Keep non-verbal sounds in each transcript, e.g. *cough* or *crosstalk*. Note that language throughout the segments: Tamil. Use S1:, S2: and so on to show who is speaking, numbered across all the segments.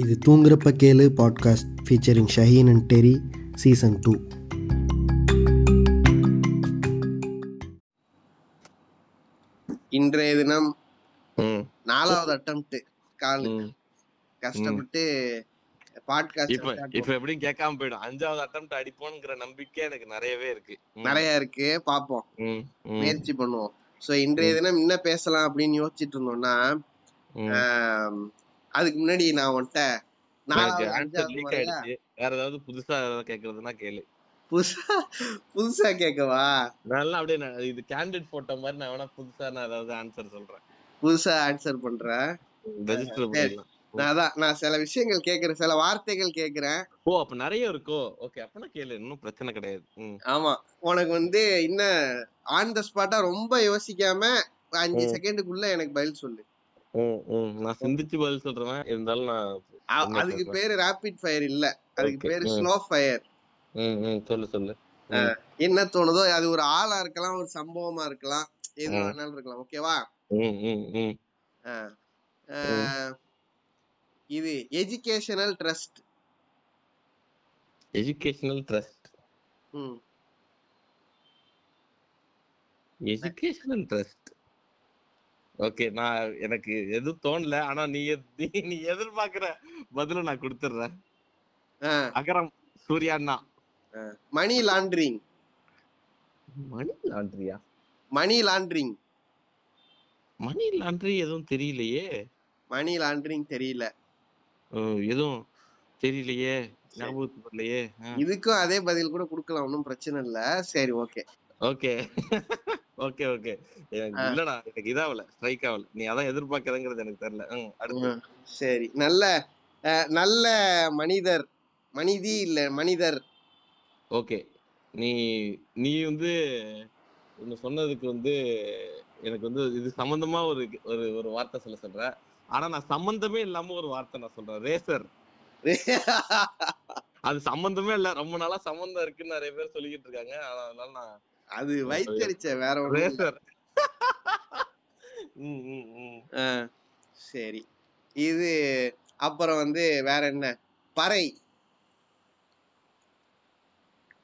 S1: இது தூங்குறப்ப கேளு podcast featuring Shaheen and Terry season two
S2: இன்றைய தினம் நாலாவது அட்டம்ப்ட் கால். கஷ்டப்பட்டு பாட்காஸ்ட்
S3: இப்ப இப்ப எப்படியும் கேட்காம போயிடும். அஞ்சாவது அட்டம் அடிப்போம்ங்கிற நம்பிக்கை எனக்கு நிறையவே இருக்கு.
S2: நிறைய இருக்கு. பாப்போம் முயற்சி பண்ணுவோம். சோ இன்றைய தினம் என்ன பேசலாம் அப்படின்னு யோசிச்சுட்டு இருந்தோம்னா அதுக்கு முன்னாடி நான் உன்கிட்ட
S3: வேற ஏதாவது புதுசா கேக்குறதுன்னா கேளு.
S2: புதுசா புதுசா கேட்கவா
S3: நல்லா அப்படியே இது கேண்டிட் போட்டோ மாதிரி நான் வேணா புதுசா நான் ஏதாவது ஆன்சர் சொல்றேன்.
S2: புதுசா ஆன்சர் பண்றேன். நான் அதான் நான் சில விஷயங்கள் கேக்குறேன் சில வார்த்தைகள் கேக்குறேன்.
S3: ஓ அப்ப நிறைய இருக்கோ? ஓகே அப்பனா கேளு. இன்னும் பிரச்சனை கிடையாது.
S2: ஆமா. உனக்கு வந்து இன்னும் ஆன் த ஸ்பாட்டா ரொம்ப யோசிக்காம அஞ்சு. செகண்டுக்குள்ள எனக்கு பதில் சொல்லு.
S3: நான் சிந்திச்சு பதில் சொல்றேன் இருந்தாலும் நான்
S2: அதுக்கு? பேரு ரேபிட் ஃபயர் இல்ல. அதுக்கு. பேரு. ஸ்லோ ஃபயர்
S3: சொல்லு சொல்லு.
S2: என்ன தோணுதோ அது ஒரு ஆளா இருக்கலாம் ஒரு சம்பவமா இருக்கலாம். எது. வேணாலும் இருக்கலாம். ஓகேவா. இது எஜுகேஷனல் ட்ரஸ்ட்
S3: எஜுகேஷனல் ட்ரஸ்ட்
S2: ம்.
S3: Educational trust okay. நான் எனக்கு எதுவும் தோணல. ஆனா நீ நீ- எதிர்பார்க்கிற பதில நான் கொடுத்துடுறேன் அகரம் சூர்யாண்ணா
S2: money laundering.
S3: Money லாண்ட்ரியா?
S2: Money laundering.
S3: மணி லாண்ட்ரி எதுவும் தெரியலையே.
S2: மணி லாண்டரிங் தெரியல.
S3: எதுவும் தெரியலையே. ஞாபகத்துக்கு வரலையே.
S2: இதுக்கும் அதே பதில் கூட கொடுக்கலாம். ஒன்றும் பிரச்சனை இல்ல. சரி ஓகே.
S3: ஓகே. *laughs* Okay okay. இல்லடா எனக்கு இதாவல ஸ்ட்ரைக் ஆகல நீ அதான் எதிர்பார்க்கறதுங்கிறது எனக்கு தெரியல. அடுத்து.
S2: சரி. நல்ல நல்ல மனிதர். மனிதி இல்ல மனிதர்.
S3: ஓகே. நீ நீ வந்து ஒன்னு சொன்னதுக்கு வந்து எனக்கு வந்து இது சம்பந்தமா ஒரு ஒரு ஒரு வார்த்தை சொல்ல சொல்ற. ஆனா நான் சம்பந்தமே இல்லாம ஒரு வார்த்தை நான் சொல்றேன். ரேசர். *laughs* அது சம்பந்தமே இல்ல. ரொம்ப நாளா சம்பந்தம் இருக்குன்னு நிறைய பேர் சொல்லிக்கிட்டு இருக்காங்க. ஆனா அதனால நான்
S2: அது வைத்தறிச்ச வேற அஹ், சரி. இது அப்புறம் வந்து வேற என்ன? பறை.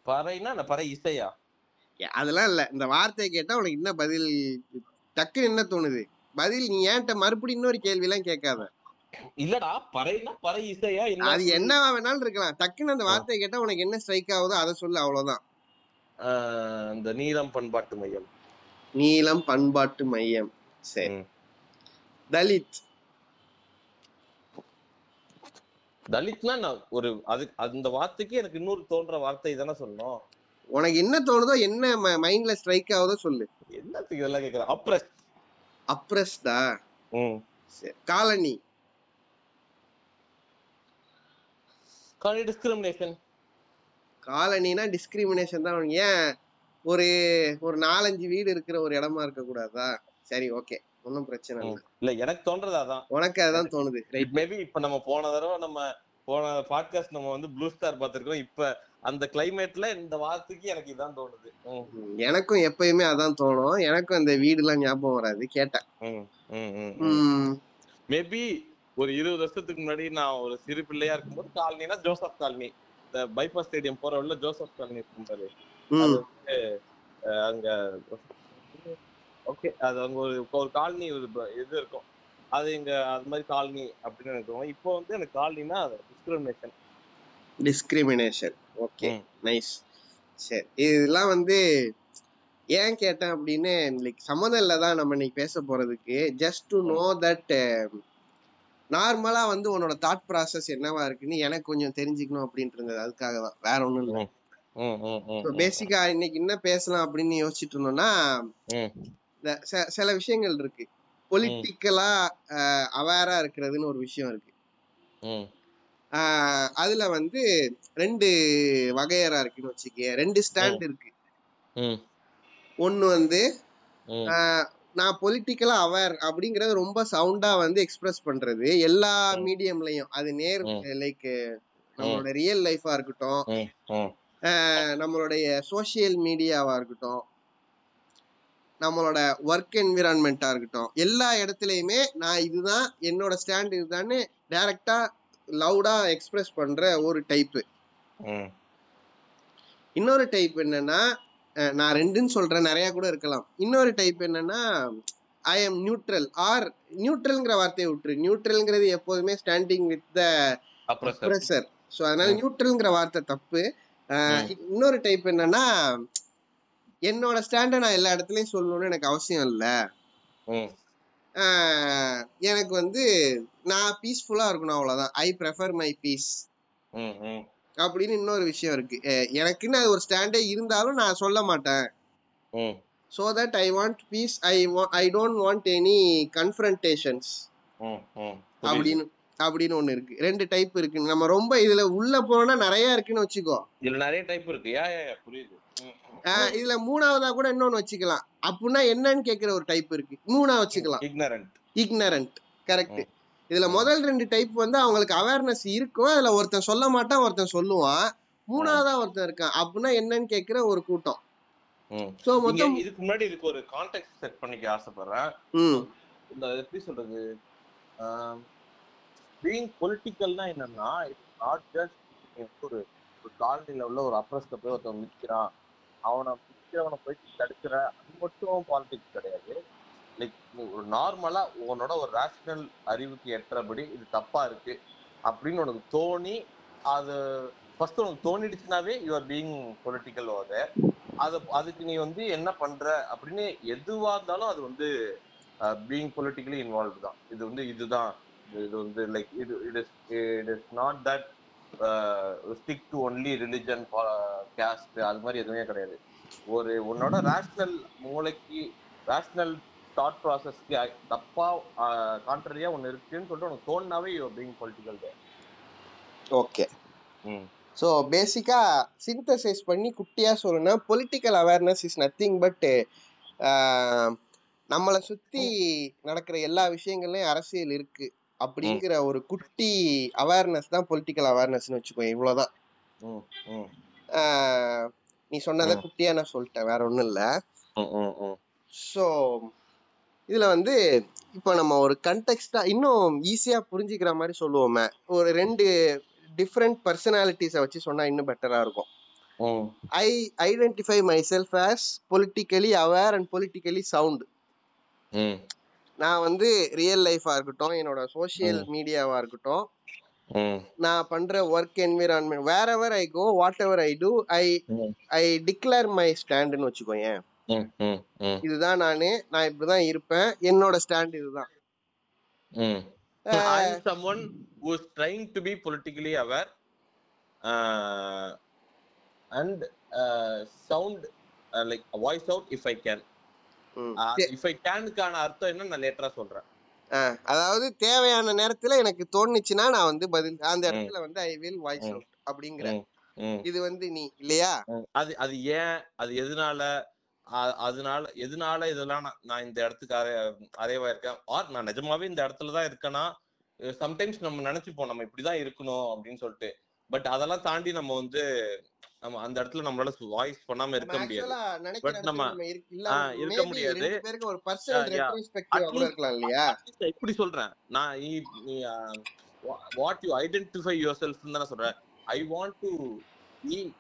S3: பறைனா நான் பறை இசையா?
S2: அதெல்லாம் இல்ல. இந்த வார்த்தையை கேட்டா உனக்கு என்ன பதில் டக்குன்னு என்ன தோணுது? பதில் நீ ஏன்ட்ட மறுபடியும் இன்னொரு கேள்வி எல்லாம் கேட்காத.
S3: இல்லடா பறைனா பறை இசையா
S2: அது என்னவா வேணாலும் இருக்கலாம். டக்குன்னு அந்த வார்த்தையை கேட்டா உனக்கு என்ன ஸ்ட்ரைக் ஆகுதோ அதை சொல்லு அவ்வளவுதான்.
S3: ஆஹ் இந்த நீலம் பண்பாட்டு மையம்.
S2: நீலம் பண்பாட்டு மையம். சரி. தலித்.
S3: தலித்னா நான் ஒரு அது அந்த வார்த்தைக்கு எனக்கு இன்னொரு தோன்ற வார்த்தை தானே சொல்லணும்.
S2: உனக்கு என்ன தோணுதோ என்ன மைண்ட்ல ஸ்ட்ரைக் ஆகுதோ சொல்லு.
S3: என்னத்துக்கு இதெல்லாம் கேக்குறேன் அப்ரஸ்
S2: அப்ரஸ்டா
S3: ம்.
S2: காலனி.
S3: காலி டிஸ்கிரிமினேஷன்
S2: காலனினா டிஸ்கிரிமினேஷன் தான் ஏன்? ஒரு ஒரு நாலஞ்சு வீடு இருக்கிற ஒரு இடமா இருக்க கூடாதா சரி ஓகே ஒன்றும் பிரச்சனை இல்லை.
S3: இல்ல எனக்கு தோன்றது அதான்.
S2: உனக்கு அதான் தோணுது. ரைட்
S3: மேபி இப்ப நம்ம போன தடவை நம்ம போன பாட்காஸ்ட் நம்ம வந்து ப்ளூ ஸ்டார் பார்த்திருக்கோம் இப்ப அந்த கிளைமேட்ல இந்த வார்த்தைக்கு எனக்கு இதான் தோணுது.
S2: எனக்கும் எப்பயுமே அதான் தோணும். எனக்கும் அந்த வீடுலாம் ஞாபகம் வராது. கேட்டேன்.
S3: மேபி ஒரு இருபது வருஷத்துக்கு முன்னாடி நான் ஒரு சிறு பிள்ளையா இருக்கும்போது காலனினா ஜோசப் காலனி. இந்த பைபாஸ் ஸ்டேடியம் போற வழியில ஜோசப் காலனி அஹ் அங்க ஓகே அது அங்க ஒரு ஒரு காலனி இது இருக்கும். அது இங்க அது மாதிரி காலனி அப்படின்னு எனக்கு தோணும். இப்போ வந்து எனக்கு காலனினா டிஸ்கிரிமினேஷன்
S2: டிஸ்கிரிமினேஷன் ஓகே. நைஸ் சரி இதெல்லாம் வந்து ஏன் கேட்டேன் அப்படின்னு லைக் சம்மந்தம் இல்லை தான் நம்ம இன்னைக்கு பேச போறதுக்கு. ஜஸ்ட் டு நோ தட் நார்மலா வந்து உன்னோட தாட் ப்ராசஸ் என்னவா இருக்குன்னு எனக்கு கொஞ்சம் தெரிஞ்சுக்கணும் அப்படின்ட்டு இருந்தது அதுக்காக தான் வேற ஒண்ணும் இல்லை. பேசிக்கா இன்னைக்கு என்ன பேசலாம் அப்படின்னு யோசிச்சுட்டு இருந்தோம்னா சில விஷயங்கள் இருக்கு. பொலிட்டிக்கலா அவேரா இருக்கிறதுன்னு ஒரு விஷயம் இருக்கு. அதுல வந்து ரெண்டு வகையறா இருக்குன்னு வச்சுக்க ரெண்டு ஸ்டாண்ட் இருக்கு. ஒன்னு வந்து நான் பொலிட்டிக்கலா அவேர் அப்படிங்கறது ரொம்ப சவுண்டா வந்து எக்ஸ்பிரஸ் பண்றது. எல்லா. மீடியம்லயும் அது நேர். லைக் நம்மளோட ரியல் லைஃபா இருக்கட்டும். நம்மளுடைய சோஷியல் மீடியாவா இருக்கட்டும். நம்மளோட ஒர்க் என்விரான்மெண்டா இருக்கட்டும். எல்லா இடத்துலயுமே நான் இதுதான் என்னோட ஸ்டாண்ட் இதுதான்னு டைரக்டா லவுடா எக்ஸ்பிரஸ் பண்ற ஒரு டைப்பு இன்னொரு டைப் என்னன்னா நான் ரெண்டுன்னு சொல்றேன். நிறைய கூட இருக்கலாம். இன்னொரு டைப் என்னன்னா ஐ எம் நியூட்ரல் ஆர் நியூட்ரல்ங்கிற வார்த்தையை விட்டுரு. நியூட்ரல்ங்கிறது எப்போதுமே standing with the pressure so அதனால. நியூட்ரல்ங்கிற வார்த்தை தப்பு. இன்னொரு டைப் என்னன்னா என்னோட ஸ்டாண்டை நான் எல்லா இடத்துலயும் சொல்லணும்னு எனக்கு அவசியம் இல்லை. எனக்கு வந்து நான் பீஸ்ஃபுல்லா இருக்கணும் அவ்வளவுதான். ஐ ப்ரெஃபர் மை பீஸ் அப்படின்னு இன்னொரு விஷயம் இருக்கு. எனக்குன்னு அது ஒரு ஸ்டாண்டே இருந்தாலும் நான் சொல்ல மாட்டேன். So that I want peace I I don't want any confrontations அப்படின்னு அப்படின்னு ஒண்ணு இருக்கு. ரெண்டு டைப் இருக்கு. நம்ம ரொம்ப இதுல உள்ள போனா நிறைய இருக்குன்னு வச்சுக்கோ.
S3: இதுல நிறைய டைப் இருக்கு. புரியுது.
S2: இதுல மூணாவதா கூட இன்னொன்னு வச்சுக்கலாம். அப்படின்னா என்னன்னு கேக்குற ஒரு டைப் இருக்கு. மூணா வச்சுக்கலாம்.
S3: Ignorant.
S2: Ignorant correct. இதுல முதல் ரெண்டு டைப் வந்து அவங்களுக்கு அவேர்னஸ் இருக்கும். அதுல ஒருத்தன் சொல்ல மாட்டான் ஒருத்தன் சொல்லுவான். மூணாவதா ஒருத்தன் இருக்கான். அப்படின்னா என்னன்னு கேக்குற ஒரு கூட்டம். சோ மொத்தம்
S3: இதுக்கு முன்னாடி இதுக்கு ஒரு கான்டெக்ட் செட் பண்ணிக்க ஆசைப்படுறேன். இந்த எப்படி சொல்றது? பீயிங் பொலிட்டிக்கல்னா என்னன்னா இட்ஸ் நாட் ஜஸ்ட் ஒரு ஒரு காலனில உள்ள ஒரு அப்ரஸ்ல போய் ஒருத்தவன் நிற்கிறான் அவனை நிற்கிறவனை போயிட்டு தடுக்கிற அது மட்டும் பாலிடிக்ஸ் கிடையாது. ஒரு நார்மலா உன்னோட ஒரு ரேஷனல் அறிவுக்கு ஏற்றபடி இது தப்பா இருக்கு அப்படின்னு உனக்கு தோணி அது ஃபர்ஸ்ட் உனக்கு தோணிடுச்சுனாவே யுவர் பீயிங் பொலிட்டிக்கல் ஓத அது அதுக்கு நீ வந்து என்ன பண்ற அப்படின்னு எதுவா இருந்தாலும் அது வந்து பீயிங் பொலிட்டிக்கலி இன்வால்வ் தான். இது வந்து இதுதான். இது இது வந்து லைக் இது it is it is not that stick to only religion caste அது மாதிரி எதுவுமே கிடையாது. ஒரு உன்னோட ரேஷ்னல் மூளைக்கு ரேஷ்னல் தாட் ப்ராசஸ்க்கு தப்பா கான்ட்ரரியா ஒன்று இருக்குன்னு சொல்லிட்டு உனக்கு தோணுனாவே you being political
S2: okay
S3: hmm.
S2: So பேசிக்கா சிந்தசைஸ் பண்ணி குட்டியா சொல்லணும்னா political awareness is nothing but நம்மளை சுத்தி நடக்கிற எல்லா விஷயங்கள்லயும் அரசியல் இருக்கு. அப்படிங்கிற ஒரு குட்டி அவேர்னஸ் தான் பொலிட்டிக்கல் அவேர்னஸ்னு வச்சுக்கோ ஆஹ் நீ சொன்னதை. குட்டியா நான் சொல்லிட்டேன் வேற ஒண்ணும் இல்ல. ஸோ இதுல வந்து இப்போ நம்ம ஒரு கண்டெக்ஸ்டா இன்னும் ஈஸியா புரிஞ்சுக்கிற மாதிரி சொல்லுவோமே. ஒரு ரெண்டு டிஃப்ரெண்ட் பர்சனாலிட்டிஸை வச்சு சொன்னா இன்னும் பெட்டரா இருக்கும். I identify myself as politically aware and politically sound நான் வந்து ரியல் லைஃபா இருக்கட்டும் என்னோட சோஷியல்
S3: ம்.
S2: மீடியாவா இருக்கட்டும். நான் பண்ற work environment wherever I go whatever I do I I declare my ஸ்டாண்டுன்னு வச்சுக்கோயேன். இதுதான் நானு. நான் இப்படிதான் இருப்பேன். என்னோட ஸ்டாண்ட் இதுதான்.
S3: Mm. I am someone who is trying to be politically aware uh, and uh, sound uh, like voice out if I can.
S2: ம்.
S3: Uh,
S2: தே-
S3: if I canக்கான அர்த்தம் என்ன? நான் லேட்டரா சொல்றேன்.
S2: அதாவது தேவையான நேரத்துல எனக்கு தோணுச்சுன்னா நான் வந்து பதில் அந்த இடத்துல வந்து ஐ வில் வாய்ஸ். அவுட் அப்படிங்கிற. இது வந்து நீ இல்லையா.
S3: அது அது ஏன்? அது எதனால? அதனால எதனால இதெல்லாம் நான் இந்த இடத்துக்கு அரை அரைவா இருக்கேன் ஆர் நான் நிஜமாவே இந்த இடத்துல தான் இருக்கேன்னா சம்டைம்ஸ் நம்ம நினைச்சுப்போம் நம்ம இப்படிதான் இருக்கணும் அப்படின்னு சொல்லிட்டு. பட் அதெல்லாம் தாண்டி நம்ம வந்து நம்ம அந்த இடத்துல நம்மளால வாய்ஸ் பண்ணாம இருக்க முடியாது.
S2: இடத்துல
S3: நம்ம-
S2: இருக்க-
S3: முடியாது. இப்படி சொல்றேன். நான் what you identify yourself தானே சொல்றேன். I want to be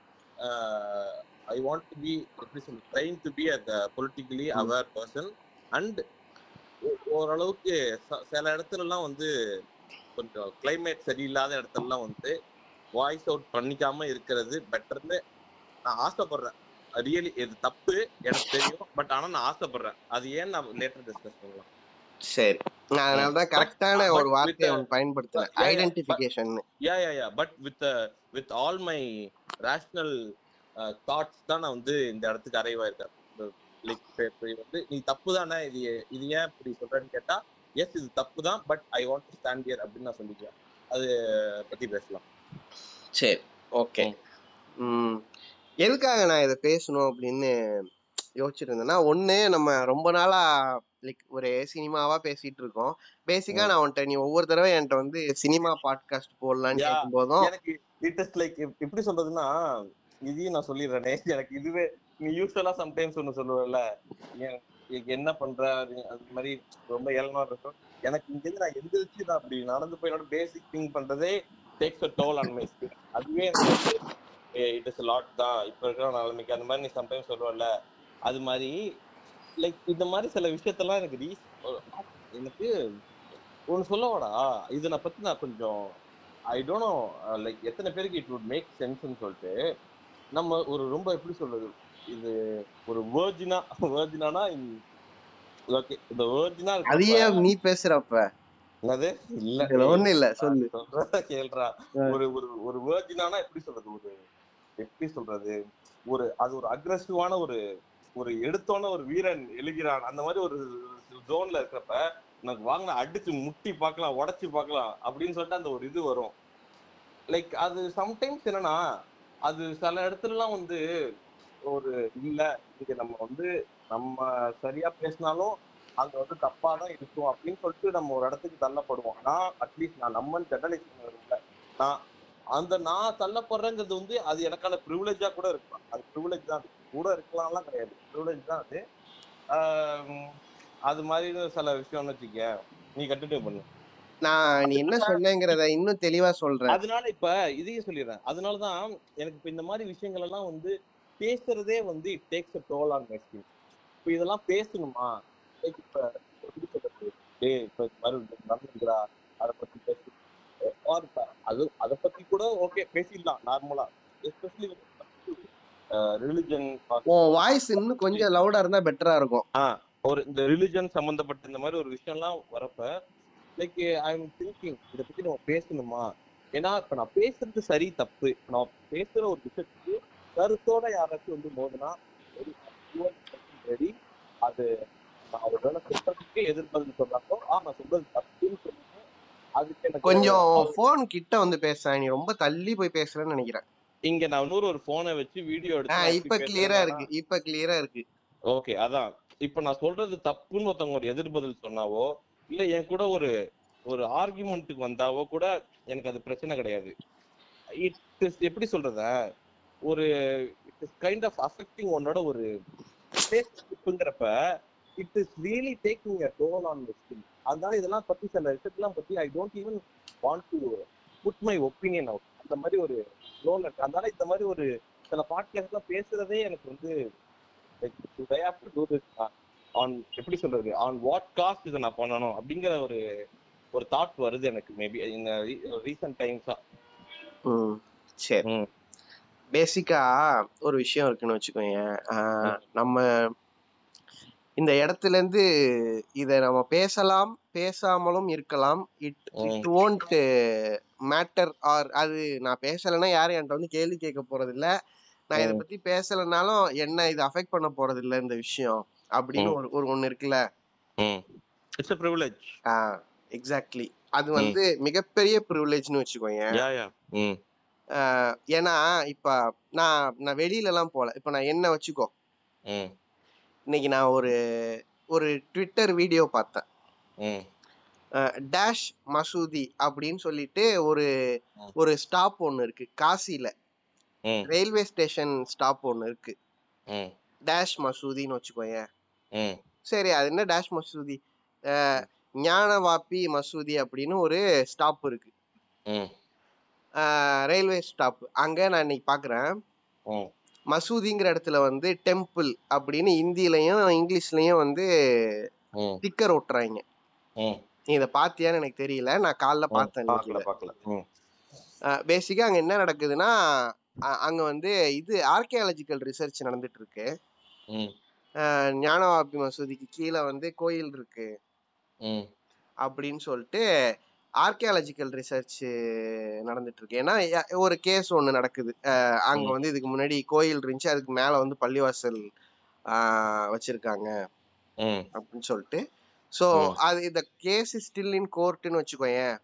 S3: I want to be சொல்ல trying to be at politically. Aware person and ஓரளவுக்கு சில இடத்துலலாம் வந்து கொஞ்சம் கிளைமேட் சரியில்லாத இடத்துலலாம் வந்து வாய்ஸ் அவுட் பண்ணிக்காம இருக்கிறது பெட்டர்னு நான் ஆசைப்படுறேன். ரியலி இது தப்பு எனக்கு தெரியும். பட் ஆனா நான் ஆசைப்படுறேன். அது ஏன் நான் லேட்டர் டிஸ்கஸ் பண்ணலாம்?
S2: சரி. நான் அதனாலதான் கரெக்டான
S3: but
S2: ஒரு வார்த்தையை ஒன்று பயன்படுத்துறேன். Identification
S3: yeah yeah yeah but with with all my rational thoughts தான் நான் வந்து இந்த இடத்துக்கு அரைவா இருக்கேன் லைக் வந்து நீ தப்பு தானே இது இது ஏன் இப்படி சொல்றேன்னு கேட்டா எஸ் இது தப்பு தான் but I want to stand here அப்படின்னு நான் சொல்லிக்கிறேன் அது பத்தி பேசலாம்.
S2: சரி ஓகே எதுக்காக நான் இதை பேசணும் அப்படின்னு யோசிச்சுட்டு இருந்தேன்னா ஒண்ணு நம்ம ரொம்ப நாளா லைக் ஒரு சினிமாவா பேசிட்டு இருக்கோம் பேசிக்கா. நான் உன்ட்ட நீ ஒவ்வொரு தடவை என்கிட்ட வந்து சினிமா பாட்காஸ்ட் போடலான்னு. கேட்கும் போதும்
S3: லைக் எப்படி சொல்றதுன்னா இதையும் நான் சொல்லிடுறேனே. எனக்கு இதுவே நீ யூஸ்வலா சம்டைம்ஸ் ஒன்று சொல்லுவல என்ன பண்ற? அது மாதிரி ரொம்ப ஏழமா இருக்கும். எனக்கு இங்க இருந்து நான் எந்திரிச்சு நான் அப்படி நடந்து போய் என்னோட பேசிக் திங் பண்றதே takes a toll on my அதுவே எனக்கு இட் இஸ் லாட் தான். இப்ப இருக்கிற நிலைமைக்கு அந்த மாதிரி நீ சம்டைம்ஸ் சொல்லுவல அது மாதிரி லைக் இந்த மாதிரி சில விஷயத்தெல்லாம் எனக்கு ரீஸ் எனக்கு ஒன்னு சொல்லவாடா? இதை நான் பத்தி நான் கொஞ்சம் ஐ டோன்ட் நோ லைக் எத்தனை பேருக்கு இட் வுட் மேக் சென்ஸ்னு சொல்லிட்டு நம்ம ஒரு ரொம்ப எப்படி சொல்றது? இது ஒரு வேர்ஜினா வேர்ஜினானா ஓகே இந்த வேர்ஜினா
S2: அதையே நீ பேசுறப்ப.
S3: என்னது? இல்ல.
S2: ஒண்ணும் இல்ல சொல்லு.
S3: கேள்றா. ஒரு ஒரு ஒரு வேர்ஜினானா எப்படி சொல்றது? ஒரு எப்படி சொல்றது? ஒரு அது ஒரு அக்ரஸிவான ஒரு ஒரு எடுத்தோன ஒரு வீரன் எழுகிறான். அந்த மாதிரி ஒரு ஜோன்ல இருக்கிறப்ப எனக்கு வாங்கின அடிச்சு முட்டி பார்க்கலாம் உடைச்சு பார்க்கலாம் அப்படின்னு சொல்லிட்டு அந்த ஒரு இது வரும். லைக் அது சம்டைம்ஸ் என்னன்னா அது சில இடத்துலலாம் வந்து ஒரு இல்ல இது நம்ம வந்து நம்ம சரியா பேசினாலும் அங்க வந்து தப்பா தான் இருக்கும் அப்படின்னு சொல்லிட்டு நம்ம ஒரு இடத்துக்கு தள்ளப்படுவோம். நான் அட்லீஸ்ட் நான் நம்மன்னு ஜெனரலைஸ் பண்ண நான் அந்த நான் தள்ளப்படுறேங்கிறது வந்து அது எனக்கான ப்ரிவிலேஜா கூட இருக்கலாம். அது ப்ரிவிலேஜ் தான் அது. கூட இருக்கலாம்லாம் கிடையாது. ப்ரிவிலேஜ் தான் அது. அது மாதிரி சில விஷயம்னு வச்சுக்க நீ கண்டினியூ பண்ணு.
S2: நான் நீ என்ன சொன்னேங்கிறத இன்னும் தெளிவா சொல்றேன்.
S3: அதனால இப்ப இதையும் சொல்லிடுறேன். அதனாலதான் எனக்கு இப்ப இந்த மாதிரி விஷயங்கள் எல்லாம் வந்து பேசுறதே வந்து it takes a toll on my skin இப்ப இதெல்லாம் பேசணுமா? இப்ப டேய் இப்ப ஒண்ணு நடந்துருக்குடா அதை பத்தி பேசு. அது அதை பத்தி கூட ஓகே பேசிடலாம் நார்மலா எஸ்பெஷலி ரிலிஜன்
S2: உன் வாய்ஸ் இன்னும் கொஞ்சம் லவுடா இருந்தா பெட்டரா இருக்கும்.
S3: ஒரு இந்த ரிலிஜன் சம்பந்தப்பட்ட இந்த மாதிரி ஒரு விஷயம்லாம் வரப்ப லைக் ஐ எம் திங்கிங் இதை பத்தி நம்ம பேசணுமா? ஏன்னா இப்ப நான் பேசுறது சரி தப்பு. இப்ப நான் பேசுற ஒரு விஷயத்துக்கு கருத்தோட யாராச்சும் வந்து மோதுனா ரெடி அது ஒருவேளை சொல்றதுக்கு எதிர்பதில் சொல்றாங்களோ ஆ நான் சொல்றது தப்புன்னு சொல்லுங்க அதுக்கு
S2: கொஞ்சம் போன் கிட்ட வந்து பேச நீ ரொம்ப தள்ளி போய் பேசுறேன்னு நினைக்கிறேன்.
S3: இங்க நான் இன்னொரு ஒரு போனை வச்சு வீடியோ எடுத்து
S2: இப்ப கிளியரா இருக்கு. இப்ப கிளியரா இருக்கு.
S3: ஓகே அதான். இப்ப நான் சொல்றது தப்புன்னு ஒருத்தவங்க ஒரு எதிர்பதில் சொன்னாவோ இல்ல என் கூட ஒரு ஒரு ஆர்குமெண்ட்டுக்கு வந்தாவோ கூட எனக்கு அது பிரச்சனை கிடையாது. இட் இஸ் எப்படி சொல்றத? ஒரு it is kind of affecting உன்னோட ஒரு ரிலேஷன்ஷிப்புங்கிறப்ப it is really taking a toll on the skin அதனால இதெல்லாம் பத்தி சில விஷயத்தெல்லாம் பத்தி I don't even want to put my opinion out அந்த மாதிரி ஒரு லோன் இருக்கு. அதனால இந்த மாதிரி ஒரு சில பாட்காஸ்ட்லாம் பேசுறதே எனக்கு வந்து டே ஆஃப்டர் டூ தான் ஆன் எப்படி சொல்றது ஆன் வாட் காஸ்ட் இதை நான் பண்ணணும் அப்படிங்கிற ஒரு ஒரு தாட் வருது எனக்கு மேபி இந்த ரீசன்ட் டைம்ஸா
S2: சரி. பேசிக்கா ஒரு விஷயம் இருக்குன்னு வச்சுக்கோங்க நம்ம இந்த இடத்துல இருந்து இத நம்ம பேசலாம் பேசாமலும் இருக்கலாம். It it won't matter or அது நான் பேசலைன்னா யாரும் என்கிட்ட வந்து கேள்வி கேட்க போறது இல்ல நான் இதை. பத்தி பேசலைனாலும் என்ன இது அஃபெக்ட் பண்ண போறது இல்ல இந்த விஷயம். அப்படின்னு ஒரு ஒரு ஒண்ணு இருக்குல்ல?
S3: It's a privilege
S2: ah exactly அது வந்து மிகப்பெரிய ப்ரிவிலேஜ்னு வச்சுக்கோங்க
S3: யா யா. ம்.
S2: ஆஹ் ஏன்னா இப்ப நான் நான் வெளியில எல்லாம் போல. இப்ப நான் என்ன வச்சுக்கோ.
S3: ம்.
S2: இன்னைக்கு நான் ஒரு ஒரு ட்விட்டர் வீடியோ பார்த்தேன்.
S3: ம்.
S2: டேஷ் மசூதி அப்படின்னு சொல்லிட்டு ஒரு. ஒரு ஸ்டாப் ஒன்னு இருக்கு. காசில
S3: ம்.
S2: ரயில்வே ஸ்டேஷன் ஸ்டாப் ஒன்னு இருக்கு.
S3: ம்.
S2: டேஷ் மசூதின்னு வச்சுக்கோங்க
S3: ம்
S2: சரி அது என்ன டேஷ் மசூதி? ஆஹ் ஞானவாப்பி மசூதி அப்படின்னு ஒரு ஸ்டாப் இருக்கு. ரயில்வே ஸ்டாப் அங்க நான் இன்னைக்கு பாக்குறேன். மசூதிங்கிற இடத்துல வந்து டெம்பிள் அப்படின்னு ஹிந்திலையும் இங்கிலீஷ்லயும் வந்து ஸ்டிக்கர் ஒட்டுறாங்க. நீ இதை பாத்தியான்னு எனக்கு தெரியல. நான் காலைல பார்த்தேன் பேசிக்கா அங்க என்ன நடக்குதுன்னா அங்க வந்து இது ஆர்கியாலஜிக்கல் ரிசர்ச் நடந்துட்டு இருக்கு. ஞானவாபி மசூதிக்கு கீழே வந்து கோயில் இருக்கு. அப்படின்னு சொல்லிட்டு ஆர்கியாலஜிக்கல் ரிசர்ச் நடந்துட்டு இருக்கு. ஏன்னா ஒரு கேஸ் ஒண்ணு நடக்குது. அங்க. வந்து இதுக்கு முன்னாடி கோயில் இருந்துச்சு. அதுக்கு மேல வந்து பள்ளிவாசல் வச்சிருக்காங்க. அப்படின்னு சொல்லிட்டு. சோ
S3: ம்.
S2: அது இந்த கேஸ் ஸ்டில் இன் கோர்ட்னு வச்சுக்கோயேன்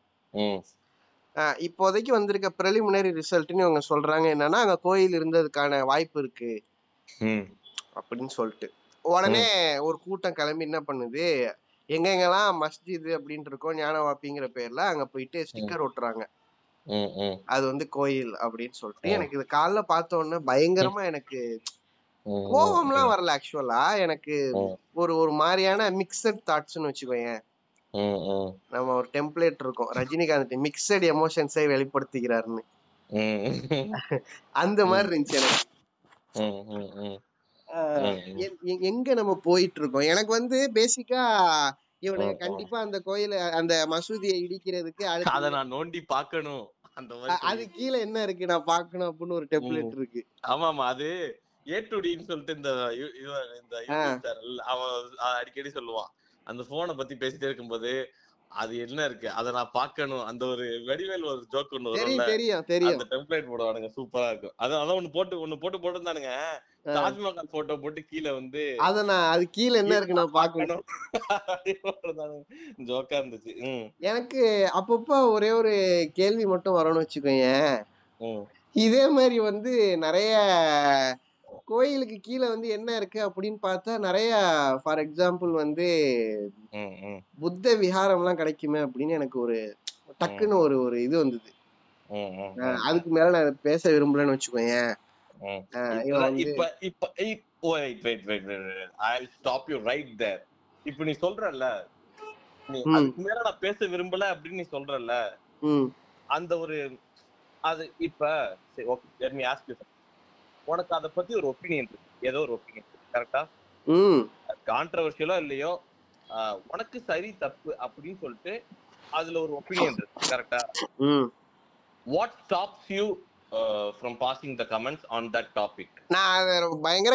S2: இப்போதைக்கு வந்திருக்க ப்ரெலிமினரி ரிசல்ட்னு இவங்க சொல்றாங்க. என்னன்னா அங்க கோயில் இருந்ததுக்கான வாய்ப்பு இருக்கு. அப்படின்னு சொல்லிட்டு. உடனே ஒரு கூட்டம் கிளம்பி என்ன பண்ணுது? எங்க எங்கெல்லாம் மஸ்ஜித் அப்படின்னு இருக்கோம் ஞானவாப்பிங்கிற பேர்ல அங்க போயிட்டு ஸ்டிக்கர் ஒட்டுறாங்க. அது வந்து கோயில் அப்படின்னு சொல்லிட்டு. எனக்கு இது காலைல பார்த்த உடனே பயங்கரமா எனக்கு
S3: ம்,
S2: கோவம்லாம் வரல ஆக்சுவலா எனக்கு ஒரு ஒரு மாதிரியான மிக்சட் தாட்ஸ்னு வச்சுக்கோயேன். நம்ம ஒரு டெம்ப்ளேட் இருக்கும். ரஜினிகாந்த் மிக்சட் எமோஷன்ஸை வெளிப்படுத்துகிறாருன்னு அந்த மாதிரி இருந்துச்சு எனக்கு. எங்க நம்ம போயிட்டு இருக்கோம் எனக்கு வந்து பேசிக்கா
S3: ம்.
S2: கண்டிப்பா அந்த கோயில அந்த மசூதியை இடிக்கிறதுக்கு
S3: அத நான் நோண்டி பாக்கணும். அந்த
S2: அது கீழே என்ன இருக்கு? நான் பார்க்கணும் அப்படின்னு ஒரு. டெம்ப்ளேட் இருக்கு.
S3: ஆமா ஆமா அது ஏ டு டின்னு சொல்லிட்டு இந்த இவன் இந்த அவன் அடிக்கடி சொல்லுவான். அந்த போனை பத்தி பேசிட்டே இருக்கும்போது அது என்ன இருக்கு? அத நான் பார்க்கணும். அந்த ஒரு வடிவேல் ஒரு ஜோக் ஒண்ணு வரும்ல?
S2: தெரியும் தெரியும்
S3: அந்த டெம்ப்ளேட் போடுவானுங்க. சூப்பரா இருக்கும். அது அதான் ஒண்ணு போட்டு ஒண்ணு போட்டு போட்டுருந்தானுங்க. தாஜ்மஹால் போட்டோ போட்டு கீழே வந்து
S2: அத நான் அது கீழே என்ன இருக்கு
S3: நான்
S2: பார்க்கணும்.
S3: ஜோக்கா *laughs* இருந்துச்சு.
S2: எனக்கு அப்பப்போ ஒரே ஒரு கேள்வி மட்டும் வரணும்னு வச்சுக்கோங்க இதே மாதிரி வந்து நிறைய கோயிலுக்கு கீழே வந்து என்ன இருக்கு அப்படின்னு பார்த்தா நிறைய ஃபார் எக்ஸாம்பிள் வந்து புத்த விஹாரம்லாம் கிடைக்குமே அப்படின்னு எனக்கு ஒரு டக்குன்னு ஒரு ஒரு இது வந்தது. அதுக்கு மேல நான் பேச விரும்பலன்னு வச்சுக்கோங்க
S3: இப்ப இப்ப wait wait wait I stop you right there இப்ப நீ சொல்றல்ல நீ அதுக்கு மேல நான் பேச விரும்பல அப்படின்னு நீ சொல்றல்ல. அந்த ஒரு அது இப்ப சரி okay let me ask you உனக்கு அத பத்தி ஒரு ஒப்பீனியன் இருக்கு. ஏதோ ஒரு ஒப்பீனியன் கரெக்டா
S2: ம்.
S3: கான்ட்ரவர்ஷியலோ இல்லையோ உனக்கு சரி தப்பு அப்படின்னு சொல்லிட்டு அதுல ஒரு ஒப்பீனியன் இருக்கு. கரெக்டா what stops you from passing the comments on that topic
S2: நான் பயங்கர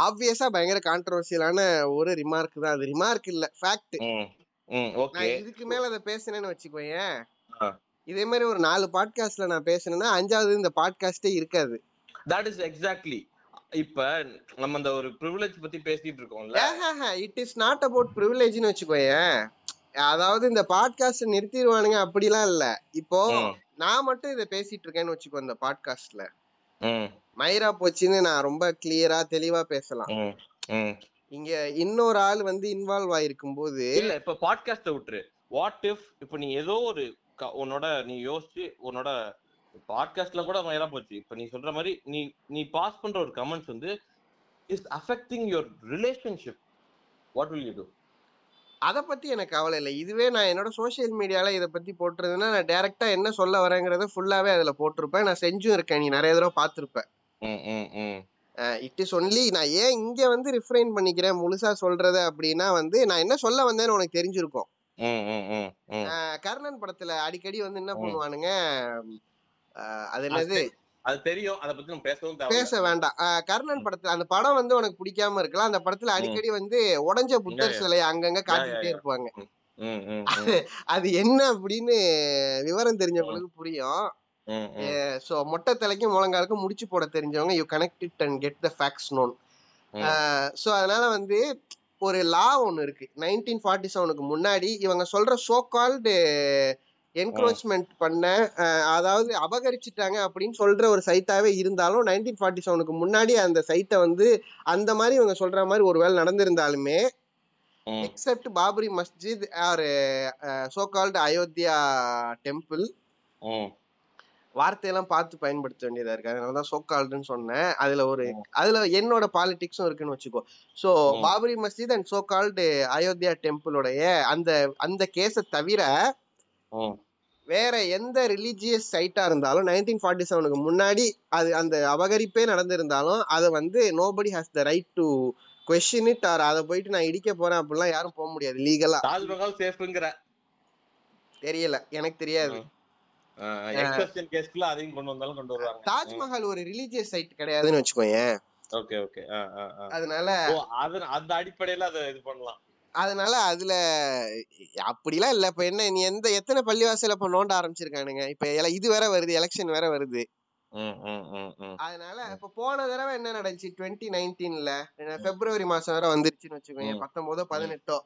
S2: ஆப்வியஸா பயங்கர கான்ட்ரவர்சியலான ஒரு ரிமார்க் தான். அது ரிமார்க் இல்ல. ஃபேக்ட்
S3: ஓகே
S2: நான் இதுக்கு மேல அதை பேசினேன்னு வச்சுக்கோயேன். இதே மாதிரி ஒரு நாலு பாட்காஸ்ட்ல நான் பேசினேன்னா அஞ்சாவது இந்த பாட்காஸ்டே இருக்காது.
S3: தட் இஸ் எக்ஸாக்ட்லி இப்ப நம்ம அந்த ஒரு ப்ரிவிலேஜ் பத்தி பேசிட்டு இருக்கோம்ல.
S2: இட் இஸ் நாட் அபவுட் ப்ரிவிலேஜ்னு வச்சுக்கோயேன். அதாவது இந்த பாட்காஸ்ட் நிறுத்திடுவானுங்க அப்படிலாம் இல்ல. இப்போ நான் மட்டும் இதை பேசிட்டு இருக்கேன்னு வச்சுக்கோ இந்த பாட்காஸ்ட்ல
S3: ம்.
S2: மயிரா போச்சுன்னு நான் ரொம்ப கிளியரா தெளிவா பேசலாம். இங்க இன்னொரு ஆள் வந்து இன்வால்வ் ஆயிருக்கும் போது
S3: இல்ல இப்ப பாட்காஸ்ட விட்டுரு. வாட் இஃப் இப்ப நீ ஏதோ ஒரு உன்னோட நீ யோசிச்சு உன்னோட பாட்காஸ்ட்ல கூட மயிரா போச்சு. இப்ப நீ சொல்ற மாதிரி நீ நீ பாஸ் பண்ற ஒரு கமெண்ட்ஸ் வந்து is affecting your relationship what will you do
S2: அத பத்தி எனக்கு கவலை இல்லை. இதுவே நான் என்னோட சோஷியல் மீடியால இத பத்தி போட்டிருந்தேன்னா நான் டைரக்டா என்ன சொல்ல வரேங்கிறத ஃபுல்லாவே அதுல போட்டிருப்பேன். நான் செஞ்சும் இருக்கேன். நீ நிறைய தடவை பார்த்திருப்ப
S3: ம் ம் ம்.
S2: இட் இஸ் ஒன்லி நான் ஏன் இங்க வந்து ரிஃப்ரைன் பண்ணிக்கிறேன்? முழுசா சொல்றத அப்படின்னா வந்து நான் என்ன சொல்ல வந்தேன்னு உனக்கு தெரிஞ்சிருக்கும். கர்ணன் படத்துல அடிக்கடி வந்து என்ன. பண்ணுவானுங்க? அது என்னது?
S3: அது தெரியும். அத பத்தி நம்ம பேசவும்
S2: பேச வேண்டாம். கர்ணன் படத்துல அந்த படம் வந்து உனக்கு பிடிக்காம இருக்கலாம். அந்த படத்துல அடிக்கடி வந்து உடைஞ்ச புத்தர். சிலையை அங்கங்க காட்டிக்கிட்டே இருப்பாங்க. அது என்ன அப்படின்னு விவரம் தெரிஞ்சவங்களுக்கு புரியும். ஸோ மொட்டை தலைக்கும் முழங்காலுக்கும் முடிச்சு போட தெரிஞ்சவங்க you connect it and get the facts known so அதனால வந்து ஒரு லா ஒன்று இருக்கு. நைன்டீன் ஃபார்ட்டி செவனுக்கு முன்னாடி இவங்க சொல்ற சோ கால்டு என்க்ரோச்மெண்ட் பண்ண அதாவது அபகரிச்சிட்டாங்க அப்படின்னு சொல்ற ஒரு சைட்டாவே இருந்தாலும் நைன்டீன் ஃபார்ட்டி செவனுக்கு முன்னாடி அந்த சைட்டை வந்து அந்த மாதிரி இவங்க சொல்ற மாதிரி ஒரு வேலை நடந்திருந்தாலுமே except Babri Masjid or so called Ayodhya temple வார்த்தையெல்லாம் பார்த்து பயன்படுத்த வேண்டியதா இருக்கு. அதனால தான் சோகால்டுன்னு சொன்னேன். அதுல ஒரு. அதுல என்னோட பாலிடிக்ஸும் இருக்குன்னு வச்சுக்கோ. சோ
S3: ம்.
S2: Babri Masjid and so called Ayodhya டெம்பிளோடைய அந்த அந்த கேஸை தவிர வேற எந்த ரிலீஜியஸ் சைட்டா இருந்தாலும் நைன்டீன் ஃபார்ட்டி செவனுக்கு முன்னாடி அது அந்த அபகரிப்பே நடந்திருந்தாலும் அதை வந்து nobody has the right to question it or அதை போயிட்டு நான் இடிக்க போறேன் அப்படிலாம் யாரும் போக முடியாது லீகலா
S3: தாஜ்மஹால் சேஃப்ங்கிற.
S2: தெரியல எனக்கு தெரியாது.
S3: எக்ஸப்ஷன் கேஸ்க்குள்ள அதையும் கொண்டு வந்தாலும் கொண்டு வருவாங்க.
S2: தாஜ்மஹால் ஒரு ரிலீஜியஸ் சைட் கிடையாதுன்னு வச்சுக்கோயேன்.
S3: Okay okay.
S2: அதனால
S3: அந்த அடிப்படையில அதை இது பண்ணலாம்.
S2: அதனால அதுல அப்படிலாம் இல்ல. இப்ப என்ன நீ எந்த எத்தனை பள்ளிவாசல இப்ப நோண்ட ஆரம்பிச்சிருக்கானுங்க? இப்ப இது வேற வருது எலெக்ஷன் வேற வருது. அதனால இப்ப போன தடவை என்ன நடந்துச்சு? டுவெண்ட்டி நைன்டீன்ல பிப்ரவரி மாசம் வேற வந்துருச்சுன்னு வச்சுக்கோங்க. பத்தொன்பதோ பதினெட்டோ.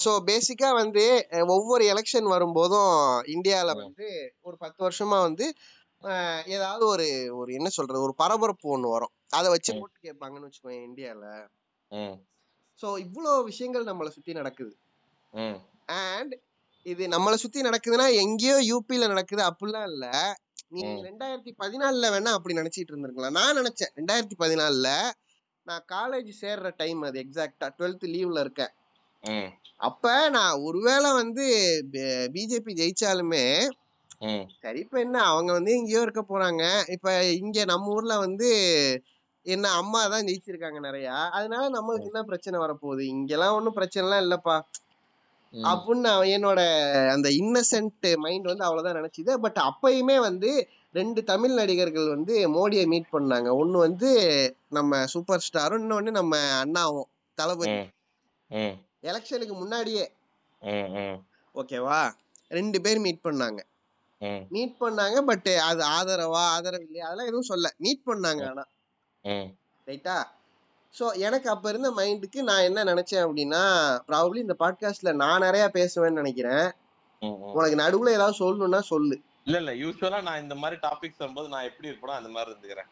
S2: ஸோ பேசிக்கா வந்து ஒவ்வொரு எலெக்ஷன் வரும்போதும் இந்தியால. வந்து ஒரு பத்து வருஷமா வந்து ஏதாவது ஒரு ஒரு என்ன சொல்றது ஒரு பரபரப்பு ஒண்ணு வரும். அதை வச்சு
S3: ம்.
S2: ஓட்டு கேட்பாங்கன்னு வச்சுக்கோங்க இந்தியால.
S3: ம்.
S2: ஸோ இவ்வளோ விஷயங்கள் நம்மளை சுத்தி நடக்குது. அண்ட் இது நம்மளை சுத்தி நடக்குதுன்னா எங்கேயோ யூபில நடக்குது. அப்படிலாம் இல்ல. நீ. ரெண்டாயிரத்தி பதினாலுல வேணா அப்படி நினைச்சிட்டு இருந்திருக்கலாம். நான் நினைச்சேன் ரெண்டாயிரத்தி பதினாலுல நான் காலேஜ் சேர்ற டைம் அது எக்ஸாக்டா டுவெல்த் லீவ்ல இருக்கேன். அப்ப நான் ஒருவேளை வந்து பிஜேபி ஜெயிச்சாலுமே சரி இப்ப என்ன? அவங்க வந்து எங்கேயோ இருக்க போறாங்க. இப்ப இங்க நம்ம ஊர்ல வந்து என்ன அம்மா தான் ஜெயிச்சிருக்காங்க நிறைய. அதனால நம்மளுக்கு என்ன பிரச்சனை வரப்போகுது? இங்கெல்லாம் ஒன்றும் பிரச்சனை எல்லாம் இல்லப்பா. அப்படின்னு நான் என்னோட அந்த இன்னசென்ட் மைண்ட் வந்து அவ்வளவுதான் நினைச்சுது. பட் அப்பயுமே வந்து ரெண்டு தமிழ் நடிகர்கள் வந்து மோடியை மீட் பண்ணாங்க. ஒன்னு வந்து நம்ம சூப்பர் ஸ்டாரும் இன்னொன்னு நம்ம அண்ணாவும் தளபதி. எலெக்ஷனுக்கு முன்னாடியே. ஓகேவா? ரெண்டு பேர் மீட் பண்ணாங்க. மீட் பண்ணாங்க பட் அது ஆதரவா ஆதரவு இல்லையா? அதெல்லாம் எதுவும் சொல்ல. மீட் பண்ணாங்க ஆனா.
S3: ம்.
S2: ரைட்டா? ஸோ எனக்கு அப்ப இருந்த மைண்டுக்கு நான் என்ன நினைச்சேன் அப்படின்னா ப்ராபப்ளி இந்த பாட்காஸ்ட்ல நான் நிறைய பேசுவேன்னு நினைக்கிறேன். உனக்கு நடுவுல ஏதாவது சொல்லணும்னா சொல்லு.
S3: இல்ல இல்ல யூஸ்வலா நான் இந்த மாதிரி டாபிக்ஸ் வரும்போது நான் எப்படி இருப்பேனோ அந்த மாதிரி இருந்துக்கிறேன்.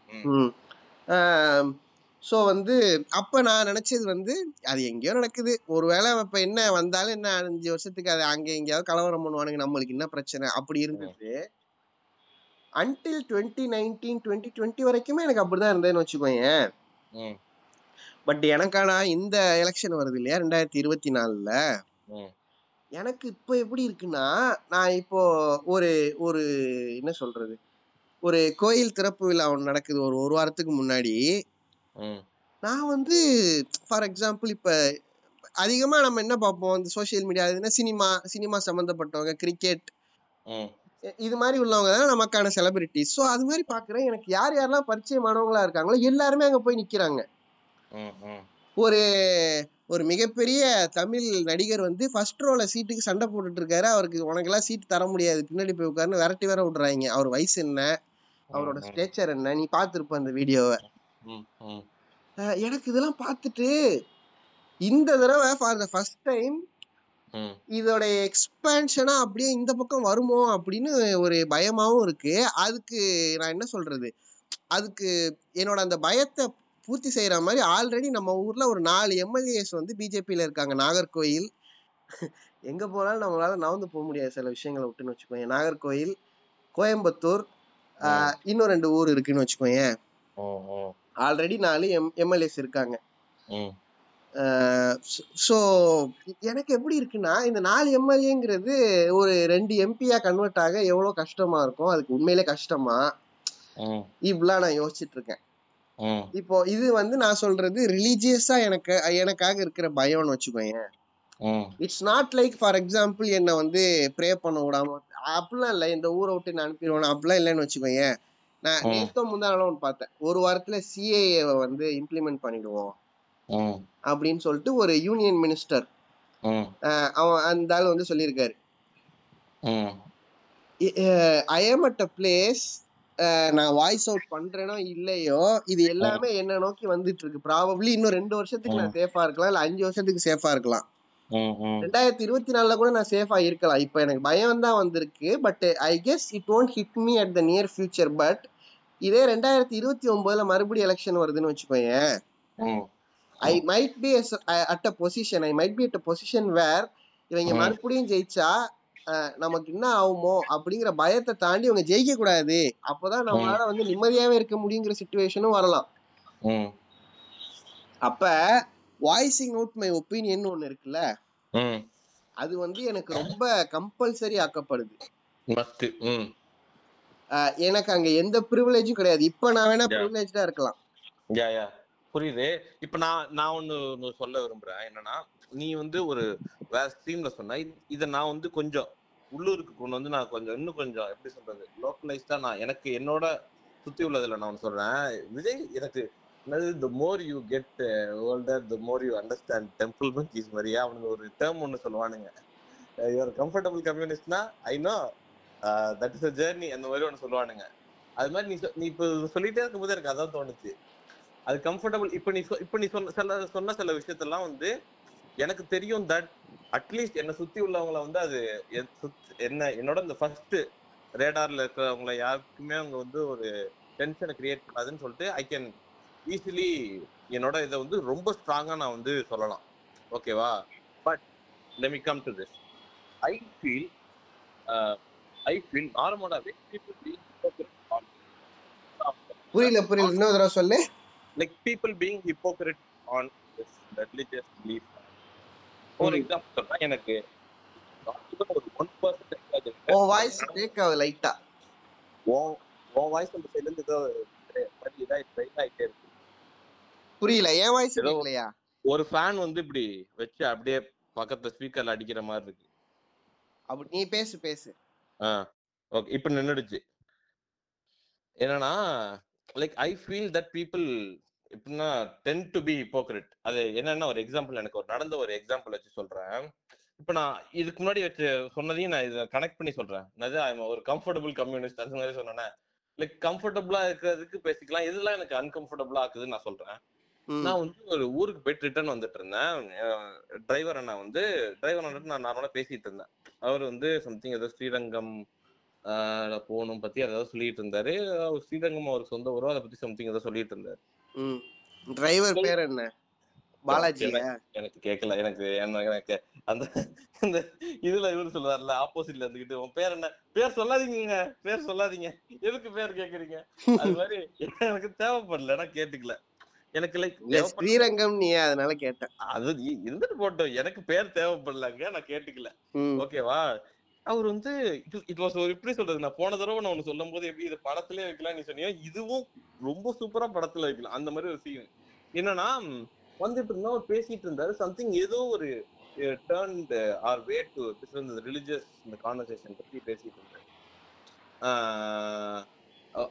S2: ஸோ வந்து அப்ப நான் நினைச்சது வந்து அது எங்கேயோ நடக்குது. ஒருவேளை இப்ப என்ன வந்தாலும் என்ன அஞ்சு வருஷத்துக்கு அது அங்க எங்கேயாவது கலவரம் பண்ணுவானுங்க நம்மளுக்கு என்ன பிரச்சனை? அப்படி இருந்தது until twenty nineteen twenty twenty வரைக்குமே எனக்கு அப்படிதான் இருந்தேன்னு வச்சுக்கோயேன். பட் எனக்கான இந்த எலெக்ஷன் வருது இல்லையா ரெண்டாயிரத்தி இருபத்தி நாலுல. எனக்கு இப்போ எப்படி இருக்குன்னா நான் இப்போ ஒரு ஒரு என்ன சொல்றது ஒரு கோயில் திறப்பு விழா ஒன்று நடக்குது ஒரு ஒரு வாரத்துக்கு முன்னாடி. நான் வந்து ஃபார் எக்ஸாம்பிள் இப்போ அதிகமா நம்ம என்ன பார்ப்போம் இந்த சோஷியல் மீடியா சினிமா சினிமா சம்மந்தப்பட்டவங்க கிரிக்கெட். இது மாதிரி உள்ளவங்க தான் நமக்கான செலிபிரிட்டிஸ் ஸோ அது மாதிரி பார்க்குறேன் எனக்கு யார் யாரெல்லாம் பரிச்சயமானவங்களா இருக்காங்களோ எல்லாருமே அங்கே போய் நிற்கிறாங்க. ஒரு ஒரு மிகப்பெரிய தமிழ் நடிகர் வந்து ஃபர்ஸ்ட் ரோல சீட்டுக்கு சண்டை போட்டுட்டு இருக்காரு அவருக்கு உனக்கெல்லாம் சீட் தர முடியாது பின்னாடி போய் உட்காருன்னு விரட்டி வேற விடுறாங்க அவர் வயசு என்ன அவரோட. ஸ்டேச்சர் என்ன நீ பார்த்துருப்ப அந்த வீடியோவை. எனக்கு இதெல்லாம் பார்த்துட்டு இந்த தடவை ஃபார் த ஃபர்ஸ்ட் டைம். இதோட எக்ஸ்பேன்ஷனா அப்படியே இந்த பக்கம் வருமோ அப்படின்னு ஒரு பயமாவும் இருக்கு. அதுக்கு நான் என்ன சொல்றது? அதுக்கு என்னோட அந்த பயத்தை பூர்த்தி செய்யற மாதிரி ஆல்ரெடி நம்ம ஊர்ல ஒரு நாலு எம்எல்ஏஸ் வந்து பிஜேபியில இருக்காங்க. நாகர்கோயில். எங்க போனாலும் நம்மளால நகர்ந்து போக முடியாது சில விஷயங்களை விட்டுன்னு வச்சுக்கோங்க நாகர்கோயில் கோயம்புத்தூர் இன்னும் ரெண்டு ஊர் இருக்குன்னு வச்சுக்கோங்க. ஆல்ரெடி நாலு எம் எம்எல்ஏஸ் இருக்காங்க. ஸோ எனக்கு எப்படி இருக்குன்னா இந்த நாலு எம்எல்ஏங்கிறது ஒரு ரெண்டு எம்பியா கன்வெர்ட் ஆக எவ்வளோ கஷ்டமா இருக்கும் அதுக்கு உண்மையிலே கஷ்டமா. இப்படிலாம் நான் யோசிச்சுட்டு இருக்கேன். இப்போ இது வந்து நான் சொல்றது ரிலீஜியஸா எனக்கு எனக்காக இருக்கிற பயம்னு வச்சுக்கோங்க. It's not like for example என்னை வந்து ப்ரே பண்ண விடாம அப்படிலாம் இல்லை இந்த ஊரை விட்டு நான் அனுப்பிடுவேன் அப்படிலாம் இல்லைன்னு வச்சுக்கோங்க நான். நேத்தோ முந்தானாலும் ஒன்று பார்த்தேன் ஒரு வாரத்துல சிஏஏ வந்து இம்ப்ளிமெண்ட் பண்ணிடுவோம். அப்படின்னு சொல்லிட்டு ஒரு யூனியன் மினிஸ்டர். அவன் அந்த ஆள் வந்து சொல்லியிருக்காரு. I am at a place நான் வாய்ஸ் அவுட் பண்றேனோ இல்லையோ இது எல்லாமே என்ன நோக்கி வந்துட்டு இருக்கு ப்ராபப்ளி இன்னும் ரெண்டு வருஷத்துக்கு நான் சேஃபா இருக்கலாம் இல்ல அஞ்சு வருஷத்துக்கு சேஃபா இருக்கலாம். ரெண்டாயிரத்தி இருபத்தி நாலுல கூட நான் சேஃபா இருக்கலாம். இப்போ எனக்கு பயம் தான் வந்திருக்கு but I guess it won't hit me at the near future but இதே ரெண்டாயிரத்தி இருபத்தி ஒன்பதுல மறுபடியும் எலெக்ஷன் வருதுன்னு வச்சுக்கோங்க. I might be at a position I might be at a position where இவங்க
S3: ம்.
S2: மறுபடியும் ஜெயிச்சா நமக்கு என்ன ஆகுமோ அப்படிங்கிற பயத்தை தாண்டி இவங்க ஜெயிக்க கூடாது. அப்பதான் நம்மளால வந்து நிம்மதியாவே இருக்க முடியுங்கிற சுச்சுவேஷனும் வரலாம்.
S3: ம்.
S2: அப்ப வாய்ஸிங் அவுட் மை ஒப்பீனியன் ஒண்ணு இருக்குல்ல. அது வந்து எனக்கு ரொம்ப கம்பல்சரி ஆக்கப்படுது. எனக்கு அங்க எந்த ப்ரிவிலேஜும் கிடையாது. இப்ப நான் வேணா. ப்ரிவிலேஜா இருக்கலாம்.
S3: புரியுது. இப்ப நான் நான் ஒன்னு சொல்ல விரும்புறேன். என்னன்னா நீ வந்து ஒரு வேற ஸ்ட்ரீம்ல சொன்ன இதை நான் வந்து கொஞ்சம் உள்ளூருக்கு கொண்டு வந்து நான் கொஞ்சம் இன்னும் கொஞ்சம் எப்படி சொல்றது லோக்கலைஸ்டா நான் எனக்கு என்னோட சுத்தி உள்ளதுல நான் ஒன்று சொல்றேன். விஜய் எனக்கு என்னது the more you get older the more you understand temple monkeys மாதிரியா அவனுங்க ஒரு டேர்ம் ஒன்று சொல்லுவானுங்க. Your comfortable கம்யூனிஸ்ட்னா I know that is a journey அந்த மாதிரி ஒன்று சொல்லுவானுங்க. அது மாதிரி நீ சொ- நீ இப்போ சொல்லிட்டே இருக்கும்போது எனக்கு அதான் தோணுச்சு. அது கம்ஃபர்டபுள் இப்போ நீ இப்போ நீ சொன்ன சில சொன்ன சில விஷயத்தெல்லாம் வந்து எனக்கு தெரியும் தட் அட்லீஸ்ட் என்னை சுத்தி உள்ளவங்கள வந்து அது சுத்- என்ன என்னோட இந்த ஃபர்ஸ்ட் ரேடார்ல இருக்கிறவங்கள யாருக்குமே அவங்க வந்து ஒரு டென்ஷனை கிரியேட் பண்ணாதுன்னு சொல்லிட்டு ஐ கேன் ஈஸிலி என்னோட இதை வந்து ரொம்ப ஸ்ட்ராங்காக நான் வந்து சொல்லலாம். ஓகேவா but let come to this I feel I feel நார்மலாவே
S2: புரியல புரியல. இன்னொரு தடவை சொல்லு.
S3: Like people being hypocrite on this religious belief for example சொன்னா எனக்கு. ஒரு
S2: உன் வாய்ஸ் பிரேக் ஆகுது லைட்டா
S3: உன் உன் வாய்ஸ் அந்த சைடுல இருந்து ஏதோ மாதிரி ரைட் ஆயிட்டே இருக்கு.
S2: புரியல என் வாய்ஸ் கேட்கலையா
S3: ஒரு ஃபேன் வந்து இப்படி வச்சு அப்படியே பக்கத்துல ஸ்பீக்கர்ல அடிக்கிற மாதிரி இருக்கு.
S2: அப்படி நீ பேசு பேசு.
S3: ஆ ஓகே இப்போ நின்னுடுச்சு. என்னன்னா like I feel that people எப்படின்னா டென் டு பி ஹிப்போக்ரிட் அது என்னன்னா ஒரு எக்ஸாம்பிள் எனக்கு ஒரு நடந்த ஒரு எக்ஸாம்பிள் வச்சு சொல்றேன். இப்போ நான் இதுக்கு முன்னாடி வச்சு சொன்னதையும் நான் இதை கனெக்ட் பண்ணி சொல்றேன். அது I'm ஒரு கம்ஃபர்டபுள் கம்யூனிஸ்ட் அது மாதிரி சொன்னேன். லைக் கம்ஃபர்டபுளா இருக்கிறதுக்கு பேசிக்கலாம். இதெல்லாம் எனக்கு அன்கம்ஃபர்டபுளா இருக்குதுன்னு நான் சொல்றேன். நான் வந்து ஒரு ஊருக்கு போயிட்டு ரிட்டர்ன் வந்துட்டு இருந்தேன். டிரைவர் அண்ணா வந்து டிரைவர் அண்ணா நான் நார்மலா பேசிட்டு இருந்தேன். அவர் வந்து சம்திங் ஏதோ ஸ்ரீரங்கம் போகணும் பத்தி ஏதாவது சொல்லிட்டு இருந்தாரு. அவர் ஸ்ரீரங்கம் அவருக்கு சொந்த ஊரோ? அதை பத்தி சம்திங் ஏதோ சொல்லிட்டு இருந்தாரு.
S2: டிரைவர் பேர் என்ன? பாலாஜியா?
S3: எனக்கு கேட்கல எனக்கு என்ன- எனக்கு அந்த இந்த இதுல இவரு சொல்றாருல ஆப்போசிட்ல இருந்துகிட்டு உன் பேர் என்ன? பேர் சொல்லாதீங்க பேர் சொல்லாதீங்க. எதுக்கு பேர் கேக்குறீங்க? அது மாதிரி எனக்கு தேவைப்படல. நான் கேட்டுக்கல. எனக்கு லைக்
S2: ஸ்ரீரங்கம் நீ அதனால கேட்டேன்.
S3: அது இருந்துட்டு போட்டோம். எனக்கு பேர் தேவைப்படலங்க. நான் கேட்டுக்கல. ஓகேவா? அவர் வந்து இட் வாஸ் ஒரு எப்படி சொல்றது நான் போன தடவை நான் ஒண்ணு சொல்லும் போது எப்படி இது படத்திலே வைக்கலாம் நீ சொன்னியோ இதுவும் ரொம்ப சூப்பரா படத்துல வைக்கலாம். அந்த மாதிரி ஒரு சீன் என்னன்னா வந்துட்டு இருந்தா அவர் பேசிட்டு இருந்தாரு. சம்திங் ஏதோ ஒரு டேர்ன் ஆர் வே டு இந்த ரிலிஜியஸ் இந்த கான்வர்சேஷன் பத்தி பேசிட்டு இருந்தாரு.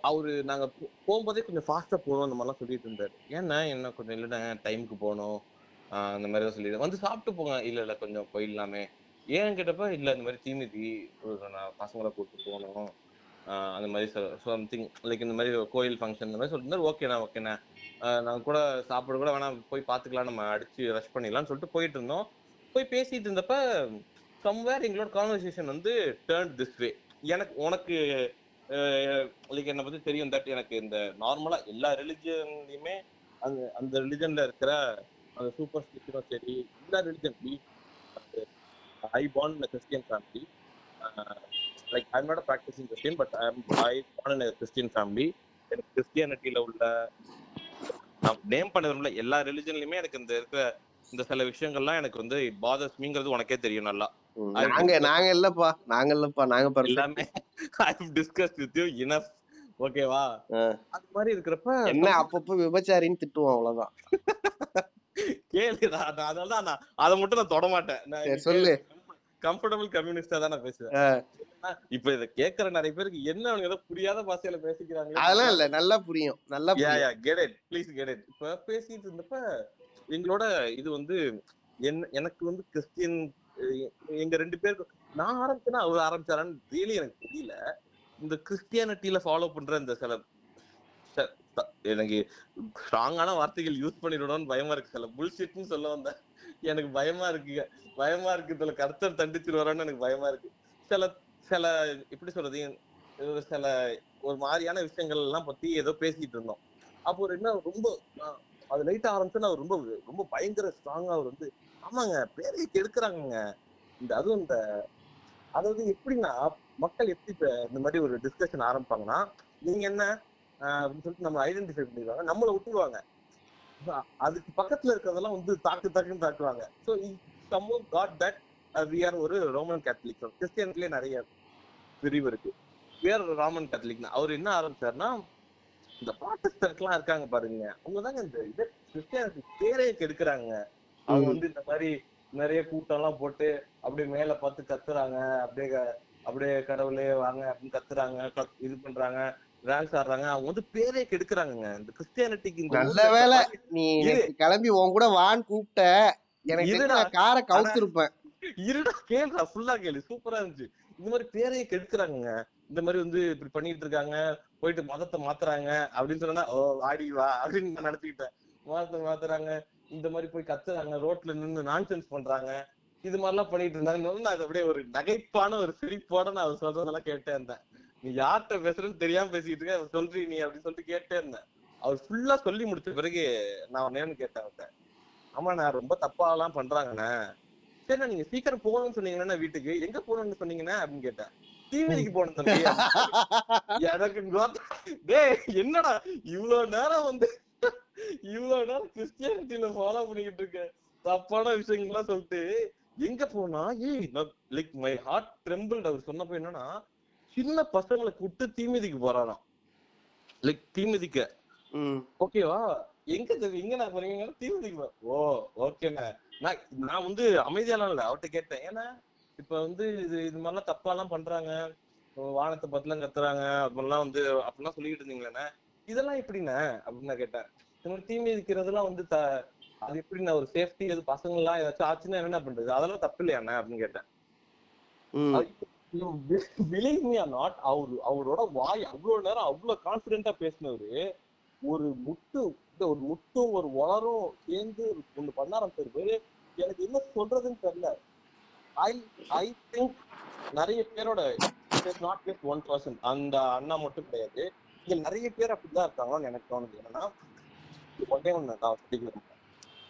S3: அவரு நாங்க போ- போகும்போதே கொஞ்சம் ஃபாஸ்டா போகணும் அந்த மாதிரிலாம் சொல்லிட்டு இருந்தாரு. ஏன்னா என்ன கொஞ்சம் இல்லைன்னா டைமுக்கு போகணும் அந்த மாதிரி தான் சொல்லிடு வந்து சாப்பிட்டு போங்க. இல்ல இல்ல கொஞ்சம் போயிடலாமே. ஏன் கேட்டப்ப இல்ல இந்த மாதிரி தீமிதி நான் பசங்களை கூப்பிட்டு போனோம் ஆஹ் அந்த மாதிரி சம்திங் லைக் இந்த மாதிரி கோயில் ஃபங்க்ஷன் இந்த மாதிரி சொல்லிட்டு ஓகேண்ணா ஓகேண்ணா ஆஹ் நாங்க கூட சாப்பிட கூட வேணாம் போய் பார்த்துக்கலாம் நம்ம அடிச்சு ரஷ் பண்ணிடலாம்னு சொல்லிட்டு போயிட்டு இருந்தோம் போய் பேசிட்டு இருந்தப்ப சம்வேர் எங்களோட கான்வர்சேஷன் வந்து டேர்ன் திஸ் வே எனக்கு உனக்கு லைக் என்னை பத்தி தெரியும் தட் எனக்கு இந்த நார்மலா எல்லா ரிலிஜன்லயுமே அந்த அந்த ரிலிஜன்ல இருக்கிற அந்த சூப்பர் ஸ்டிஷனும் சரி எல்லா religion I born in a Christian family. Uh, like I'm not a practicing Christian, but I'm I born in a Christian family. எனக்கு கிறிஸ்டியானிட்டியில உள்ள நான் நேம் பண்ண விரும்பல எல்லா ரிலிஜன்லயுமே எனக்கு இந்த இருக்கிற இந்த சில விஷயங்கள்லாம் எனக்கு வந்து பாதர்ஸ் மீங்கிறது உனக்கே தெரியும் நல்லா
S2: நாங்க நாங்க இல்லப்பா நாங்க இல்லப்பா நாங்க.
S3: எல்லாமே I discuss with you enough ஓகேவா. அது மாதிரி இருக்கிறப்ப
S2: என்ன அப்பப்போ விபச்சாரின்னு திட்டுவோம் அவ்வளவுதான் *laughs*
S3: கேளுடா நான் அதனால தான் நான் அதை மட்டும் நான் தொட மாட்டேன்.
S2: சொல்லு.
S3: கம்ஃபர்டபுள் கம்யூனிஸ்டா தான் நான் பேசுவேன். இப்ப இத கேக்குற நிறைய பேருக்கு என்ன அவனுங்க ஏதோ புரியாத பாஷையில பேசிக்கிறாங்க?
S2: அதெல்லாம் இல்ல நல்லா புரியும் நல்லா
S3: ya get it please get it இப்ப பேசிட்டு இருந்தப்ப எங்களோட இது வந்து என்ன எனக்கு வந்து கிறிஸ்டியன் எங்க ரெண்டு பேருக்கு நான் ஆரம்பிச்சேன்னா அவர் ஆரம்பிச்சாரான்னு ரியலி எனக்கு தெரியல இந்த கிறிஸ்டியானிட்டியில ஃபாலோ பண்ற இந்த சில எனக்கு ஸ்ட்ராங்கான வார்த்தைகள் யூஸ் பண்ணிடணும்னு பயமா இருக்கு. சில புல்ஷிட்னு சொல்ல வந்தேன். எனக்கு பயமா இருக்குங்க பயமா இருக்கு. இதுல கர்த்தர் தண்டிச்சிருவாரான்னு எனக்கு பயமா இருக்கு. சில சில எப்படி சொல்றது? சில ஒரு மாதிரியான விஷயங்கள் எல்லாம் பத்தி ஏதோ பேசிட்டு இருந்தோம். அப்போ ஒரு என்ன ரொம்ப அது லைட் ஆரம்பிச்சு அவர் ரொம்ப ரொம்ப பயங்கர ஸ்ட்ராங்கா அவர் வந்து ஆமாங்க பேரை கெடுக்குறாங்கங்க. இந்த அதுவும் இந்த அதாவது எப்படின்னா மக்கள் எப்படி இந்த மாதிரி ஒரு டிஸ்கஷன் ஆரம்பிப்பாங்கன்னா நீங்க என்ன அப்படின்னு சொல்லிட்டு நம்ம ஐடென்டிஃபை பண்ணிடுவாங்க. நம்மளை விட்டுருவாங்க. அதுக்கு பக்கத்துல இருக்கிறதெல்லாம் வந்து தாக்கு தாக்குன்னு தாக்குவாங்க. So some god that we are ஒரு ரோமன் கேத்தலிக் கிறிஸ்டியன்லயே நிறைய பிரிவு இருக்கு. வேற ராமன் கேத்தலிக் அவர் என்ன ஆரம்பிச்சாருன்னா இந்த ப்ராட்டஸ்டன்ட் எல்லாம் இருக்காங்க பாருங்க. அவங்க தாங்க இந்த இதை கிறிஸ்டியானிட்டி பேரே கெடுக்குறாங்க. அவங்க. வந்து இந்த மாதிரி நிறைய கூட்டம் எல்லாம் போட்டு அப்படியே மேல பார்த்து கத்துறாங்க. அப்படியே அப்படியே கடவுளே வாங்க அப்படின்னு கத்துறாங்க. கத்- இது பண்றாங்க. டான்ஸ் ஆடுறாங்க அவங்க வந்து பேரே கெடுக்குறாங்கங்க. இந்த கிறிஸ்டியானிட்டிக்கு
S2: நல்ல
S3: பாதி-
S2: நீ கிளம்பி உன் கூட வான்னு கூப்பிட்ட எனக்கு காரை கவுத்திருப்பேன்.
S3: இருடா கேளுடா ஃபுல்லா கேளு. சூப்பரா இருந்துச்சு. இந்த மாதிரி பேரையே கெடுக்குறாங்கங்க. இந்த மாதிரி வந்து இப்படி பண்ணிட்டு இருக்காங்க. போயிட்டு மதத்தை மாத்துறாங்க. அப்படின்னு சொன்னா ஓ ஆடி வா அப்படின்னு நான் நினைச்சுக்கிட்டேன். மதத்தை மாத்துறாங்க. இந்த மாதிரி போய் கத்துறாங்க. ரோட்ல நின்னு நான்சென்ஸ் பண்றாங்க. இது மாதிரிலாம் பண்ணிட்டு இருந்தாங்க. நான் அது அப்படியே ஒரு நகைப்பான ஒரு சிரிப்போட நான் சொல்றதெல்லாம் கேட்டே இருந்தேன் நீ யார்கிட்ட பேசுறேன்னு தெரியாம பேசிட்டு இருக்க சொல்றீ நீ அப்படின்னு சொல்லிட்டு கேட்டே இருந்தேன். அவர் ஃபுல்லா சொல்லி முடிச்ச பிறகு நான் நேர்னு கேட்டேன் அவர்கிட்ட. ஆமா நான் ரொம்ப எல்லாம் பண்றாங்கண்ணே. சரிண்ணா நீங்க சீக்கிரம் போகணும்னு சொன்னீங்கன்னா வீட்டுக்கு. எங்க போகணும்னு சொன்னீங்கன்னா அப்படின்னு கேட்டேன். தீமிதிக்கு போன தம்பி எனக்கு டே என்னடா இவ்வளவு நேரம் வந்து இவ்வளவு நேரம் கிறிஸ்டியானிட்டியில ஃபாலோ பண்ணிக்கிட்டு இருக்க. தப்பான விஷயங்கள்லாம் சொல்லிட்டு எங்க போனா? ஏய் லைக் மை ஹார்ட் ட்ரெம்பிள் அவர் சொன்னப்ப என்னன்னா சின்ன பசங்களை கூப்பிட்டு தீமிதிக்கு போறாராம். லைக் தீமிதிக்க. ஓகேவா எங்க எங்க நான் போறீங்க? தீமிதிக்கு ஓ ஓகேண்ணே நான் நான் வந்து அமைதியாலாம் இல்ல. அவர்கிட்ட கேட்டேன். ஏன்னா இப்ப வந்து இது இது மாதிரிலாம் தப்பா எல்லாம் பண்றாங்க வானத்தை பத்திலாம் கத்துறாங்க. அப்படிலாம் வந்து அப்படிலாம் சொல்லிட்டு இருந்தீங்களேண்ணே இதெல்லாம் எப்படிண்ணே அப்படின்னு நான் கேட்டேன். இந்த மாதிரி தீ மிதிக்கிறதெல்லாம் வந்து த அது எப்படிண்ணே ஒரு சேஃப்டி எது பசங்க எல்லாம் ஏதாச்சும் ஆச்சுன்னா என்ன பண்றது? அதெல்லாம் தப்பு இல்லையாண்ணே அப்படின்னு கேட்டேன். பிலீவ் மீ ஆர் நாட் அவர் அவரோட வாய் அவ்வளவு நேரம் அவ்வளவு கான்பிடென்டா பேசினவரு. ஒரு முட்டு இந்த ஒரு முட்டும் ஒரு உலரும் சேர்ந்து ஒண்ணு பண்ண ஆரம்பிச்சிருப்பாரு எனக்கு என்ன சொல்றதுன்னு தெரியல. ஐ ஐ திங்க் நிறைய பேரோட நாட் ஜஸ்ட் ஒன் பர்சன் அந்த அண்ணா மட்டும் கிடையாது. இங்க நிறைய பேர் அப்படிதான் இருக்காங்கன்னு எனக்கு தோணுது. என்னன்னா ஒன்றே ஒண்ணு நான் சொல்லி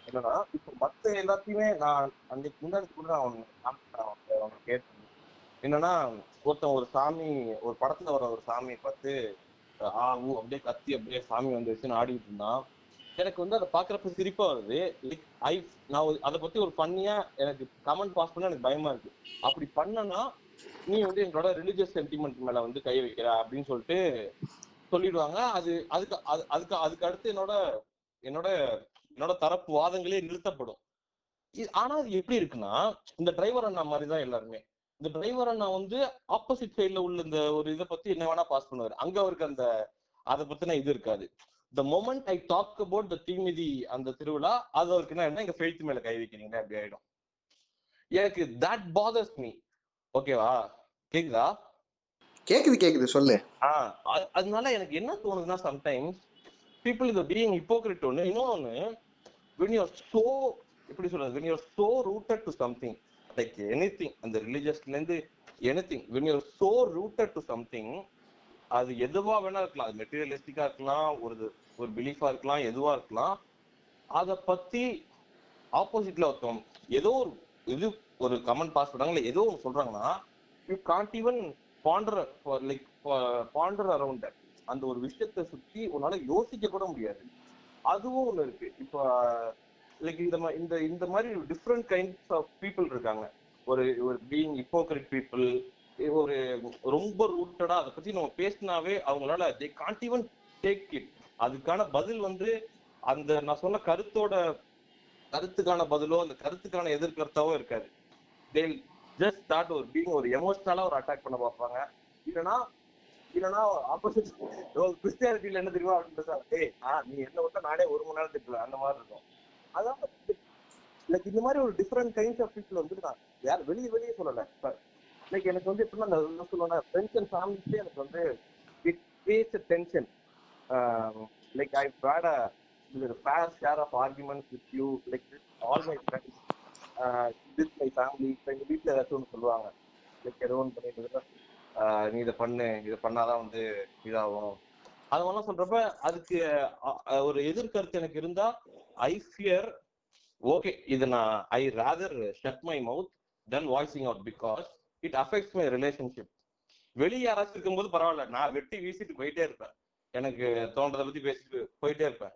S3: என்னன்னா இப்போ மத்த எல்லாத்தையுமே நான் அன்னைக்கு முன்னாடி கூட நான் அவனுக்கு, கேட்டேன். என்னன்னா ஒருத்தன் ஒரு சாமி ஒரு படத்துல வர ஒரு சாமியை பார்த்து ஆ ஊ அப்படியே கத்தி அப்படியே சாமி வந்துருச்சுன்னு ஆடிட்டு இருந்தான். எனக்கு வந்து அதை பாக்குறப்ப சிரிப்பா வருது. லைக் ஐ நான் ஒரு- அதை பத்தி ஒரு பண்ணியா எனக்கு கமெண்ட் பாஸ் பண்ண எனக்கு பயமா இருக்கு. அப்படி பண்ணனா நீ வந்து எங்களோட ரிலிஜியஸ் சென்டிமெண்ட் மேல வந்து கை வைக்கிற அப்படின்னு சொல்லிட்டு சொல்லிடுவாங்க. அது அதுக்கு அது- அதுக்கு அதுக்கு அடுத்து என்னோட என்னோட என்னோட தரப்பு வாதங்களே நிறுத்தப்படும். இது- ஆனா அது எப்படி இருக்குன்னா இந்த டிரைவர் அண்ணா மாதிரி தான் எல்லாருமே. இந்த டிரைவர் அண்ணா வந்து ஆப்போசிட் சைடுல உள்ள இந்த ஒரு இதை பத்தி என்ன வேணா பாஸ் பண்ணுவாரு. அங்க அவருக்கு அந்த அதை பத்தின இது இருக்காது. The moment I talk about the தீமிதி அந்த திருவிழா அது அவருக்கு என்ன எங்க ஃபெய்த் மேல கை வைக்கிறீங்க அப்படி ஆயிடும். எனக்கு தட் பாதர்ஸ் மீ ஓகேவா கேக்குதா?
S2: கேக்குது கேக்குது சொல்லு.
S3: ஆஹ் அதனால எனக்கு என்ன தோணுதுன்னா சம்டைம்ஸ் பீப்புள் இது பீயிங் ஹிப்போக்ரிட் ஒண்ணு இன்னொன்னு when you are so எப்படி சொல்றது? when you are so rooted to like anything அந்த ரிலீஜியஸ்லேருந்து இருந்து thing when you're so rooted to something அது எதுவா வேணா இருக்கலாம். அது மெட்டீரியலிஸ்டிக்கா இருக்கலாம் ஒரு ஒரு பிலீஃபா இருக்கலாம் எதுவா இருக்கலாம். அத பத்தி ஆப்போசிட்ல ஒருத்தவங்க ஏதோ ஒரு இது ஒரு கமெண்ட் பாஸ் பண்ணாங்களே ஏதோ ஒன்று சொல்றாங்கன்னா you can't even ponder like ponder around அந்த ஒரு விஷயத்தை சுத்தி உன்னால யோசிக்க கூட முடியாது. அதுவும் ஒண்ணு இருக்கு. இப்போ லைக் இந்த இந்த இந்த மாதிரி டிஃப்ரெண்ட் கைண்ட்ஸ் ஆஃப் பீப்புள் இருக்காங்க. ஒரு ஒரு பீயிங் ஹிப்போக்ரிட் பீப்புள் ஒரு ரொம்ப ரூட்டடா அதை பத்தி நம்ம பேசினாவே அவங்களால they can't even take it அதுக்கான பதில் வந்து அந்த நான் சொன்ன கருத்தோட கருத்துக்கான பதிலோ அந்த கருத்துக்கான எதிர்கருத்தாவோ இருக்காது. தே ஜஸ்ட் ஸ்டார்ட் ஒரு பீங் ஒரு எமோஷனலா ஒரு அட்டாக் பண்ண பார்ப்பாங்க. இல்லைன்னா இல்லைன்னா ஆப்போசிட் கிறிஸ்டியானிட்டியில என்ன தெரியுமா அப்படின்னு பேசுவாங்க ஏய் ஆ நீ என்ன விட்டா நானே ஒரு மணி நேரம் திட்டுவேன் அந்த மாதிரி இருக்கும். அதான் லைக் இந்த மாதிரி ஒரு டிஃப்ரெண்ட் கைண்ட்ஸ் ஆஃப் பீப்புள் வந்து நான் யார் வெளியே வெளியே சொல்லல. லைக் எனக்கு வந்து எப்படின்னா அந்த என்ன சொல்லுவேன்னா ஃப்ரெண்ட்ஸ் அண்ட் ஃபேமிலிஸ்லேயே எனக்கு வந்து it creates tension like I had a fair share of arguments with you like all my friends with my family இப்போ எங்கள் வீட்டில் ஏதாச்சும் ஒன்று சொல்லுவாங்க லைக் ஏதோ ஒன்று பண்ணிட்டு நீ இதை பண்ணு இதை பண்ணாதான் வந்து இதாகும். அதெல்லாம் சொல்றப்ப அதுக்கு ஒரு எதிர்கருத்து எனக்கு இருந்தா ஐ ஃபியர் ஓகே இது நான் I rather shut my mouth then voicing out because it affects my relationship வெளியே யாராச்சும் இருக்கும்போது பரவாயில்ல நான் வெட்டி வீசிட்டு போயிட்டே இருப்பேன். எனக்கு தோன்றதை பத்தி பேசிட்டு போயிட்டே இருப்பேன்.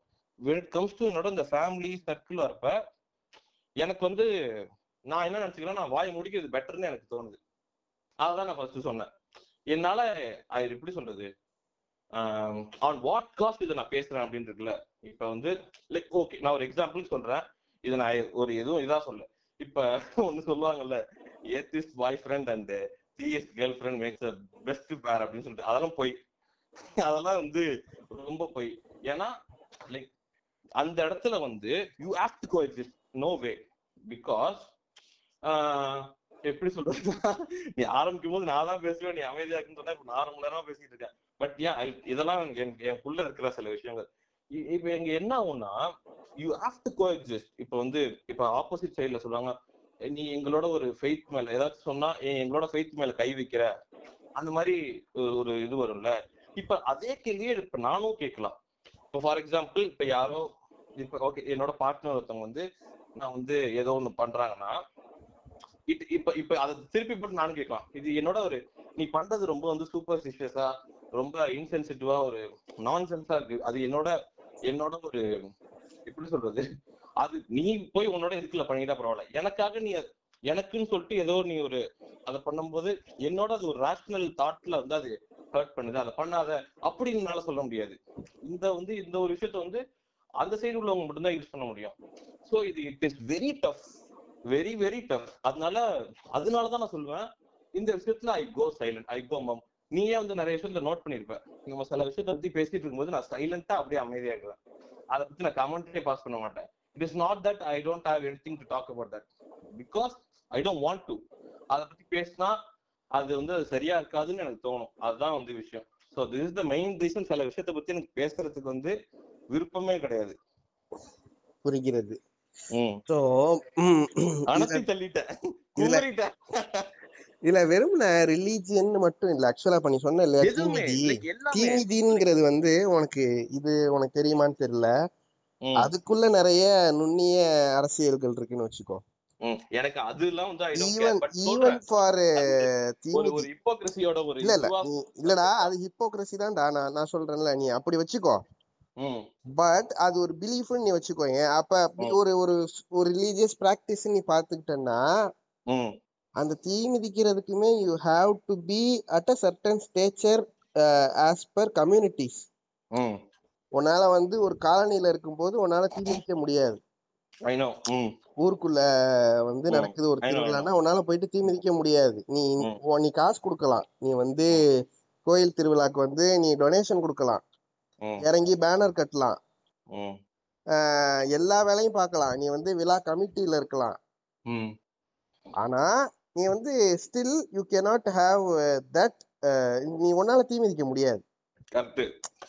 S3: When கம்ஸ் டு to என்னோட இந்த ஃபேமிலி சர்க்கிள் வரப்ப எனக்கு வந்து நான் என்ன நினைச்சுக்கிறேன் நான் வாய் முடிக்கிறது பெட்டர்னு எனக்கு தோணுது. அதுதான் நான் ஃபர்ஸ்ட் சொன்னேன். என்னால அது எப்படி சொல்றது? ஆன் வாட் காஸ்ட் இதை நான் பேசுறேன் அப்படின்னு இருக்குல்ல இப்ப வந்து லைக் ஓகே நான் ஒரு எக்ஸாம்பிள் சொல்றேன். இதை நான் ஒரு எதுவும் இதா சொல்ல இப்ப ஒண்ணு சொல்லுவாங்கல்ல atheist boyfriend and CS girlfriend makes best pair அப்படின்னு சொல்லிட்டு அதெல்லாம் போய். அதெல்லாம் வந்து ரொம்ப போய். ஏன்னா லைக் அந்த இடத்துல வந்து you have to go coexist no way because எப்படி சொல்றது நீ ஆரம்பிக்கும் போது நான் தான் பேசுவேன் நீ அமைதியா இருக்குன்னு சொன்னா இப்ப நான் அரை நேரமா பேசிட்டு இருக்கேன். பட் ஏன் இதெல்லாம் என் எனக்குள்ள இருக்கிற சில விஷயங்கள். இ- இப்ப எங்க என்ன ஆகும்னா யூ ஹாவ் டு கோஎக்ஸிஸ்ட் இப்ப வந்து இப்ப ஆப்போசிட் சைடுல சொல்லுவாங்க நீ எங்களோட ஒரு ஃபெய்த் மேல ஏதாச்சும் சொன்னா எங்களோட ஃபெய்த் மேல கை வைக்கிற. அந்த மாதிரி ஒரு- ஒரு இது வரும்ல. இப்ப அதே கேள்வியே இப்ப நானும் கேட்கலாம். இப்போ ஃபார் எக்ஸாம்பிள் இப்ப யாரோ இப்ப ஓகே என்னோட பார்ட்னர் ஒருத்தவங்க வந்து நான் வந்து ஏதோ ஒண்ணு பண்றாங்கன்னா இட் இப்ப இப்ப அதை திருப்பி போட்டு நானும் கேட்கலாம். இது என்னோட ஒரு நீ பண்றது ரொம்ப வந்து சூப்பர் சூப்பர்ஸ்டிஷியஸா ரொம்ப இன்சென்சிட்டிவா ஒரு நான்சென்ஸா இருக்கு. அது என்னோட என்னோட ஒரு எப்படி சொல்றது? அது நீ போய் உன்னோட இதுக்குள்ள பண்ணிட்டா பரவாயில்ல. எனக்காக நீ அது- எனக்குன்னு சொல்லிட்டு ஏதோ நீ ஒரு அதை பண்ணும்போது என்னோட அது ஒரு ரேஷனல் தாட்ல வந்து அது ஹர்ட் பண்ணுது. அதை பண்ணாத அப்படின்னால சொல்ல முடியாது. இந்த வந்து இந்த ஒரு விஷயத்த வந்து அந்த சைடு உள்ளவங்க மட்டும்தான் யூஸ் பண்ண முடியும். ஸோ இது it is very tough very very tough அதனால அதனாலதான் நான் சொல்லுவேன். இந்த விஷயத்துல ஐ கோ சைலண்ட் ஐ கோ மம் நீயே வந்து நிறைய விஷயத்துல நோட் பண்ணிருப்ப நம்ம சில விஷயத்த பத்தி பேசிட்டு இருக்கும்போது நான் சைலண்டா அப்படியே அமைதியா இருக்கிறேன் அதை பத்தி நான் கமெண்ட்டே பாஸ் பண்ண மாட்டேன். It is not that I don't have anything to talk about that because I don't want to அதை பத்தி பேசினா அது வந்து அது சரியா இருக்காதுன்னு எனக்கு தோணும். அதுதான் வந்து விஷயம். So this is the main reason சில விஷயத்த பத்தி எனக்கு பேசுறதுக்கு வந்து விருப்பமே கிடையாது.
S2: புரிகிறது.
S3: ம்.
S2: சோ
S3: அனத்தி தள்ளிட்டேன்.
S2: இதுல வெறும் ரிலீஜியன் மட்டும் இல்ல. ஆக்சுவலா பண்ணி சொன்ன இல்லையா தீமிதி தீமிதிங்கிறது வந்து உனக்கு இது உனக்கு தெரியுமான்னு தெரியல. அதுக்குள்ள நிறைய நுண்ணிய அரசியல்கள் இருக்குன்னு வச்சுக்கோ.
S3: எனக்கு அதெல்லாம் வந்து
S2: ஈவன் ஈவன் ஃபார்
S3: ஒரு ஹிப்போக்ரசியோட ஒரு
S2: இல்ல இல்ல. இல்லடா அது ஹிப்போக்ரஸி தான்டா. நான் நான் சொல்றேன்ல நீ அப்படி வச்சுக்கோ. பட் அது ஒரு பிலீஃப்னு நீ வச்சுக்கோங்க அப்ப. ஒரு ஒரு ஒரு ரிலீஜியஸ் பிராக்டிஸ் நீ பாத்துக்கிட்டன்னா அந்த தீ மிதிக்கிறதுக்குமே you have to be at a certain stature as per communities உன்னால வந்து ஒரு காலனில இருக்கும்போது உன்னால தீ மிதிக்க முடியாது. ஊருக்குள்ள வந்து. நடக்குது ஒரு. திருவிழான்னா உன்னால போயிட்டு தீ மிதிக்க முடியாது. நீ நீ காசு கொடுக்கலாம். நீ வந்து கோயில் திருவிழாக்கு வந்து நீ டொனேஷன் கொடுக்கலாம். இறங்கி பேனர் கட்டலாம். எல்லா வேலையும் பார்க்கலாம். நீ வந்து விழா கமிட்டியில இருக்கலாம். ஆனா நீ வந்து still you cannot have that uh, uh, நீ உன்னால தீ மிதிக்க முடியாது.
S3: கரெக்ட்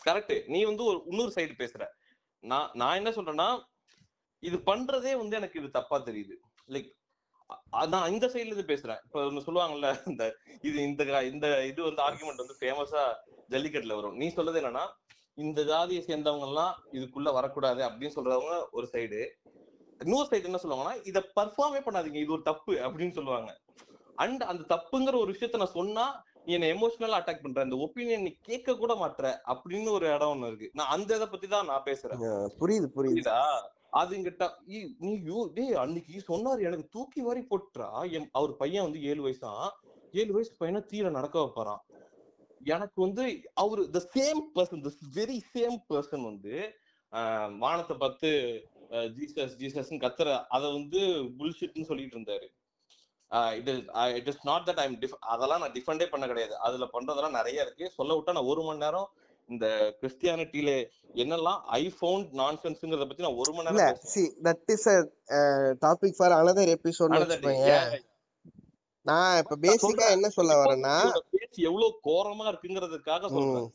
S3: கரெக்ட் நீ வந்து ஒரு இன்னொரு சைடு பேசுற. நான் நான் என்ன சொல்றேன்னா இது பண்றதே வந்து எனக்கு இது தப்பா தெரியுது. லைக் நான் இந்த சைடுல இருந்து பேசுறேன். இப்ப ஒண்ணு சொல்லுவாங்கல்ல இந்த இது இந்த இந்த இது வந்து ஆர்குமெண்ட் வந்து ஃபேமஸா ஜல்லிக்கட்டுல வரும். நீ சொல்றது என்னன்னா இந்த ஜாதியை சேர்ந்தவங்க எல்லாம் இதுக்குள்ள வரக்கூடாது அப்படின்னு சொல்றவங்க ஒரு சைடு இன்னொரு சைடு என்ன சொல்லுவாங்கன்னா இத பர்ஃபார்மே பண்ணாதீங்க இது ஒரு தப்பு அப்படின்னு சொல்லுவாங்க. அண்ட் அந்த தப்புங்கிற ஒரு விஷயத்த நான் சொன்னா நீ என்ன எமோஷனலா அட்டாக் பண்ற. அந்த ஒப்பீனியன் நீ கேட்க கூட மாட்ற அப்படின்னு ஒரு இடம் ஒண்ணு இருக்கு. நான் அந்த இதை பத்தி தான் நான் பேசுறேன்.
S2: புரியுது புரியுது.
S3: அது இங்கிட்ட நீ யூ டேய் அன்னைக்கு சொன்னாரு எனக்கு தூக்கி வாரி போட்டுறா. என் அவர் பையன் வந்து ஏழு வயசுதான் ஏழு வயசு பையனை தீர நடக்க வைப்பாராம். எனக்கு வந்து அவரு the same person the very same person வந்து வானத்தை பார்த்து ஜீசஸ் ஜீசஸ்ன்னு கத்துற அதை வந்து புல்ஷிட்னு சொல்லிட்டு இருந்தாரு. It is it is not that I'm அதெல்லாம் நான் டிஃபெண்டே பண்ண கிடையாது. அதுல பண்றதெல்லாம் நிறைய இருக்கு. சொல்ல விட்டா நான் ஒரு மணி நேரம் இந்த கிறிஸ்டியானிட்டியில என்னெல்லாம் ஐ ஃபவுண்ட் நான்சென்ஸ்ங்கிறத பத்தி நான் ஒரு மணி நேரம்
S2: see that is a topic for another episode. நான் இப்ப
S3: நான்
S2: பேசிக்கா என்ன சொல்ல வரேன்னா
S3: எவ்வளவு கோரமா இருக்குங்கிறதுக்காக சொல்றேன்.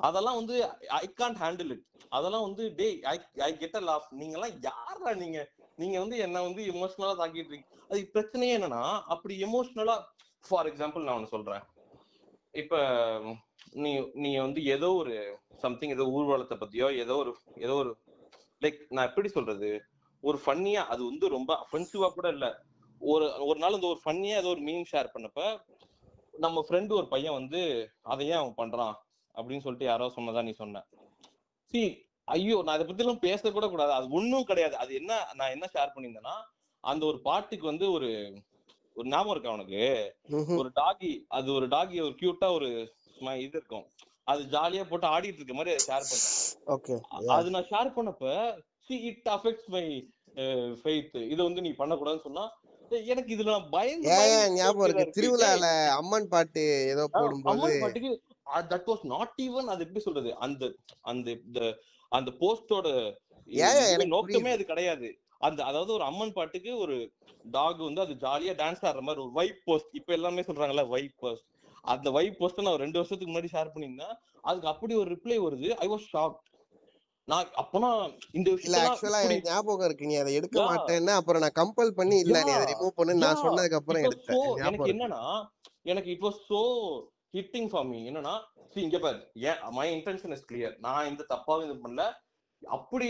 S3: அதெல்லாம் வந்து ஐ கான்ட் ஹேண்டில் இட் அதெல்லாம் வந்து டேய் ஐ ஐ கெட் அ லாஃப் நீங்க எல்லாம் யாரா நீங்க? நீங்க வந்து என்ன வந்து எமோஷனலா தாக்கிட்டு இருக்கீங்க? அது பிரச்சனையே என்னன்னா அப்படி எமோஷனலா ஃபார் எக்ஸாம்பிள் நான் ஒன்று சொல்றேன். இப்ப நீ நீ வந்து ஏதோ ஒரு சம்திங் ஏதோ ஊர்வலத்தை பத்தியோ ஏதோ ஒரு ஏதோ ஒரு லைக் நான் எப்படி சொல்றது? ஒரு ஃபன்னியா அது வந்து ரொம்ப அஃபென்சிவா கூட இல்ல. ஒரு ஒரு நாள் இந்த ஒரு ஃபன்னியா ஏதோ ஒரு மீன் ஷேர் பண்ணப்ப நம்ம ஃப்ரெண்டு ஒரு பையன் வந்து அதை ஏன் அவன் பண்றான். அப்படின்னு சொல்லிட்டு யாரோ சொன்னதா நீ சொன்ன. சி ஐயோ நான் இதை பத்தி எல்லாம் பேச கூட கூடாது. அது ஒண்ணும் கிடையாது. அது என்ன நான் என்ன ஷேர் பண்ணியிருந்தேன்னா அந்த ஒரு பாட்டுக்கு வந்து ஒரு ஒரு ஞாபகம் இருக்கா
S2: ம்ஹும்.
S3: ஒரு டாகி அது ஒரு டாகி ஒரு கியூட்டா ஒரு இது இருக்கும். அது ஜாலியா போட்டு ஆடிட்டு இருக்க மாதிரி ஷேர் பண்ணேன்.
S2: ஓகே
S3: அது நான் ஷேர் பண்ணப்ப see it affects my faith இதை வந்து நீ பண்ணக்கூடாதுன்னு சொன்னா எனக்கு இதுல நான் பயந்து
S2: ஞாபகம் இருக்கு? திருவிழால அம்மன் பாட்டு ஏதோ போடும்போது
S3: அம்மன் பாட்டுக்கு தட் வாஸ் நாட் ஈவன் அது எப்படி சொல்றது? அந்த அந்த அந்த போஸ்டோட நோக்கமே அது கிடையாது. அந்த அதாவது ஒரு அம்மன் பாட்டுக்கு ஒரு டாக் வந்து அது ஜாலியா டான்ஸ் ஆடுற மாதிரி ஒரு வைப் போஸ்ட் இப்ப எல்லாமே சொல்றாங்கல்ல வைப் போஸ்ட் அந்த வைப் போஸ்ட் நான் ரெண்டு வருஷத்துக்கு முன்னாடி ஷேர் பண்ணியிருந்தேன். அதுக்கு அப்படி ஒரு ரிப்ளை வருது. ஐ வாஸ் ஷாக் நான் அப்பனா இந்த விஷயத்தெல்லாம்
S2: ஆக்சுவலா ஞாபகம் இருக்கு. நீ அதை எடுக்க மாட்டேன்னா அப்புறம் நான் கம்பல் பண்ணி இல்ல நீ அதை ரிமூவ் பண்ணுன்னு
S3: யா
S2: நான் சொன்னதுக்கு அப்புறம் எடுத்தேன். எனக்கு
S3: என்னன்னா எனக்கு it was so hitting for me என்னன்னா இங்க பாரு. ஏன் மை இன்டென்ஷன் இஸ் கிளியர் நான் இந்த தப்பாவும் இது பண்ணல. அப்படி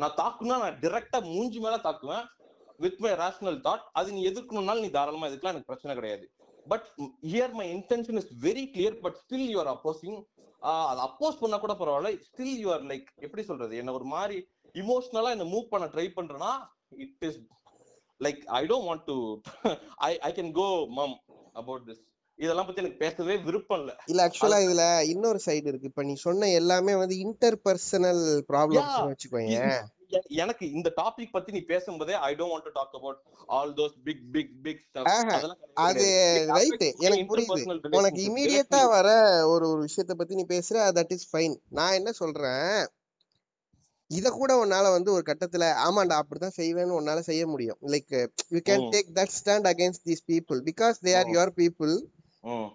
S3: நான் தாக்குனா நான் டிரெக்டா மூஞ்சி மேல தாக்குவேன். வித் மை ரேஷனல் தாட் அது நீ எதிர்க்கணும்னாலும் நீ தாராளமா எதுக்கலாம் எனக்கு பிரச்சனை கிடையாது. But here my intention is very clear but still you are opposing அதை அப்போஸ் பண்ணா கூட பரவாயில்ல. ஸ்டில் யூ ஆர் லைக் எப்படி சொல்றது? என்ன ஒரு மாதிரி இமோஷனலா என்ன மூவ் பண்ண ட்ரை பண்றேன்னா it is like I don't want to I I can go mum about this இதெல்லாம் பத்தி எனக்கு பேசவே விருப்பம் இல்ல.
S2: இல்ல ஆக்சுவலா இதுல இன்னொரு சைடு இருக்கு. இப்ப நீ சொன்ன எல்லாமே வந்து இன்டர் பர்சனல் ப்ராப்ளம்ஸ்
S3: Yeah.
S2: வச்சுக்கோங்க
S3: எனக்கு இந்த டாபிக் பத்தி நீ பேசும்போதே I don't want to talk about all those big big big
S2: அது ரைட் எனக்கு புரியுது. உனக்கு இமீடியட்டா வர ஒரு ஒரு விஷயத்த பத்தி நீ பேசுற தட் இஸ் ஃபைன் நான் என்ன சொல்றேன்? இத கூட உன்னால வந்து ஒரு கட்டத்துல ஆமாண்டா அப்படிதான் செய்வேன்னு உன்னால செய்ய முடியும். Like you can. Take that stand against these people because they are. Your people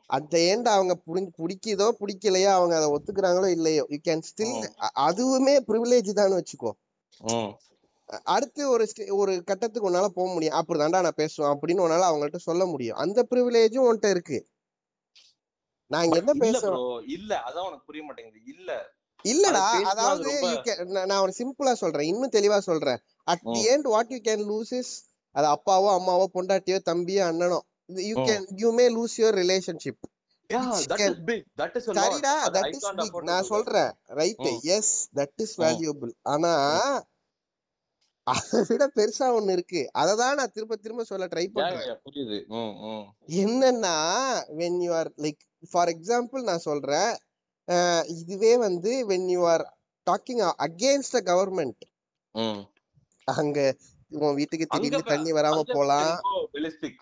S2: at the end அவங்க புரிஞ்சு பிடிக்குதோ பிடிக்கலையோ அவங்க அதை ஒத்துக்கிறாங்களோ இல்லையோ யூ கேன் ஸ்டில் அதுவுமே ப்ரிவிலேஜ் தான் வச்சுக்கோ. அடுத்து ஒரு ஒரு கட்டத்துக்கு உன்னால போக முடியும். அப்படிதான்டா நான் பேசுவேன் அப்படின்னு உன்னால அவங்கள்ட்ட சொல்ல முடியும். அந்த ப்ரிவிலேஜும் உன்கிட்ட இருக்கு. நான் இங்க என்ன
S3: ப்ரோ இல்ல. அதான் உனக்கு புரிய மாட்டேங்குது. இல்ல.
S2: இல்லடா அதாவது
S3: ரொம்ப-
S2: you can- நான் ஒரு சிம்பிளா சொல்றேன். இன்னும் தெளிவா சொல்றேன். At the. End what you can lose is அது அப்பாவோ அம்மாவோ பொண்டாட்டியோ தம்பியோ அண்ணனோ you
S3: hmm.
S2: Can you may lose your relationship
S3: yeah
S2: Which
S3: that
S2: can- சரிடா இஸ் பிக் நான் சொல்றேன். Right. Yes that is. Valuable ஆனா அதை விட பெருசா ஒண்ணு இருக்கு. அததான் நான் திரும்ப திரும்ப சொல்ல ட்ரை பண்றேன்.
S3: புரியுது. ம் ம்
S2: என்னன்னா when you are like for example நான் சொல்றேன் இதுவே வந்து when you are talking against a government அங்க உன் வீட்டுக்கு திடீர்னு தண்ணி வராம போலாம்.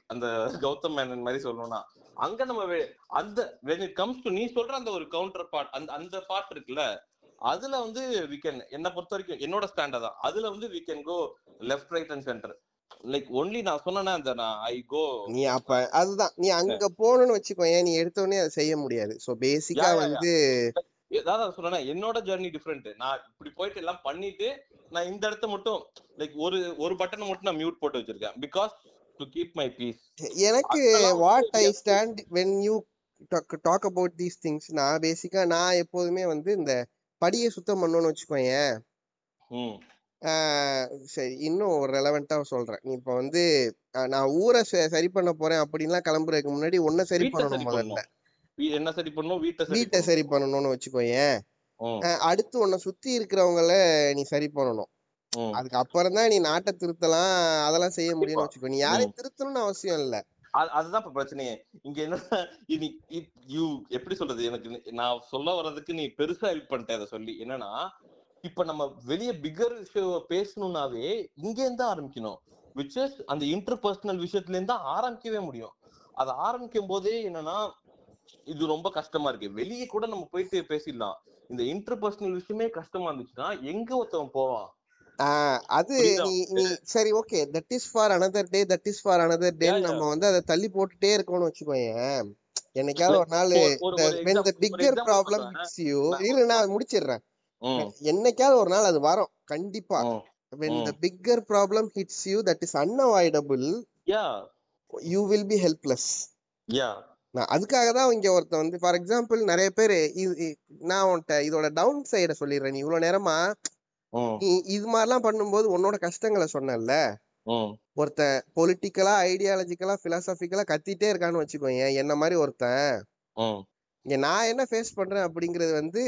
S3: அந்த கௌதம் மேனன் மாதிரி சொல்லணும்னா அங்க நம்ம வெ- அந்த when it comes to நீ சொல்ற அந்த ஒரு கவுண்டர் பார்ட் அந்த அந்த பார்ட் இருக்குல்ல அதுல வந்து we can என்ன பொறுத்த வரைக்கும் என்னோட ஸ்டாண்ட் தான். அதுல வந்து we can go left right and center. Like only நான் சொன்னேன்னா அந்த நான் ஐ கோ
S2: நீ அப்ப அதுதான். நீ அங்க போகணும்னு வச்சுக்கோ நீ எடுத்த உடனே அதை செய்ய முடியாது. சோ பேசிக்கா. வந்து
S3: ஏதாவது சொன்னேன் என்னோட ஜர்னி டிஃப்ரெண்ட் நான் இப்படி போயிட்டு எல்லாம் பண்ணிட்டு நான் இந்த இடத்த மட்டும் லைக் ஒரு ஒரு பட்டனை மட்டும் நான் மியூட் போட்டு வச்சிருக்கேன். Because to keep my peace
S2: எனக்கு what I stand when you talk about these things நான் பேசிக்கா நான் எப்போதுமே வந்து இந்த படியை சுத்தம் பண்ணணும்னு வச்சுக்கோயேன். சரி இன்னும் ஒரு ரெலவெண்டா சொல்றேன். நீ இப்ப வந்து நான் ஊரை சரி பண்ண போறேன் அப்படின்லாம் கிளம்புறதுக்கு முன்னாடி ஒன்ன சரி பண்ணணும் முதல்ல.
S3: என்ன சரி பண்ணணும்? வீட்டை சரி
S2: வீட்டை சரி பண்ணணும்னு வச்சுக்கோயேன். அடுத்து உன்னை சுத்தி இருக்கிறவங்கள நீ சரி பண்ணணும்.
S3: ம்.
S2: அதுக்கு அப்புறம் தான் நீ நாட்டை திருத்தலாம் அதெல்லாம் செய்ய முடியும்னு. வச்சுக்கோ. நீ யாரையும் திருத்தணும்னு அவசியம் இல்ல.
S3: அது- அதுதான் இப்ப பிரச்சனையே. இங்க என்ன யூ எப்படி சொல்றது? எனக்கு நான் சொல்ல வர்றதுக்கு நீ பெருசா ஹெல்ப் பண்ணிட்ட அதை சொல்லி. என்னன்னா இப்ப நம்ம வெளிய பிகர் விஷயம் பேசணும்னாவே இங்க இருந்து ஆரம்பிக்கணும். விச் இஸ் அந்த இன்டர்பர்சனல் விஷயத்துல இருந்து ஆரம்பிக்கவே முடியும். அது ஆரம்பிக்கும் போதே என்னன்னா இது ரொம்ப கஷ்டமா இருக்கு. வெளியே கூட நம்ம போயிட்டு பேசிடலாம். இந்த இன்டர்பர்சனல் விஷயமே கஷ்டமா இருந்துச்சுன்னா எங்க ஒருத்தவன் போவான்?
S2: அது நீ நீ சரி okay that is for another day that is for another day. நம்ம வந்து அதை தள்ளி போட்டுட்டே இருக்கோம்னு வச்சுக்கோயேன். என்னைக்காவது ஒரு நாள்
S3: example
S2: problem
S3: சொல்றேன்.
S2: hits you
S3: நான்
S2: இல்ல நான் முடிச்சிடுறேன். என்னைக்காவது ஒரு நாள் அது வரும். கண்டிப்பா.
S3: ம்.
S2: when
S3: ம்.
S2: the bigger problem hits you that is unavoidable
S3: yeah.
S2: you will be helpless.
S3: Yeah.
S2: நான் அதுக்காக தான் இங்க ஒருத்தன் வந்து ஃபார் எக்ஸாம்பிள் நிறைய பேர் நான் உன்கிட்ட இதோட டவுன் சைட சொல்லிடுறேன் நீ. இவ்வளவு நேரமா நீ இது மாதிரிலாம் பண்ணும்போது உன்னோட கஷ்டங்களை சொன்னல ஒருத்தன் பொலிட்டிக்கலா ஐடியாலஜிக்கலா பிலாசபிக்கலா கத்திட்டே இருக்கான்னு வச்சுக்கோங்க என்ன மாதிரி ஒருத்தன். இங்க நான் என்ன ஃபேஸ் பண்றேன் அப்படிங்கறது வந்து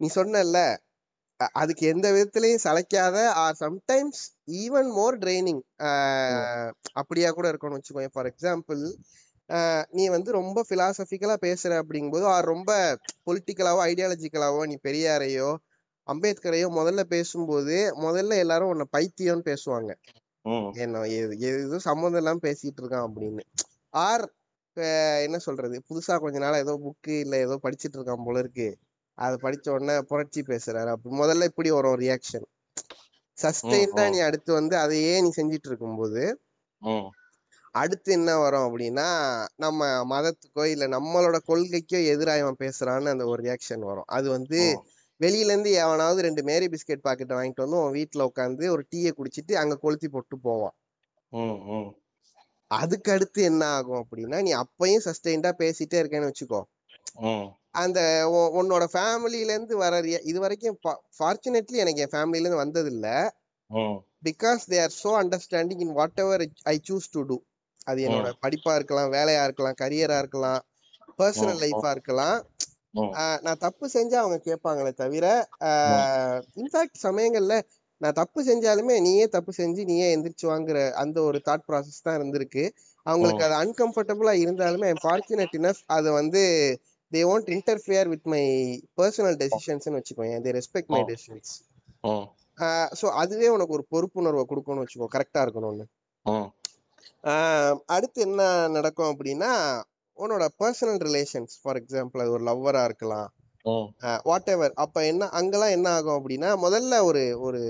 S2: நீ சொன்னல அதுக்கு எந்த விதத்திலையும் சளைக்காத or sometimes even more training அப்படியா கூட இருக்கணும்னு வச்சுக்கோங்க ஃபார் எக்ஸாம்பிள் நீ வந்து ரொம்ப பிலாசபிக்கலா பேசுற அப்படிங்கும்போது ஆர் ரொம்ப பொலிட்டிக்கலாவோ ஐடியாலஜிக்கலாவோ நீ பெரியாரையோ அம்பேத்கரையோ முதல்ல பேசும்போது முதல்ல எல்லாரும் உன்னை பைத்தியம்னு பேசுவாங்க
S3: ம்.
S2: என்ன எது எது சம்மந்தம் இல்லாம பேசிட்டு இருக்கான் அப்படின்னு ஆர் என்ன சொல்றது புதுசா கொஞ்ச நாளா ஏதோ புக்கு இல்ல ஏதோ படிச்சிட்டு இருக்கான் போல இருக்கு அதை படிச்ச உடனே புரட்சி பேசுறாரு அப்படி முதல்ல இப்படி வரும் ரியாக்ஷன் சஸ்டெயின்டா. நீ அடுத்து வந்து அதையே நீ செஞ்சிட்டு இருக்கும்போது. அடுத்து என்ன வரும் அப்படின்னா நம்ம மதத்துக்கோ இல்ல நம்மளோட கொள்கைக்கோ எதிரா இவன் பேசுறான்னு அந்த ஒரு ரியாக்ஷன் வரும் அது வந்து. வெளியில இருந்து எவனாவது ரெண்டு மேரி பிஸ்கெட் பாக்கெட்டை வாங்கிட்டு வந்து உன் வீட்டுல உட்காந்து ஒரு டீயை குடிச்சிட்டு அங்க கொளுத்தி போட்டு போவான். அதுக்கு அடுத்து என்ன ஆகும் அப்படின்னா நீ அப்பயும் சஸ்டெயின்டா பேசிட்டே இருக்கேன்னு வச்சுக்கோ. அந்த உன்- உன்னோட ஃபேமிலில இருந்து வர இது வரைக்கும் ஃபார்ச்சுனேட்லி எனக்கு என் ஃபேமிலில இருந்து வந்தது இல்ல. Because they are so understanding in whatever I choose to do அது என்னோட படிப்பா இருக்கலாம் வேலையா இருக்கலாம் கரியரா இருக்கலாம் பர்சனல் லைஃபா இருக்கலாம். நான் தப்பு செஞ்சா அவங்க கேட்பாங்களே தவிர இன்ஃபேக்ட் சமயங்கள்ல நான் தப்பு செஞ்சாலுமே நீயே தப்பு செஞ்சு நீயே எந்திரிச்சு வாங்குற அந்த ஒரு தாட் ப்ராசஸ் தான் இருந்திருக்கு. அவங்களுக்கு அது அன்கம்ஃபர்டபுளா இருந்தாலுமே ஃபார்ச்சுனேட் இனஃப் அது வந்து they won't interfere with my personal டெசிஷன்ஸ்னு வச்சுக்கோங்க they respect my. Decisions so அதுவே உனக்கு ஒரு பொறுப்புணர்வை கொடுக்கணும்னு வச்சுக்கோ. கரெக்டா இருக்கணும்னு. அடுத்து என்ன நடக்கும் அப்படின்னா உன்னோட பர்சனல் ரிலேஷன்ஸ் ஃபார் எக்ஸாம்பிள் அது ஒரு லவ்வரா இருக்கலாம். வாட் எவர் அப்ப என்ன அங்கெல்லாம் என்ன ஆகும் அப்படின்னா முதல்ல ஒரு ஒரு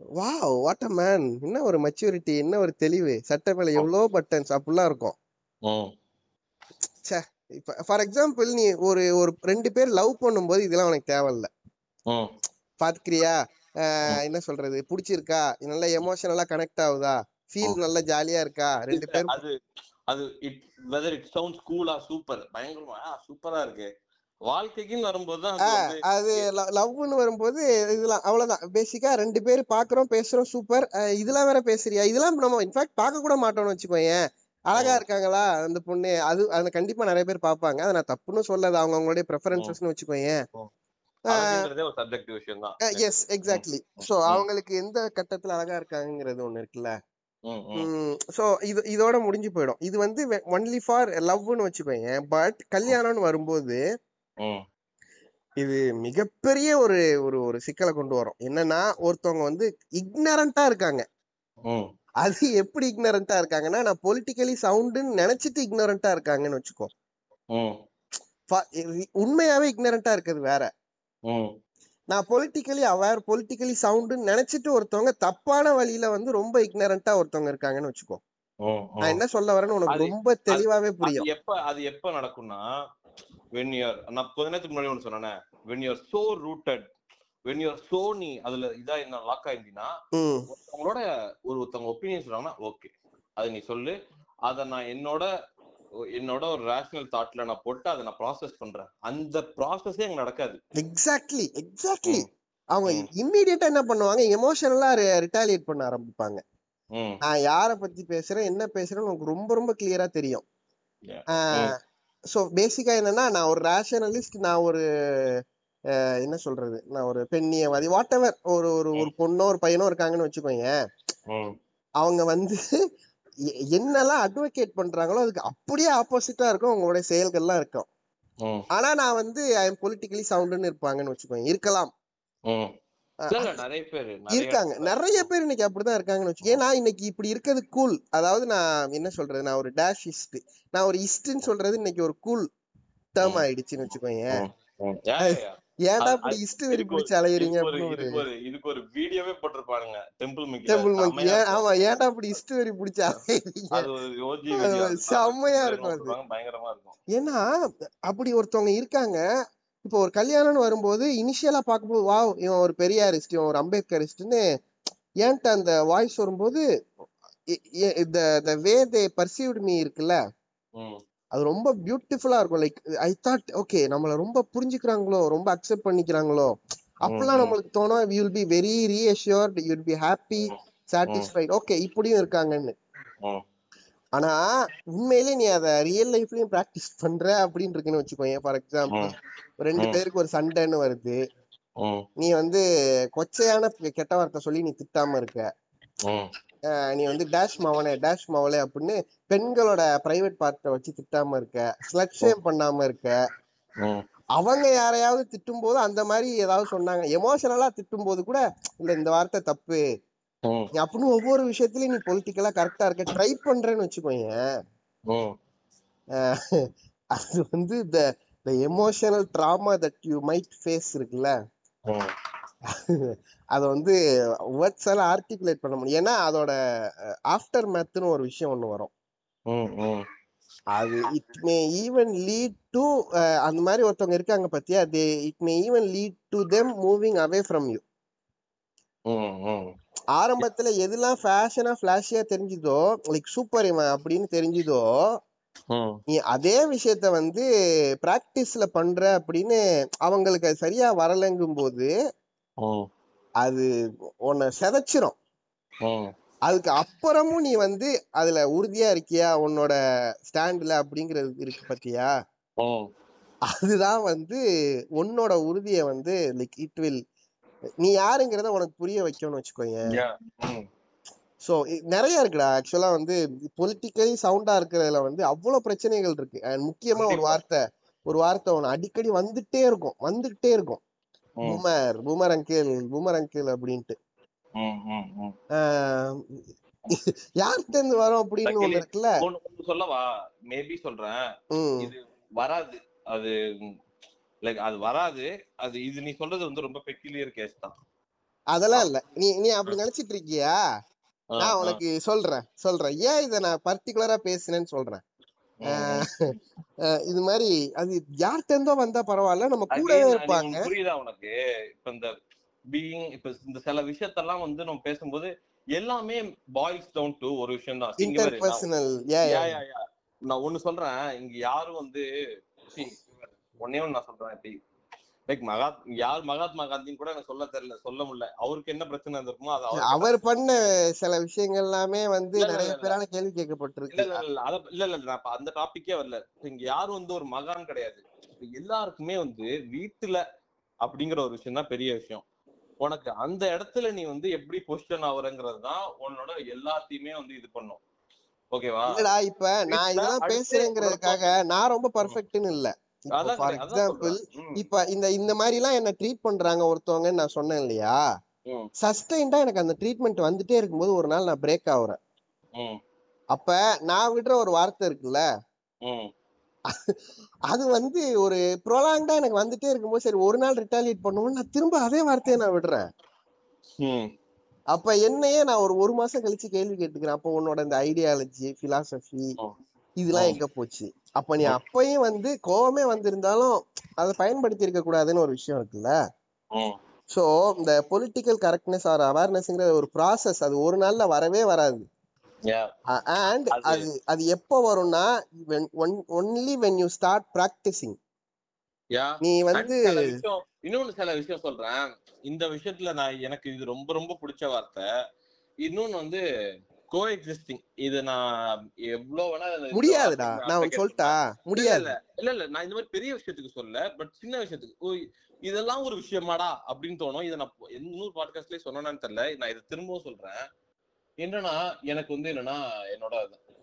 S2: வா வாட் அ மேன் என்ன ஒரு மெச்சூரிட்டி என்ன ஒரு தெளிவு. சட்டை மேல எவ்வளோ பட்டன்ஸ் அப்படிலாம் இருக்கும். ச்சே இப்ப ஃபார் எக்ஸாம்பிள் நீ ஒரு ஒரு ரெண்டு பேர் லவ் பண்ணும்போது இதெல்லாம் உனக்கு தேவையில்ல. பாத்துக்கிறியா? என்ன சொல்றது? பிடிச்சிருக்கா? நல்லா எமோஷனலா கனெக்ட் ஆகுதா? ஃபீல் நல்லா ஜாலியா இருக்கா? ரெண்டு பேரும்
S3: அது அது இட் வெதர் இட் சவுண்ட்ஸ் கூலா சூப்பர் பயங்கரமா சூப்பரா இருக்கு. வாழ்க்கைக்குன்னு வரும்போது அது
S2: லவ்னு வரும்போது இதெல்லாம் அவ்வளவுதான். பேசிக்கா ரெண்டு பேர் பாக்குறோம் பேசுறோம் சூப்பர் இதெல்லாம் வேற பேசுறியா? இதெல்லாம் நம்ம இன்ஃபேக்ட் பார்க்க கூட மாட்டோம்னு வச்சுக்கோயேன். அழகா. இருக்காங்களா அந்த பொண்ணு? அது அது கண்டிப்பா நிறைய பேர் பார்ப்பாங்க. அதை நான் தப்புன்னு சொல்லது அவங்க அவங்களுடைய ப்ரெஃபரன்சஸ்னு
S3: தான்
S2: எஸ் எக்ஸாக்ட்லி சோ அவங்களுக்கு எந்த கட்டத்துல அழகா இருக்காங்கங்கிறது ஒண்ணு இருக்குல்ல. சோ இது இதோட முடிஞ்சு போயிடும். இது வந்து ஒன்லி ஃபார் லவ்னு வச்சுக்கோங்க பட் கல்யாணம்னு வரும்போது இது மிகப்பெரிய ஒரு ஒரு ஒரு சிக்கலை கொண்டு வரும். என்னன்னா ஒருத்தவங்க வந்து இக்னரண்டா இருக்காங்க. அது எப்படி இக்னரண்டா இருக்காங்கன்னா நான் பொலிட்டிக்கலி சவுண்டுன்னு நினைச்சிட்டு இக்னரண்டா இருக்காங்கன்னு வச்சுக்கோ. உண்மையாவே இக்னரண்டா இருக்கிறது வேற. நான் பொலிட்டிக்கலி அவேர் பொலிட்டிக்கலி சவுண்டுன்னு நினைச்சிட்டு ஒருத்தவங்க தப்பான வழியில வந்து ரொம்ப இக்னரண்டா ஒருத்தவங்க இருக்காங்கன்னு வச்சுக்கோ. நான். என்ன சொல்ல வரேன்னு உனக்கு ரொம்ப தெளிவாவே புரியும்.
S3: அது எப்ப அது எப்ப நடக்கும்னா when you are நான் கொஞ்ச நேரத்துக்கு முன்னாடி ஒன்று சொன்னேனே are so rooted when you are so நீ அதுல இதா என்ன லாக் ஆயிருந்தீங்கன்னா ஒருத்தவங்களோட ஒரு ஒருத்தவங்க ஒப்பீனியன் சொல்றாங்கன்னா ஓகே அது நீ சொல்லு. அத நான் என்னோட என்னோட ஒரு ரேஷனல் தாட்ல நான் போட்டு அதை நான் ப்ராசஸ் பண்றேன். அந்த ப்ராசஸே அங்க நடக்காது.
S2: Exactly exactly. அவங்க. இம்மீடியட்டா என்ன பண்ணுவாங்க? எமோஷனலா ரிட்டாலியேட் பண்ண ஆரம்பிப்பாங்க. நான் யார பத்தி பேசுறேன் என்ன பேசுறேன்னு உனக்கு ரொம்ப ரொம்ப கிளியரா தெரியும். சோ பேசிக்கா என்னன்னா நான் ஒரு ரேஷனலிஸ்ட் நான் ஒரு என்ன சொல்றது? நான் ஒரு பெண்ணியவாதி வாட் எவர் ஒரு ஒரு ஒரு பொண்ணோ ஒரு பையனோ இருக்காங்கன்னு வச்சுக்கோங்க அவங்க வந்து என்னெல்லாம் அட்வொகேட் பண்றாங்களோ அதுக்கு அப்படியே ஆப்போசிட்டா இருக்கும் அவங்களுடைய செயல்கள்லாம் இருக்கும். ஆனா நான் வந்து ஐ எம் பொலிட்டிக்கலி சவுண்டுன்னு இருப்பாங்கன்னு வச்சுக்கோங்க இருக்கலாம்.
S3: நிறைய பேர்
S2: இருக்காங்க. நிறைய பேர் இன்னைக்கு அப்படிதான் இருக்காங்கன்னு வச்சுக்கோங்க. ஏன்னா இன்னைக்கு இப்படி இருக்கிறது கூல் அதாவது நான் என்ன சொல்றது நான் ஒரு டேஷ் இஸ்ட் நான் ஒரு இஸ்ட்னு சொல்றது இன்னைக்கு ஒரு கூல் டேர்ம். ஆயிடுச்சுன்னு வச்சுக்கோங்க ஏன்டா இப்படி இஸ்ட் வெறி பிடிச்சி அலையறீங்க
S3: இதுக்கு ஒரு வீடியோவே போட்டிருப்பாருங்க. டெம்பிள் மிக்கி
S2: டெம்பிள் மங்கி ஆமா ஏன்டா இப்படி இஸ்ட் வெறி பிடிச்சி அலையறீங்க? செம்மையா இருக்கும் அது.
S3: பயங்கரமா இருக்கும்.
S2: ஏன்னா அப்படி ஒருத்தவங்க இருக்காங்க. இப்போ ஒரு கல்யாணம்னு வரும்போது இனிஷியலா பார்க்கும்போது வாவ் இவன் ஒரு பெரியாரிஸ்ட் இவன் ஒரு அம்பேத்கரிஸ்ட்னு ஏன்ட்ட அந்த வாய்ஸ் வரும்போது த வே தே பர்சீவ்ட் மீ இருக்குல்ல? அது ரொம்ப பியூட்டிஃபுல்லா இருக்கும். லைக் ஐ தாட் ஓகே நம்மள ரொம்ப புரிஞ்சுக்கிறாங்களோ ரொம்ப அக்செப்ட் பண்ணிக்கிறாங்களோ அப்பெல்லாம். நம்மளுக்கு தோணும் we will be very reassured you will be happy satisfied okay இப்படியும் இருக்காங்கன்னு. ஆனா உண்மையிலே நீ அத ரியல் லைஃப்லயும் பிராக்டிஸ் பண்ற அப்படின்னு இருக்குன்னு வச்சுக்கோங்க ஃபார் எக்ஸாம்பிள். ரெண்டு. பேருக்கு ஒரு சண்டைன்னு வருது. நீ வந்து கொச்சையான கெட்ட வார்த்தை சொல்லி நீ திட்டாம இருக்க. நீ வந்து டேஷ் மவனே டேஷ் மவளே அப்படின்னு பெண்களோட பிரைவேட் பார்ட்டை வச்சு திட்டாம இருக்க ஸ்லட் ஷேம் பண்ணாம இருக்க. அவங்க யாரையாவது திட்டும் போது அந்த மாதிரி ஏதாவது சொன்னாங்க. எமோஷனலா திட்டும் போது கூட இல்ல இந்த வார்த்தை தப்பு. அப்படின்னு ஒவ்வொரு விஷயத்துலயும் நீ பொலிட்டிக்கலா கரெக்டா இருக்க ட்ரை பண்றேன்னு வச்சுக்கோங்க அது வந்து the the emotional drama that you might face இருக்குல்ல. அத வந்து வேர்ட்ஸ் எல்லாம் ஆர்டிகுலேட் பண்ண முடியும். ஏன்னா அதோட ஆஃப்டர் மேத்னு ஒரு விஷயம் ஒண்ணு வரும். அது it may even lead to அந்த மாதிரி ஒருத்தவங்க இருக்காங்க பாத்தியா? They it may even lead to them moving away from you ஆரம்பத்துல எதெல்லாம் ஃபேஷனா ஃபிளாஷியா தெரிஞ்சுதோ லைக் சூப்பர் இவன் அப்படின்னு தெரிஞ்சுதோ நீ அதே விஷயத்த வந்து பிராக்டிஸ்ல பண்ற அப்படின்னு அவங்களுக்கு சரியா வரலங்கும் போது அது உன்னை செதைச்சிரும். அதுக்கு அப்புறமும் நீ வந்து அதுல உறுதியா இருக்கியா? உன்னோட ஸ்டாண்ட்ல அப்படிங்கிறது இருக்கு பாத்தியா? அதுதான் வந்து உன்னோட உறுதியை வந்து லைக் இட் வில் நீ யாருங்கிறத உனக்கு புரிய வைக்கணும்னு வச்சுக்கோங்க சோ நிறைய இருக்குடா. ஆக்சுவலா வந்து பொலிட்டிக்கலி சவுண்டா இருக்கிறதுல வந்து அவ்வளவு பிரச்சனைகள் இருக்கு. அண்ட் முக்கியமா ஒரு. வார்த்தை ஒரு வார்த்தை ஒண்ணு அடிக்கடி வந்துட்டே இருக்கும் வந்துகிட்டே இருக்கும். Boomer boomer uncle boomer uncle அப்படின்ட்டு. யார்கிட்ட இருந்து வரோம் அப்படின்னு ஒண்ணு இருக்குல்ல?
S3: சொல்லவா? மேபி சொல்றேன். இது வராது. அது லைக் அது வராது. அது இது நீ சொல்றது வந்து ரொம்ப பெக்கிலியர் கேஸ் தான்.
S2: அதெல்லாம் இல்ல. நீ நீ அப்படி நினைச்சிட்டு இருக்கியா? நான். உனக்கு சொல்றேன் சொல்றேன். ஏன் இத நான் பர்டிகுலரா பேசுனேன்னு சொல்றேன்? இது மாதிரி அது யார்கிட்ட இருந்தோ வந்தா பரவாயில்ல நம்ம கூடவே இருப்பாங்க.
S3: புரியுதா உனக்கு? இப்ப இந்த பீயிங் இப்ப இந்த சில விஷயத்தெல்லாம் வந்து நம்ம பேசும்போது எல்லாமே பாய்ஸ் டவுன் டு ஒரு விஷயம் தான். இங்க பாரு, நான் ஒண்ணு சொல்றேன். இங்க யாரும் வந்து ஒண்ணே ஒண்ணு நான் சொல்றேன் இப்படி. லைக் மகாத் யார் மகாத்மா காந்தின்னு கூட எனக்கு சொல்ல தெரியல சொல்ல முடியல. அவருக்கு என்ன பிரச்சனை இருந்திருக்குமோ அது
S2: அவர் பண்ண சில விஷயங்கள் எல்லாமே வந்து நிறைய. பேரால கேள்வி கேட்கப்பட்டிருக்கு.
S3: இல்ல இல்ல அத இல்ல இல்ல நான் அந்த டாபிக்கே வரல. இங்க யாரும் வந்து ஒரு மகான் கிடையாது. எல்லாருக்குமே வந்து வீட்டுல அப்படிங்கிற ஒரு விஷயம் தான் பெரிய விஷயம். உனக்கு அந்த இடத்துல நீ வந்து எப்படி பொசிஷன் ஆகுறங்கிறது தான் உன்னோட எல்லாத்தையுமே வந்து இது பண்ணும். ஓகேவா
S2: இல்லடா இப்ப நான் இதெல்லாம் பேசுறேங்கிறதுக்காக நான் ரொம்ப பர்ஃபெக்ட்னு இல்ல. ஃபார் எக்ஸாம்பிள் இப்ப இந்த இந்த மாதிரி எல்லாம் என்ன ட்ரீட் பண்றாங்க ஒருத்தவங்கன்னு நான் சொன்னேன் இல்லையா? சஸ்டைன்டா எனக்கு அந்த ட்ரீட்மெண்ட் வந்துட்டே இருக்கும்போது ஒரு நாள் நான் பிரேக் ஆகுறேன். அப்ப நான் விடுற ஒரு வார்த்தை இருக்குல்ல. அது வந்து ஒரு ப்ரொலாங்கா எனக்கு வந்துட்டே இருக்கும்போது சரி ஒரு நாள் ரிட்டாலியேட் பண்ணுவோம் நான் திரும்ப அதே வார்த்தையை நான் விடுறேன். அப்ப என்னையே நான் ஒரு ஒரு மாசம் கழிச்சு கேள்வி கேட்டுக்கிறேன். அப்ப உன்னோட இந்த ஐடியாலஜி பிலாசபி. இதெல்லாம். எங்க போச்சு அப்ப நீ அப்பயும் வந்து கோவமே வந்திருந்தாலும் அதை பயன்படுத்தி இருக்க கூடாதுன்னு ஒரு விஷயம் இருக்குல்ல. சோ இந்த பொலிட்டிக்கல் கரெக்ட்னஸ் ஆர் அவேர்னஸ்ங்கிற ஒரு ப்ராசஸ் அது ஒரு நாள்ல வரவே வராது. அண்ட்
S3: அது-
S2: அது எப்போ வரும்னா only when you start practicing. நீ வந்து
S3: இன்னொன்னு சில விஷயம் சொல்றேன் இந்த விஷயத்துல நான் எனக்கு இது ரொம்ப ரொம்ப பிடிச்ச வார்த்தை இன்னொன்னு வந்து கோ எக்ஸிஸ்டிங் இது நான் எவ்வளவு வேணா
S2: முடியாதுடா. நான் சொல்லிட்டா? முடியாது.
S3: இல்ல இல்ல நான் இந்த மாதிரி பெரிய விஷயத்துக்கு சொல்லல. பட் சின்ன விஷயத்துக்கு. இதெல்லாம் ஒரு விஷயமாடா அப்படின்னு தோணும். இதை நான் இன்னொரு பாட்காஸ்ட்லயே சொன்னேன்னு தெரியல. நான் இதை திரும்பவும் சொல்றேன். என்னன்னா எனக்கு வந்து என்னன்னா என்னோட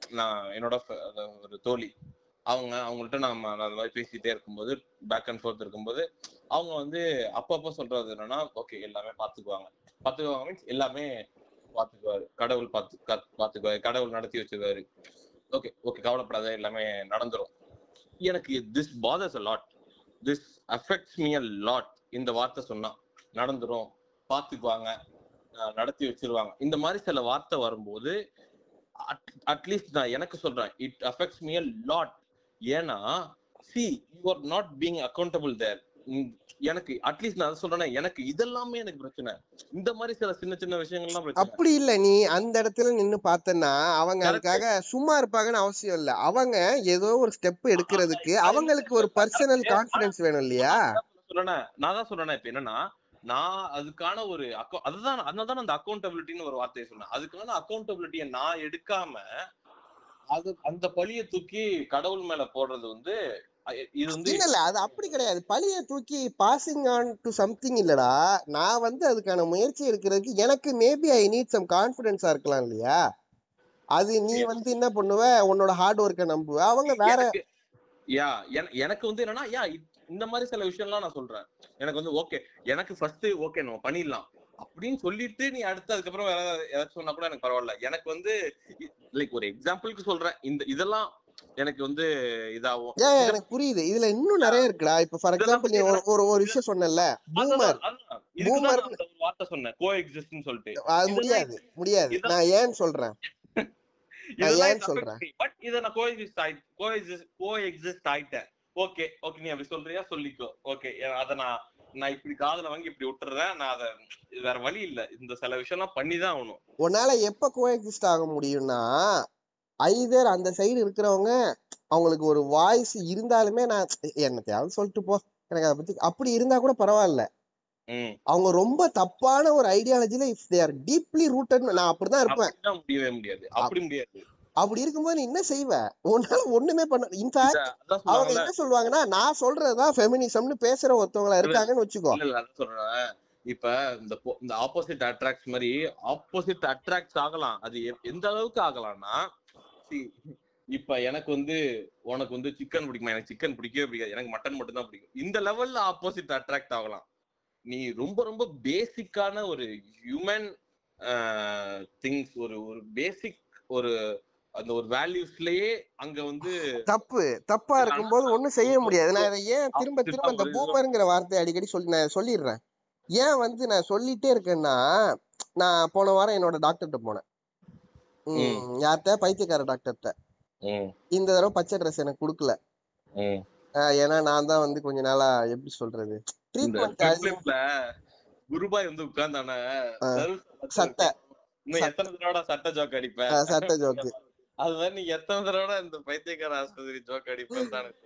S3: நான் என்னோட ஒரு தோழி. அவங்க அவங்கள்ட்ட நம்ம நான் அந்த மாதிரி பேசிட்டே இருக்கும்போது பேக் அண்ட் ஃபோர்த் இருக்கும்போது அவங்க வந்து அப்பப்போ சொல்றது என்னன்னா ஓகே எல்லாமே பாத்துக்குவாங்க பாத்துக்குவாங்க மீன்ஸ் எல்லாமே பாத்துக்குவாரு கடவுள் பாத்து பாத்துக்குவாரு கடவுள் நடத்தி வச்சிருவாரு. ஓகே ஓகே கவலைப்படாத எல்லாமே நடந்துரும். எனக்கு this bothers a lot this affects me a lot இந்த வார்த்தை சொன்னா நடந்துரும். பாத்துக்குவாங்க நடத்தி வச்சிருவாங்க. இந்த மாதிரி சில வார்த்தை வரும்போது அட்லீஸ்ட் நான் எனக்கு சொல்றேன். It affects me a lot ஏன்னா see you are not being accountable there எனக்கு அட்லீஸ்ட் நான் அதை சொல்றேன்னா எனக்கு இதெல்லாமே எனக்கு பிரச்சனை. இந்த மாதிரி சில சின்ன சின்ன விஷயங்கள்லாம் பிரச்சனை.
S2: அப்படி இல்ல நீ அந்த இடத்துல நின்னு பார்த்தன்னா அவங்க. அதுக்காக சும்மா இருப்பாங்கன்னு அவசியம் இல்ல. அவங்க ஏதோ ஒரு ஸ்டெப் எடுக்கிறதுக்கு அவங்களுக்கு ஒரு பர்சனல் கான்பிடன்ஸ் வேணும் இல்லையா?
S3: சொல்றேன் நான் தான் சொல்றேன் இப்ப என்னன்னா நான் அதுக்கான ஒரு account- அதுதான் அதனாலதான் அந்த அக்கௌண்டபிலிட்டின்னு ஒரு வார்த்தையை சொன்னேன் அதுக்கான அக்கௌண்டபிலிட்டியை நான் எடுக்காம அது அந்த பழிய தூக்கி கடவுள் மேல போடுறது வந்து இது வந்து
S2: இல்ல அது அப்படி கிடையாது. பழிய தூக்கி பாசிங் ஆன் டு சம்திங் இல்லடா. நான் வந்து அதுக்கான முயற்சி எடுக்கிறதுக்கு எனக்கு மேபி ஐ நீட் சம் கான்பிடன்ஸா இருக்கலாம் இல்லையா? அது நீ வந்து என்ன பண்ணுவ? உன்னோட ஹார்ட் ஒர்க்கை நம்புவ. அவங்க வேற
S3: யா எனக்கு வந்து என்னன்னா யா இந்த மாதிரி சில விஷயம்லாம் நான் சொல்றேன். எனக்கு வந்து ஓகே எனக்கு ஃபர்ஸ்ட் ஓகே நம்ம பண்ணிடலாம். அப்படின்னு சொல்லிட்டு நீ அடுத்து அதுக்கப்புறம் வேற ஏதாச்சும் சொன்னா கூட எனக்கு பரவாயில்ல. எனக்கு வந்து லைக் ஒரு எக்ஸாம்பிளுக்கு சொல்றேன். இந்த இதெல்லாம் எனக்கு வந்து இதாகும்
S2: எனக்கு புரியுது. இதுல இன்னும் நிறைய இருக்குடா. இப்ப ஃபார் எக்ஸாம்பிள் நீ ஒரு ஒரு விஷயம் சொன்னல பூமர்
S3: நான் ஒரு வார்த்தை சொன்னேன். கோ எக்ஸிஸ்ட்னு சொல்லிட்டு
S2: அது முடியாது முடியாது. நான் ஏன் சொல்றேன்? *laughs*
S3: இதெல்லாம்
S2: ஏன் சொல்றேன்?
S3: பட் இத நான் கோ எக்ஸிஸ்ட் ஆயி கோ எக்ஸிஸ்ட் கோ எக்ஸிஸ்ட் ஆயிட்டேன். ஓகே ஓகே நீ அப்படி சொல்றியா? சொல்லிக்கோ. ஓகே அத நான் நான் இப்படி காதுல வாங்கி இப்படி விட்டுறேன். நான் அத வேற வழி இல்ல. இந்த சில விஷயம்லாம் பண்ணிதான் ஆகணும்.
S2: உன்னால எப்ப கோஎக்ஸிஸ்ட் ஆக முடியும்னா ஐதர் அந்த சைடு இருக்கிறவங்க அவங்களுக்கு ஒரு வாய்ஸ் இருந்தாலுமே நான் என்னத்தையாவது சொல்லிட்டு போ. எனக்கு அதை பத்தி அப்படி இருந்தா கூட பரவாயில்ல. அவங்க ரொம்ப தப்பான ஒரு ஐடியாலஜில if they are deeply rooted நான் அப்படிதான் இருப்பேன்.
S3: முடியவே முடியாது. அப்படி முடியாது.
S2: அப்படி இருக்கும்போது நீ என்ன செய்வ? உன்னால ஒண்ணுமே பண்ண இன்ஃபேக்ட் அவங்க என்ன சொல்லுவாங்கன்னா நான் சொல்றதுதான் ஃபெமினிசம்னு பேசுற ஒருத்தவங்களா இருக்காங்கன்னு வச்சுக்கோ.
S3: சொல்றேன். இப்ப இந்த இந்த ஆப்போசிட் அட்ராக்ட் மாதிரி ஆப்போசிட் அட்ராக்ட் ஆகலாம். அது எந்த அளவுக்கு ஆகலாம்னா இப்ப எனக்கு வந்து உனக்கு வந்து சிக்கன் பிடிக்குமா? எனக்கு சிக்கன் பிடிக்கவே பிடிக்காது. எனக்கு மட்டன் மட்டும் தான் பிடிக்கும். இந்த லெவல்ல ஆப்போசிட் அட்ராக்ட் ஆகலாம். நீ ரொம்ப ரொம்ப பேசிக்கான ஒரு ஹியூமன் திங்ஸ் ஒரு ஒரு பேசிக் ஒரு அந்த ஒரு வேல்யூஸ்லயே அங்க வந்து
S2: தப்பு. தப்பா இருக்கும்போது ஒண்ணும் செய்ய முடியாது. நான் இதை ஏன் திரும்ப திரும்ப இந்த பூமருங்கிற வார்த்தையை அடிக்கடி சொல்லி நான் சொல்லிடுறேன். ஏன் வந்து நான் சொல்லிட்டே இருக்கேன்னா நான் போன வாரம் என்னோட டாக்டர்கிட்ட போனேன். யார்கிட்ட? பைத்தியக்கார டாக்டர்கிட்ட.
S3: ம்,
S2: இந்த தடவை பச்சை ட்ரெஸ் எனக்கு கொடுக்கல. ஏன்னா நான் தான் வந்து கொஞ்ச நாளா எப்படி சொல்றது? ட்ரீட்மெண்ட்
S3: குருபாய் வந்து உட்கார்ந்தான?
S2: சட்டை.
S3: இன்னும் எத்தனை தடவை சட்டை ஜோக் அடிப்ப
S2: சட்ட ஜோக்கு
S3: அது மாதிரி நீ எத்தனை தடவை இந்த பைத்தியக்கார ஆஸ்பத்திரி ஜோக் தோணுது.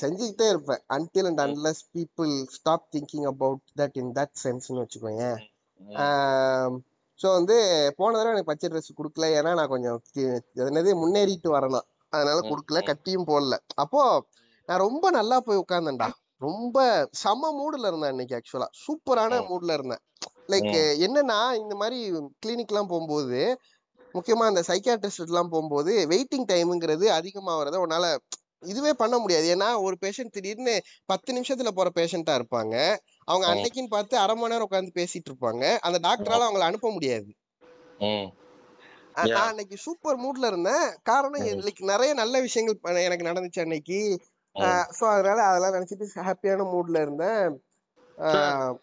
S2: செஞ்சுக்கிட்டே இருப்பேன். Until and unless people stop thinking about that in that senseன்னு வச்சுக்கோங்க
S3: ம்,
S2: ஸோ வந்து போன தடவை எனக்கு பச்சை ட்ரெஸ் கொடுக்கல. ஏன்னா நான் கொஞ்சம் என்னது முன்னேறிட்டு வரணும். அதனால கொடுக்கல. கட்டியும் போடல. அப்போ நான் ரொம்ப நல்லா போய் உட்கார்ந்தேன்டா. ரொம்ப செம மூடுல இருந்தேன் இன்னைக்கு ஆக்சுவலா சூப்பரான. மூட்ல இருந்தேன். லைக். என்னன்னா இந்த மாதிரி கிளினிக் எல்லாம் போகும்போது முக்கியமா இந்த சைக்காட்ரிஸ்ட் எல்லாம் போகும்போது வெயிட்டிங் டைம்ங்கிறது அதிகமாகிறத உன்னால இதுவே பண்ண முடியாது ஏன்னா ஒரு பேஷண்ட் திடீர்னு பத்து நிமிஷத்துல போற பேஷண்டா இருப்பாங்க அவங்க. அன்னைக்குன்னு பார்த்து அரை மணி நேரம் உட்காந்து பேசிட்டு இருப்பாங்க அந்த டாக்டரால அவங்கள அனுப்ப முடியாது. நான் அன்னைக்கு சூப்பர் மூட்ல இருந்தேன் காரணம். லைக் நிறைய நல்ல விஷயங்கள் எனக்கு நடந்துச்சு அன்னைக்கு. சோ அதனால அதெல்லாம் நினைச்சிட்டு ஹாப்பியான மூட்ல இருந்தேன்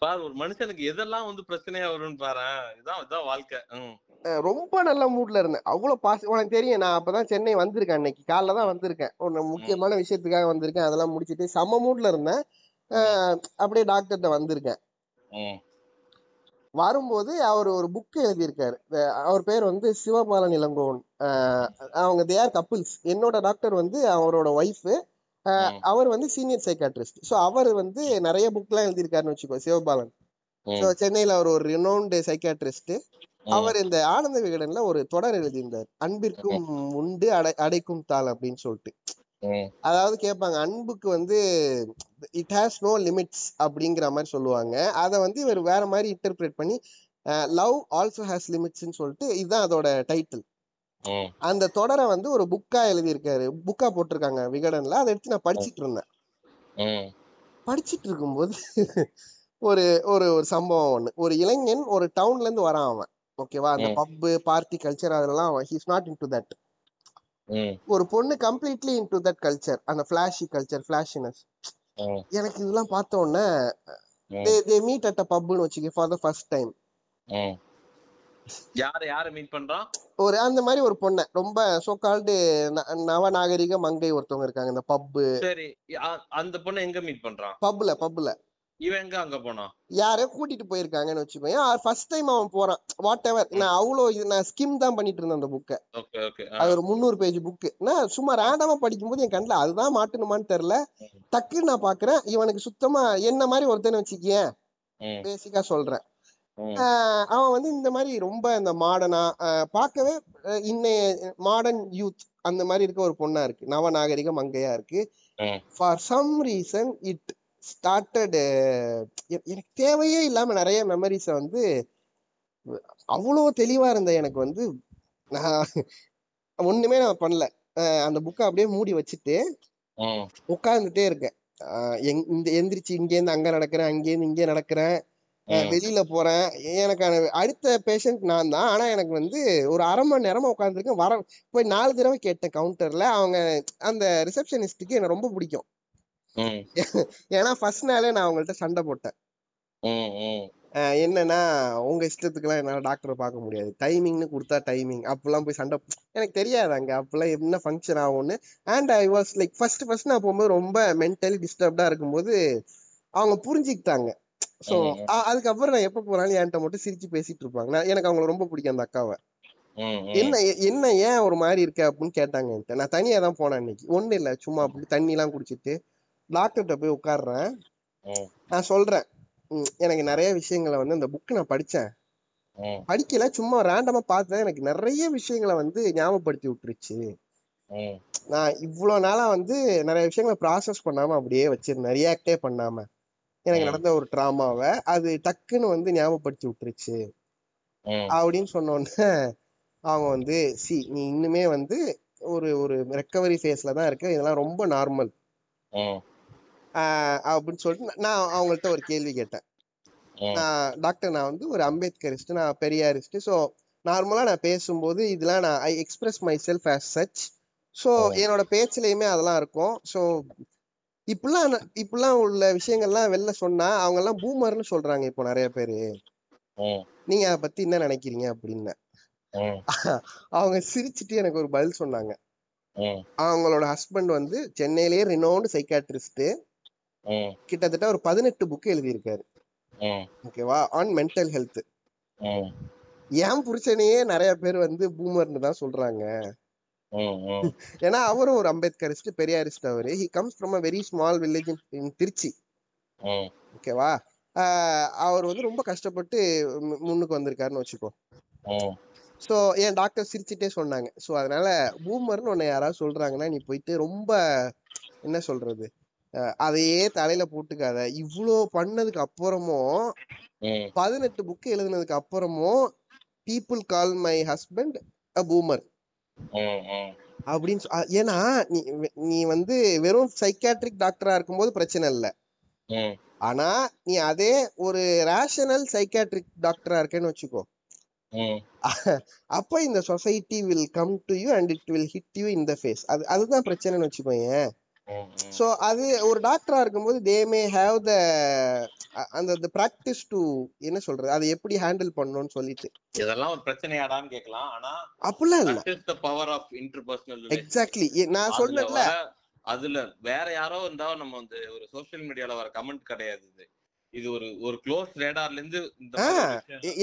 S3: பாரு ஒரு மனுஷனுக்கு எதெல்லாம் வந்து பிரச்சனையா வரும்னு பாரு இதான் இதான் வாழ்க்கை.
S2: ரொம்ப நல்ல மூட்ல இருந்தேன். அவ்வளவு பாசி உனக்கு தெரியும் நான் அப்பதான் சென்னை வந்திருக்கேன் அன்னைக்கு. காலைல தான் வந்திருக்கேன். ஒரு முக்கியமான விஷயத்துக்காக வந்திருக்கேன். அதெல்லாம் முடிச்சிட்டு செம்ம மூட்ல இருந்தேன். அப்படியே டாக்டர்கிட்ட வந்திருக்கேன். வரும்போது அவர் ஒரு புக் எழுதியிருக்காரு. அவர் பேர் வந்து சிவபாலன் இளங்கோவன். அவங்க தேர் கப்பிள்ஸ் என்னோட டாக்டர் வந்து அவரோட ஒய்ஃப் அவர் வந்து சீனியர் சைக்காட்ரிஸ்ட் ஸோ அவர் வந்து நிறைய புக்லாம் எழுதியிருக்காருன்னு வச்சுக்கோ சிவபாலன். ஸோ சென்னையில அவர் ஒரு ரினோன்டு சைக்காட்ரிஸ்ட். அவர் இந்த ஆனந்த விகடன்ல ஒரு தொடர் எழுதியிருந்தார். அன்பிற்கும் உண்டு அடை அடைக்கும் தாள் அப்படின்னு சொல்லிட்டு. அதாவது கேட்பாங்க அன்புக்கு வந்து இட் ஹேஸ் நோ லிமிட்ஸ் அப்படிங்கிற மாதிரி சொல்லுவாங்க. அதை வந்து இவர் வேற மாதிரி இன்டர்பிரேட் பண்ணி லவ் ஆல்சோ ஹேஸ் லிமிட்ஸ்னு சொல்லிட்டு இதுதான் அதோட டைட்டில் அந்த தொடரை வந்து ஒரு புக்கா எழுதியிருக்காரு. புக்கா போட்டிருக்காங்க விகடன்ல. அதை எடுத்து நான் படிச்சிட்டு இருந்தேன். படிச்சிட்டு இருக்கும்போது *laughs* ஒரு ஒரு ஒரு சம்பவம் ஒண்ணு. ஒரு இளைஞன் ஒரு டவுன்ல இருந்து வரான் அவன். ஓகேவா அந்த. பப்பு பார்ட்டி கல்ச்சர் அதெல்லாம் he's not in to that ஒரு பொண்ணு completely in to that culture அந்த ஃபிளாஷி கல்ச்சர் ஃபிளாஷினஸ் எனக்கு இதெல்லாம் பார்த்த உடனே தே தே மீட் அட் அ பப்னு வச்சுக்க ஃபார் த ஃபர்ஸ்ட் டைம்.
S3: யார யார மீட் பண்றான்?
S2: ஒரு அந்த மாதிரி ஒரு பொண்ணை. ரொம்ப சோ கால்டு நவநாகரிக மங்கை ஒருத்தவங்க இருக்காங்க. இந்த பப்பு.
S3: சரி. அந்த பொண்ணை எங்க மீட் பண்றான்?
S2: பப்ல பப்ல
S3: இவன் எங்க அங்க போனான்
S2: யாரையோ கூட்டிட்டு போயிருக்காங்கன்னு வச்சுக்கோங்க ஃபர்ஸ்ட் டைம் அவன் போறான். வாட் எவர் நான் அவ்வளோ இது நான் ஸ்கிம் தான் பண்ணிட்டு இருந்தேன் அந்த புக்கை அது ஒரு முந்நூறு பேஜ் புக்கு நான் சும்மா ரேண்டமா படிக்கும்போது என் கண்ணில் அதுதான் மாட்டணுமான்னு தெரியல. டக்குன்னு நான் பாக்குறேன். இவனுக்கு சுத்தமா என்ன மாதிரி ஒருத்தனை வச்சுக்கியேன்.
S3: ம்,
S2: பேசிக்கா சொல்றேன். அவன் வந்து இந்த மாதிரி ரொம்ப இந்த மாடர்னா பார்க்கவே இன்னைய மாடர்ன் யூத் அந்த மாதிரி இருக்க ஒரு பொண்ணா இருக்கு. நவநாகரிக மங்கையா இருக்கு.
S3: ம்.
S2: For some reason it started எனக்கு தேவையே இல்லாம நிறைய மெமரிஸ வந்து அவ்வளோ தெளிவா இருந்த எனக்கு வந்து நான் ஒண்ணுமே நான் பண்ணல. அந்த புக்கை அப்படியே மூடி வச்சுட்டு உட்கார்ந்துட்டே இருக்கேன். இந்த எந்திரிச்சு இங்கேருந்து அங்க நடக்கிறேன் அங்கேருந்து இங்கே நடக்கிறேன். வெளியில போறேன். எனக்கான அடுத்த பேஷண்ட் நான் தான். ஆனா எனக்கு வந்து ஒரு அரை மணி நேரமா உட்காந்துருக்கேன் வர போய் நாலு தடவை கேட்டேன் கவுண்டர்ல அவங்க அந்த ரிசப்ஷனிஸ்டுக்கு எனக்கு ரொம்ப பிடிக்கும். ஏன்னா ஃபர்ஸ்ட் நாளே நான் அவங்கள்ட்ட சண்டை போட்டேன். என்னன்னா உங்க இஷ்டத்துக்குலாம் என்னால டாக்டரை பார்க்க முடியாது. டைமிங்னு கொடுத்தா டைமிங் அப்பெல்லாம் போய் சண்டை எனக்கு தெரியாது அங்க. அப்பெல்லாம் என்ன ஃபங்க்ஷன் ஆகும்னு. And I was like first first நான் போகும்போது ரொம்ப மென்டலி டிஸ்டர்ப்டா இருக்கும்போது அவங்க புரிஞ்சுக்கிட்டாங்க.
S3: ம்.
S2: அதுக்கப்புறம் நான் எப்ப போனாலும் என்கிட்ட மட்டும் சிரிச்சு பேசிட்டு இருப்பாங்க. எனக்கு அவங்கள ரொம்ப பிடிக்கும் அந்த அக்காவை. என்ன என்ன ஏன் ஒரு மாதிரி இருக்க அப்படின்னு கேட்டாங்க என்கிட்ட. நான் தனியா தான் போனேன் அன்னைக்கு. ஒண்ணு இல்ல சும்மா அப்படி தண்ணி எல்லாம் குடிச்சிட்டு டாக்டர்கிட்ட போய் உட்கார்றேன்.
S3: ம்,
S2: நான் சொல்றேன் எனக்கு நிறைய விஷயங்களை வந்து அந்த புக் நான் படிச்சேன். படிக்கல சும்மா ரேண்டமா பார்த்தேன். எனக்கு நிறைய விஷயங்களை வந்து ஞாபகப்படுத்தி விட்டுருச்சு. நான் இவ்வளவு நாளா வந்து நிறைய விஷயங்களை ப்ராசஸ் பண்ணாம அப்படியே வச்சிருந்தேன். ரியாக்டே பண்ணாம. எனக்கு. நடந்த ஒரு ட்ராமாவை அது டக்குன்னு வந்து ஞாபகப்படுத்தி விட்டுருச்சு. அப்படின்னு சொன்ன உடனே அவங்க வந்து சி நீ இன்னுமே வந்து ஒரு ஒரு ரெக்கவரி ஃபேஸ்ல தான் இருக்க. இதெல்லாம் ரொம்ப நார்மல் அப்படின்னு சொல்லிட்டு நான் அவங்கள்ட்ட ஒரு கேள்வி கேட்டேன். நான் டாக்டர் நான் வந்து ஒரு அம்பேத்கரிஸ்ட் நான் பெரியாரிஸ்ட் ஸோ நார்மலா நான் பேசும்போது இதெல்லாம் நான் I express myself as such so. என்னோட பேச்சுலயுமே அதெல்லாம் இருக்கும். ஸோ இப்படிலாம் இப்படிலாம் உள்ள விஷயங்கள்லாம் வெளில சொன்னா அவங்க எல்லாம் பூமர்னு சொல்றாங்க இப்போ நிறைய பேரு. நீங்க அதை பத்தி என்ன நினைக்கிறீங்க அப்படின்னு. அவங்க சிரிச்சிட்டு எனக்கு ஒரு பதில் சொன்னாங்க. அவங்களோட ஹஸ்பண்ட் வந்து சென்னையிலேயே ரினோன்டு சைக்காட்ரிஸ்ட் கிட்டத்தட்ட ஒரு பதினெட்டு புக் எழுதியிருக்காரு. ஓகேவா ஆன் மென்டல் ஹெல்த்
S3: ம்,
S2: என் புருஷனையே நிறைய பேர் வந்து பூமர்னு தான் சொல்றாங்க. ஏன்னா அவரும் ஒரு அம்பேத்கரிஸ்ட் பெரியாரிஸ்ட் அவரு. He comes from a very small village in Trichy ஓகேவா அவர் வந்து ரொம்ப கஷ்டப்பட்டு முன்னுக்கு வந்திருக்காருன்னு வச்சுக்கோ. ஸோ என் டாக்டர் சிரிச்சிட்டே சொன்னாங்க. ஸோ அதனால பூமர்னு உன்னை யாராவது சொல்றாங்கன்னா நீ போயிட்டு ரொம்ப என்ன சொல்றது? அதையே தலையில போட்டுக்காத. இவ்வளோ பண்ணதுக்கு அப்புறமும் பதினெட்டு புக் எழுதுனதுக்கு அப்புறமும் people call my husband a boomer அப்படின்னு ஏன்னா நீ வந்து வெறும் சைக்காட்ரிக் டாக்டரா இருக்கும்போது பிரச்சனை இல்ல. ஆனா நீ அதே ஒரு ரேஷனல் சைக்காட்ரிக் டாக்டரா இருக்கேன்னு வச்சுக்கோ. *laughs* அப்ப இந்த society will come to you and it will hit you in the face அது அதுதான் பிரச்சனைன்னு வச்சுக்கோங்க
S3: ம்.
S2: சோ அது ஒரு டாக்டரா இருக்கும்போது தே மே ஹேவ் த அந்த ப்ராக்டிஸ் டு என்ன சொல்றது? அதை எப்படி ஹேண்டில் பண்ணணும்னு சொல்லிட்டு.
S3: இதெல்லாம் ஒரு பிரச்சனையாடான்னு கேட்கலாம். ஆனா
S2: அப்படிலாம் இல்ல.
S3: power of interpersonal relationship.
S2: Exactly நான் சொன்னேன்ல
S3: அதுல வேற யாரோ இருந்தா நம்ம வந்து ஒரு சோஷியல் மீடியால வர கமெண்ட் கிடையாது இது. இது ஒரு ஒரு க்ளோஸ் ரேடார்ல இருந்து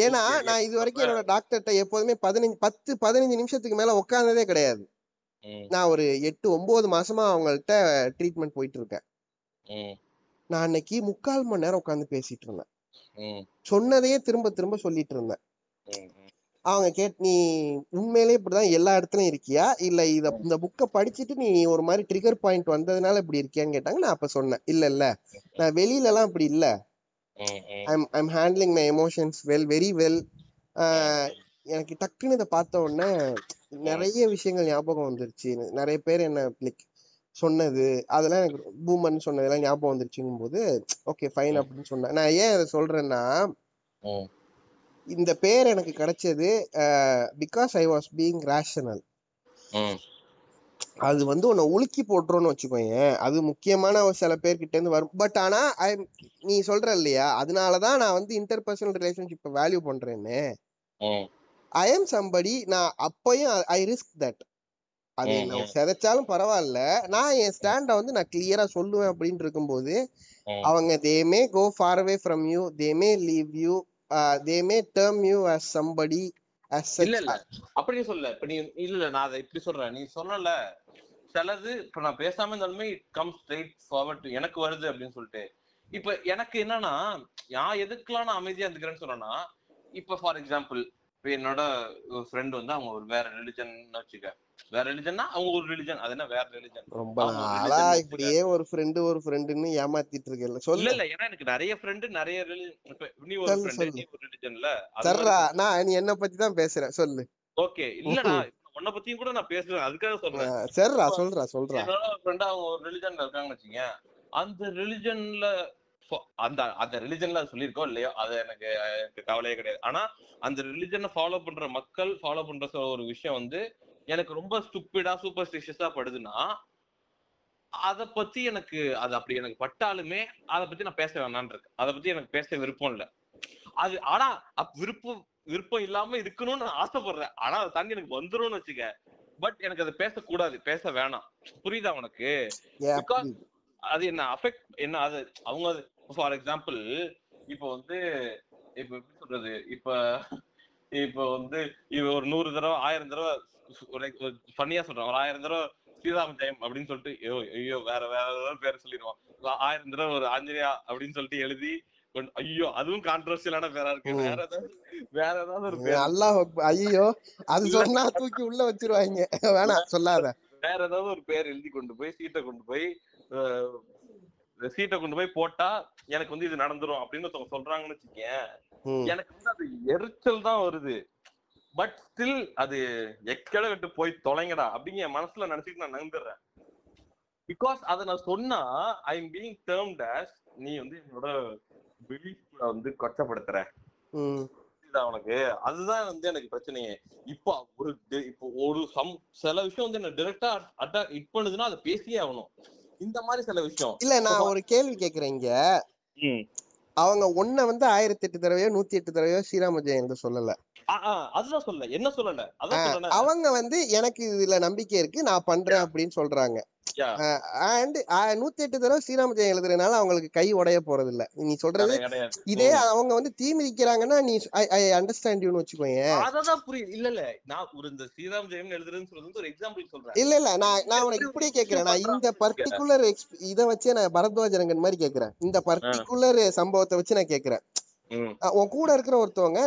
S2: ஏன்னா நான் இது வரைக்கும் என்னோட டாக்டர்கிட்ட எப்போதுமே பதினஞ்சு பத்து பதினஞ்சு நிமிஷத்துக்கு மேல உட்கார்ந்ததே கிடையாது. நான் ஒரு எட்டு ஒன்பது மாசமா அவங்கள்ட்ட ட்ரீட்மெண்ட் போயிட்டு இருக்கேன் நான் அன்னைக்கு முக்கால் மணி நேரம் உட்காந்து பேசிட்டு இருந்தேன் சொன்னதையே திரும்ப திரும்ப சொல்லிட்டு இருந்தேன் அவங்க கேட் நீ உண்மையிலே இப்படிதான் எல்லா இடத்துலயும் இருக்கியா? இல்ல இத இந்த புக்கை படிச்சுட்டு நீ ஒரு மாதிரி ட்ரிகர் பாயிண்ட் வந்ததுனால இப்படி இருக்கியான்னு கேட்டாங்க. நான் அப்ப சொன்னேன். இல்ல இல்ல. நான் வெளியில எல்லாம் இப்படி இல்ல I'm I'm handling my emotions well very well எனக்கு டக்குன்னு இதை பார்த்த உடனே நிறைய விஷயங்கள் ஞாபகம் வந்துருச்சு. நிறைய பேர் என்ன லைக் சொன்னது அதெல்லாம் எனக்கு பூமர்னு சொன்னதெல்லாம் ஞாபகம் வந்துருச்சுங்கும் போது ஓகே ஃபைன் அப்படின்னு சொன்னேன். நான் ஏன் அதை சொல்றேன்னா இந்த பேர் எனக்கு கிடைச்சது because I was being rational அது வந்து உன்னை உலுக்கி போட்டுருன்னு வச்சுக்கோங்க அது முக்கியமான சில பேர்கிட்ட இருந்து வரும். பட் ஆனா ஐ நீ சொல்ற இல்லையா அதனாலதான் நான் வந்து இன்டர்பர்சனல் ரிலேஷன்ஷிப்பை வேல்யூ பண்றேன்னு. ஐ எம் சம்படி நான் அப்பயும் ஐ ரிஸ்க் தட் அது என்ன. சிதைச்சாலும் பரவாயில்ல. நான் என் ஸ்டாண்ட வந்து நான் கிளியரா சொல்லுவேன் அப்படின்னு இருக்கும்போது. அவங்க they may go for away from you they may leave you they may term you as somebody as
S3: இல்ல
S2: such.
S3: இல்ல அப்படி சொல்ல இப்ப நீ இல்ல இல்ல. நான் அதை இப்படி சொல்றேன். நீ சொன்னல சிலது இப்ப நான் பேசாம இருந்தாலுமே இட் கம் ஸ்ட்ரைட் ஃபார்வர்ட் எனக்கு வருது அப்படின்னு சொல்லிட்டு. இப்ப எனக்கு என்னன்னா நான் எதுக்கெல்லாம் நான் அமைதியா இருந்துக்கிறேன்னு சொன்னேன்னா இப்ப ஃபார் எக்ஸாம்பிள் இப்ப என்னோட ஃப்ரெண்ட் வந்து அவங்க ஒரு வேற ரிலிஜன் வச்சுக்க. வேற ரிலிஜன்னா அவங்க ஒரு ரிலிஜன் அது என்ன வேற ரிலிஜன்
S2: ரொம்ப
S3: ஒரு
S2: நாளா இப்படியே ஒரு ஃப்ரெண்டு ஒரு ஃப்ரெண்டுன்னு ஏமாத்திட்டு இருக்கல சொல்லு.
S3: இல்ல ஏன்னா எனக்கு நிறைய ஃப்ரெண்டு நிறைய ரிலிஜன் நீ ஒரு ஃப்ரெண்ட். நீ ஒரு ரிலிஜன்ல
S2: தர்றா நான் நீ என்ன பத்தி தான் பேசுறேன் சொல்லு.
S3: ஓகே இல்லடா *laughs* உன்னை பத்தியும் கூட நான் பேசுறேன் அதுக்காக சொல்றேன்.
S2: சரிடா சொல்றா சொல்றா.
S3: என்னோட ஃப்ரெண்டா அவங்க ஒரு ரிலிஜன்ல இருக்காங்கன்னு வச்சுங்க அந்த ரிலிஜன்ல அந்த அந்த ரிலிஜன்ல சொல்லியிருக்கோம் இல்லையோ அது எனக்கு எனக்கு கவலையே கிடையாது. ஆனா அந்த ரிலிஜனை ஃபாலோ பண்ற மக்கள் ஃபாலோ பண்ற ஒரு விஷயம் வந்து எனக்கு ரொம்ப ஸ்டூப்பிடா சூப்பர்ஸ்டிஷியஸா படுதுன்னா அத பத்தி எனக்கு அது அப்படி எனக்கு பட்டாலுமே அத பத்தி நான் பேச வேணான்னு இருக்கு அத பத்தி எனக்கு பேச விருப்பம் இல்ல. அது ஆனா விருப்பம் விருப்பம் இல்லாம இருக்கணும்னு நான் ஆசைப்படுறேன். ஆனா அதை தாண்டி எனக்கு வந்துரும்னு வச்சுக்க பட் எனக்கு அதை பேசக்கூடாது. பேச வேணாம். புரியுதா உனக்கு? அது என்ன அஃபெக்ட் என்ன அது அவங்க ஃபார் எக்ஸாம்பிள் இப்போ வந்து இப்ப எப்படி சொல்றது? இப்ப இப்ப வந்து இவ ஒரு நூறு தடவை ஆயிரம் தடவை ஒரு ஃபன்னியா சொல்றேன். ஒரு ஆயிரம் தடவை ஸ்ரீராம ஜெயம் அப்படின்னு சொல்லிட்டு ஐயோ ஐயோ வேற வேற ஏதாவது பேர் சொல்லிடுவோம் ஆயிரம் தடவை ஒரு ஆஞ்சநேயா அப்படின்னு சொல்லிட்டு எழுதி ஐயோ அதுவும் கான்ட்ரவர்சியலான பேரா இருக்கு. வேற ஏதாவது வேற ஏதாவது ஒரு பேர்.
S2: அல்லாஹ் ஐயோ அது சொன்னா தூக்கி உள்ள வச்சிருவாங்க. வேணாம் சொல்லாத.
S3: வேற ஏதாவது ஒரு பேர் எழுதி கொண்டு போய் சீட்டை கொண்டு போய் சீட்டை கொண்டு போய் போட்டா எனக்கு வந்து இது நடந்துரும் அப்படின்னு ஒருத்தவங்க சொல்றாங்கன்னு வச்சுக்கேன். எனக்கு வந்து அது எரிச்சல் தான் வருது. பட் ஸ்டில் அது எக்கட விட்டு போய் தொலைங்கடா அப்படிங்க என் மனசுல நினைச்சிட்டு நான் நம்புறேன். பிகாஸ் அதை நான் சொன்னா I am being termed as நீ வந்து என்னோட பிலீஃப் வந்து கொச்சப்படுத்துற. உனக்கு? அதுதான் வந்து எனக்கு பிரச்சனையே. இப்போ ஒரு இப்போ ஒரு சம் சில விஷயம் வந்து என்ன டிரெக்டா அட்டாக் ஹிட் பண்ணுதுன்னா அதை பேசியே ஆகணும். இந்த மாதிரி சில விஷயம்.
S2: இல்ல நான் ஒரு கேள்வி கேக்குறேன் இங்க. அவங்க ஒன்ன வந்து ஆயிரத்தி எட்டு தடவையோ நூத்தி எட்டு தடவையோ ஸ்ரீராம ஜெயந்த் சொல்லல.
S3: அதுதான் சொல்ல என்ன சொல்லல? அதான் சொல்லல
S2: அவங்க வந்து எனக்கு இதுல நம்பிக்கை இருக்கு நான் பண்றேன் அப்படின்னு சொல்றாங்க. அண்ட் நூத்தி எட்டு தடவை ஸ்ரீராம ஜெயம் எழுதுறதுனால அவங்களுக்கு கை உடைய போறது இல்ல நீ சொல்றது. இதே அவங்க வந்து தீ மிதிக்கிறாங்கன்னா நீ ஐ அண்டர்ஸ்டாண்ட் யூன்னு வச்சுக்கோங்க
S3: அததான் புரியுது. இல்ல இல்ல. நான் ஒரு இந்த ஸ்ரீராம் ஜெயம் சொல்றது வந்து ஒரு எக்ஸாம்பிள் சொல்றேன்.
S2: இல்ல இல்ல. நான் நான் உனக்கு இப்படியே கேக்குறேன். நான் இந்த பர்டிகுலர் இத வச்சே நான் பரத்வாஜ ரங்கன் மாதிரி கேக்குறேன். இந்த பர்டிகுலர் சம்பவத்தை வச்சு நான் கேக்குறேன். உன் கூட இருக்கிற ஒருத்தவங்க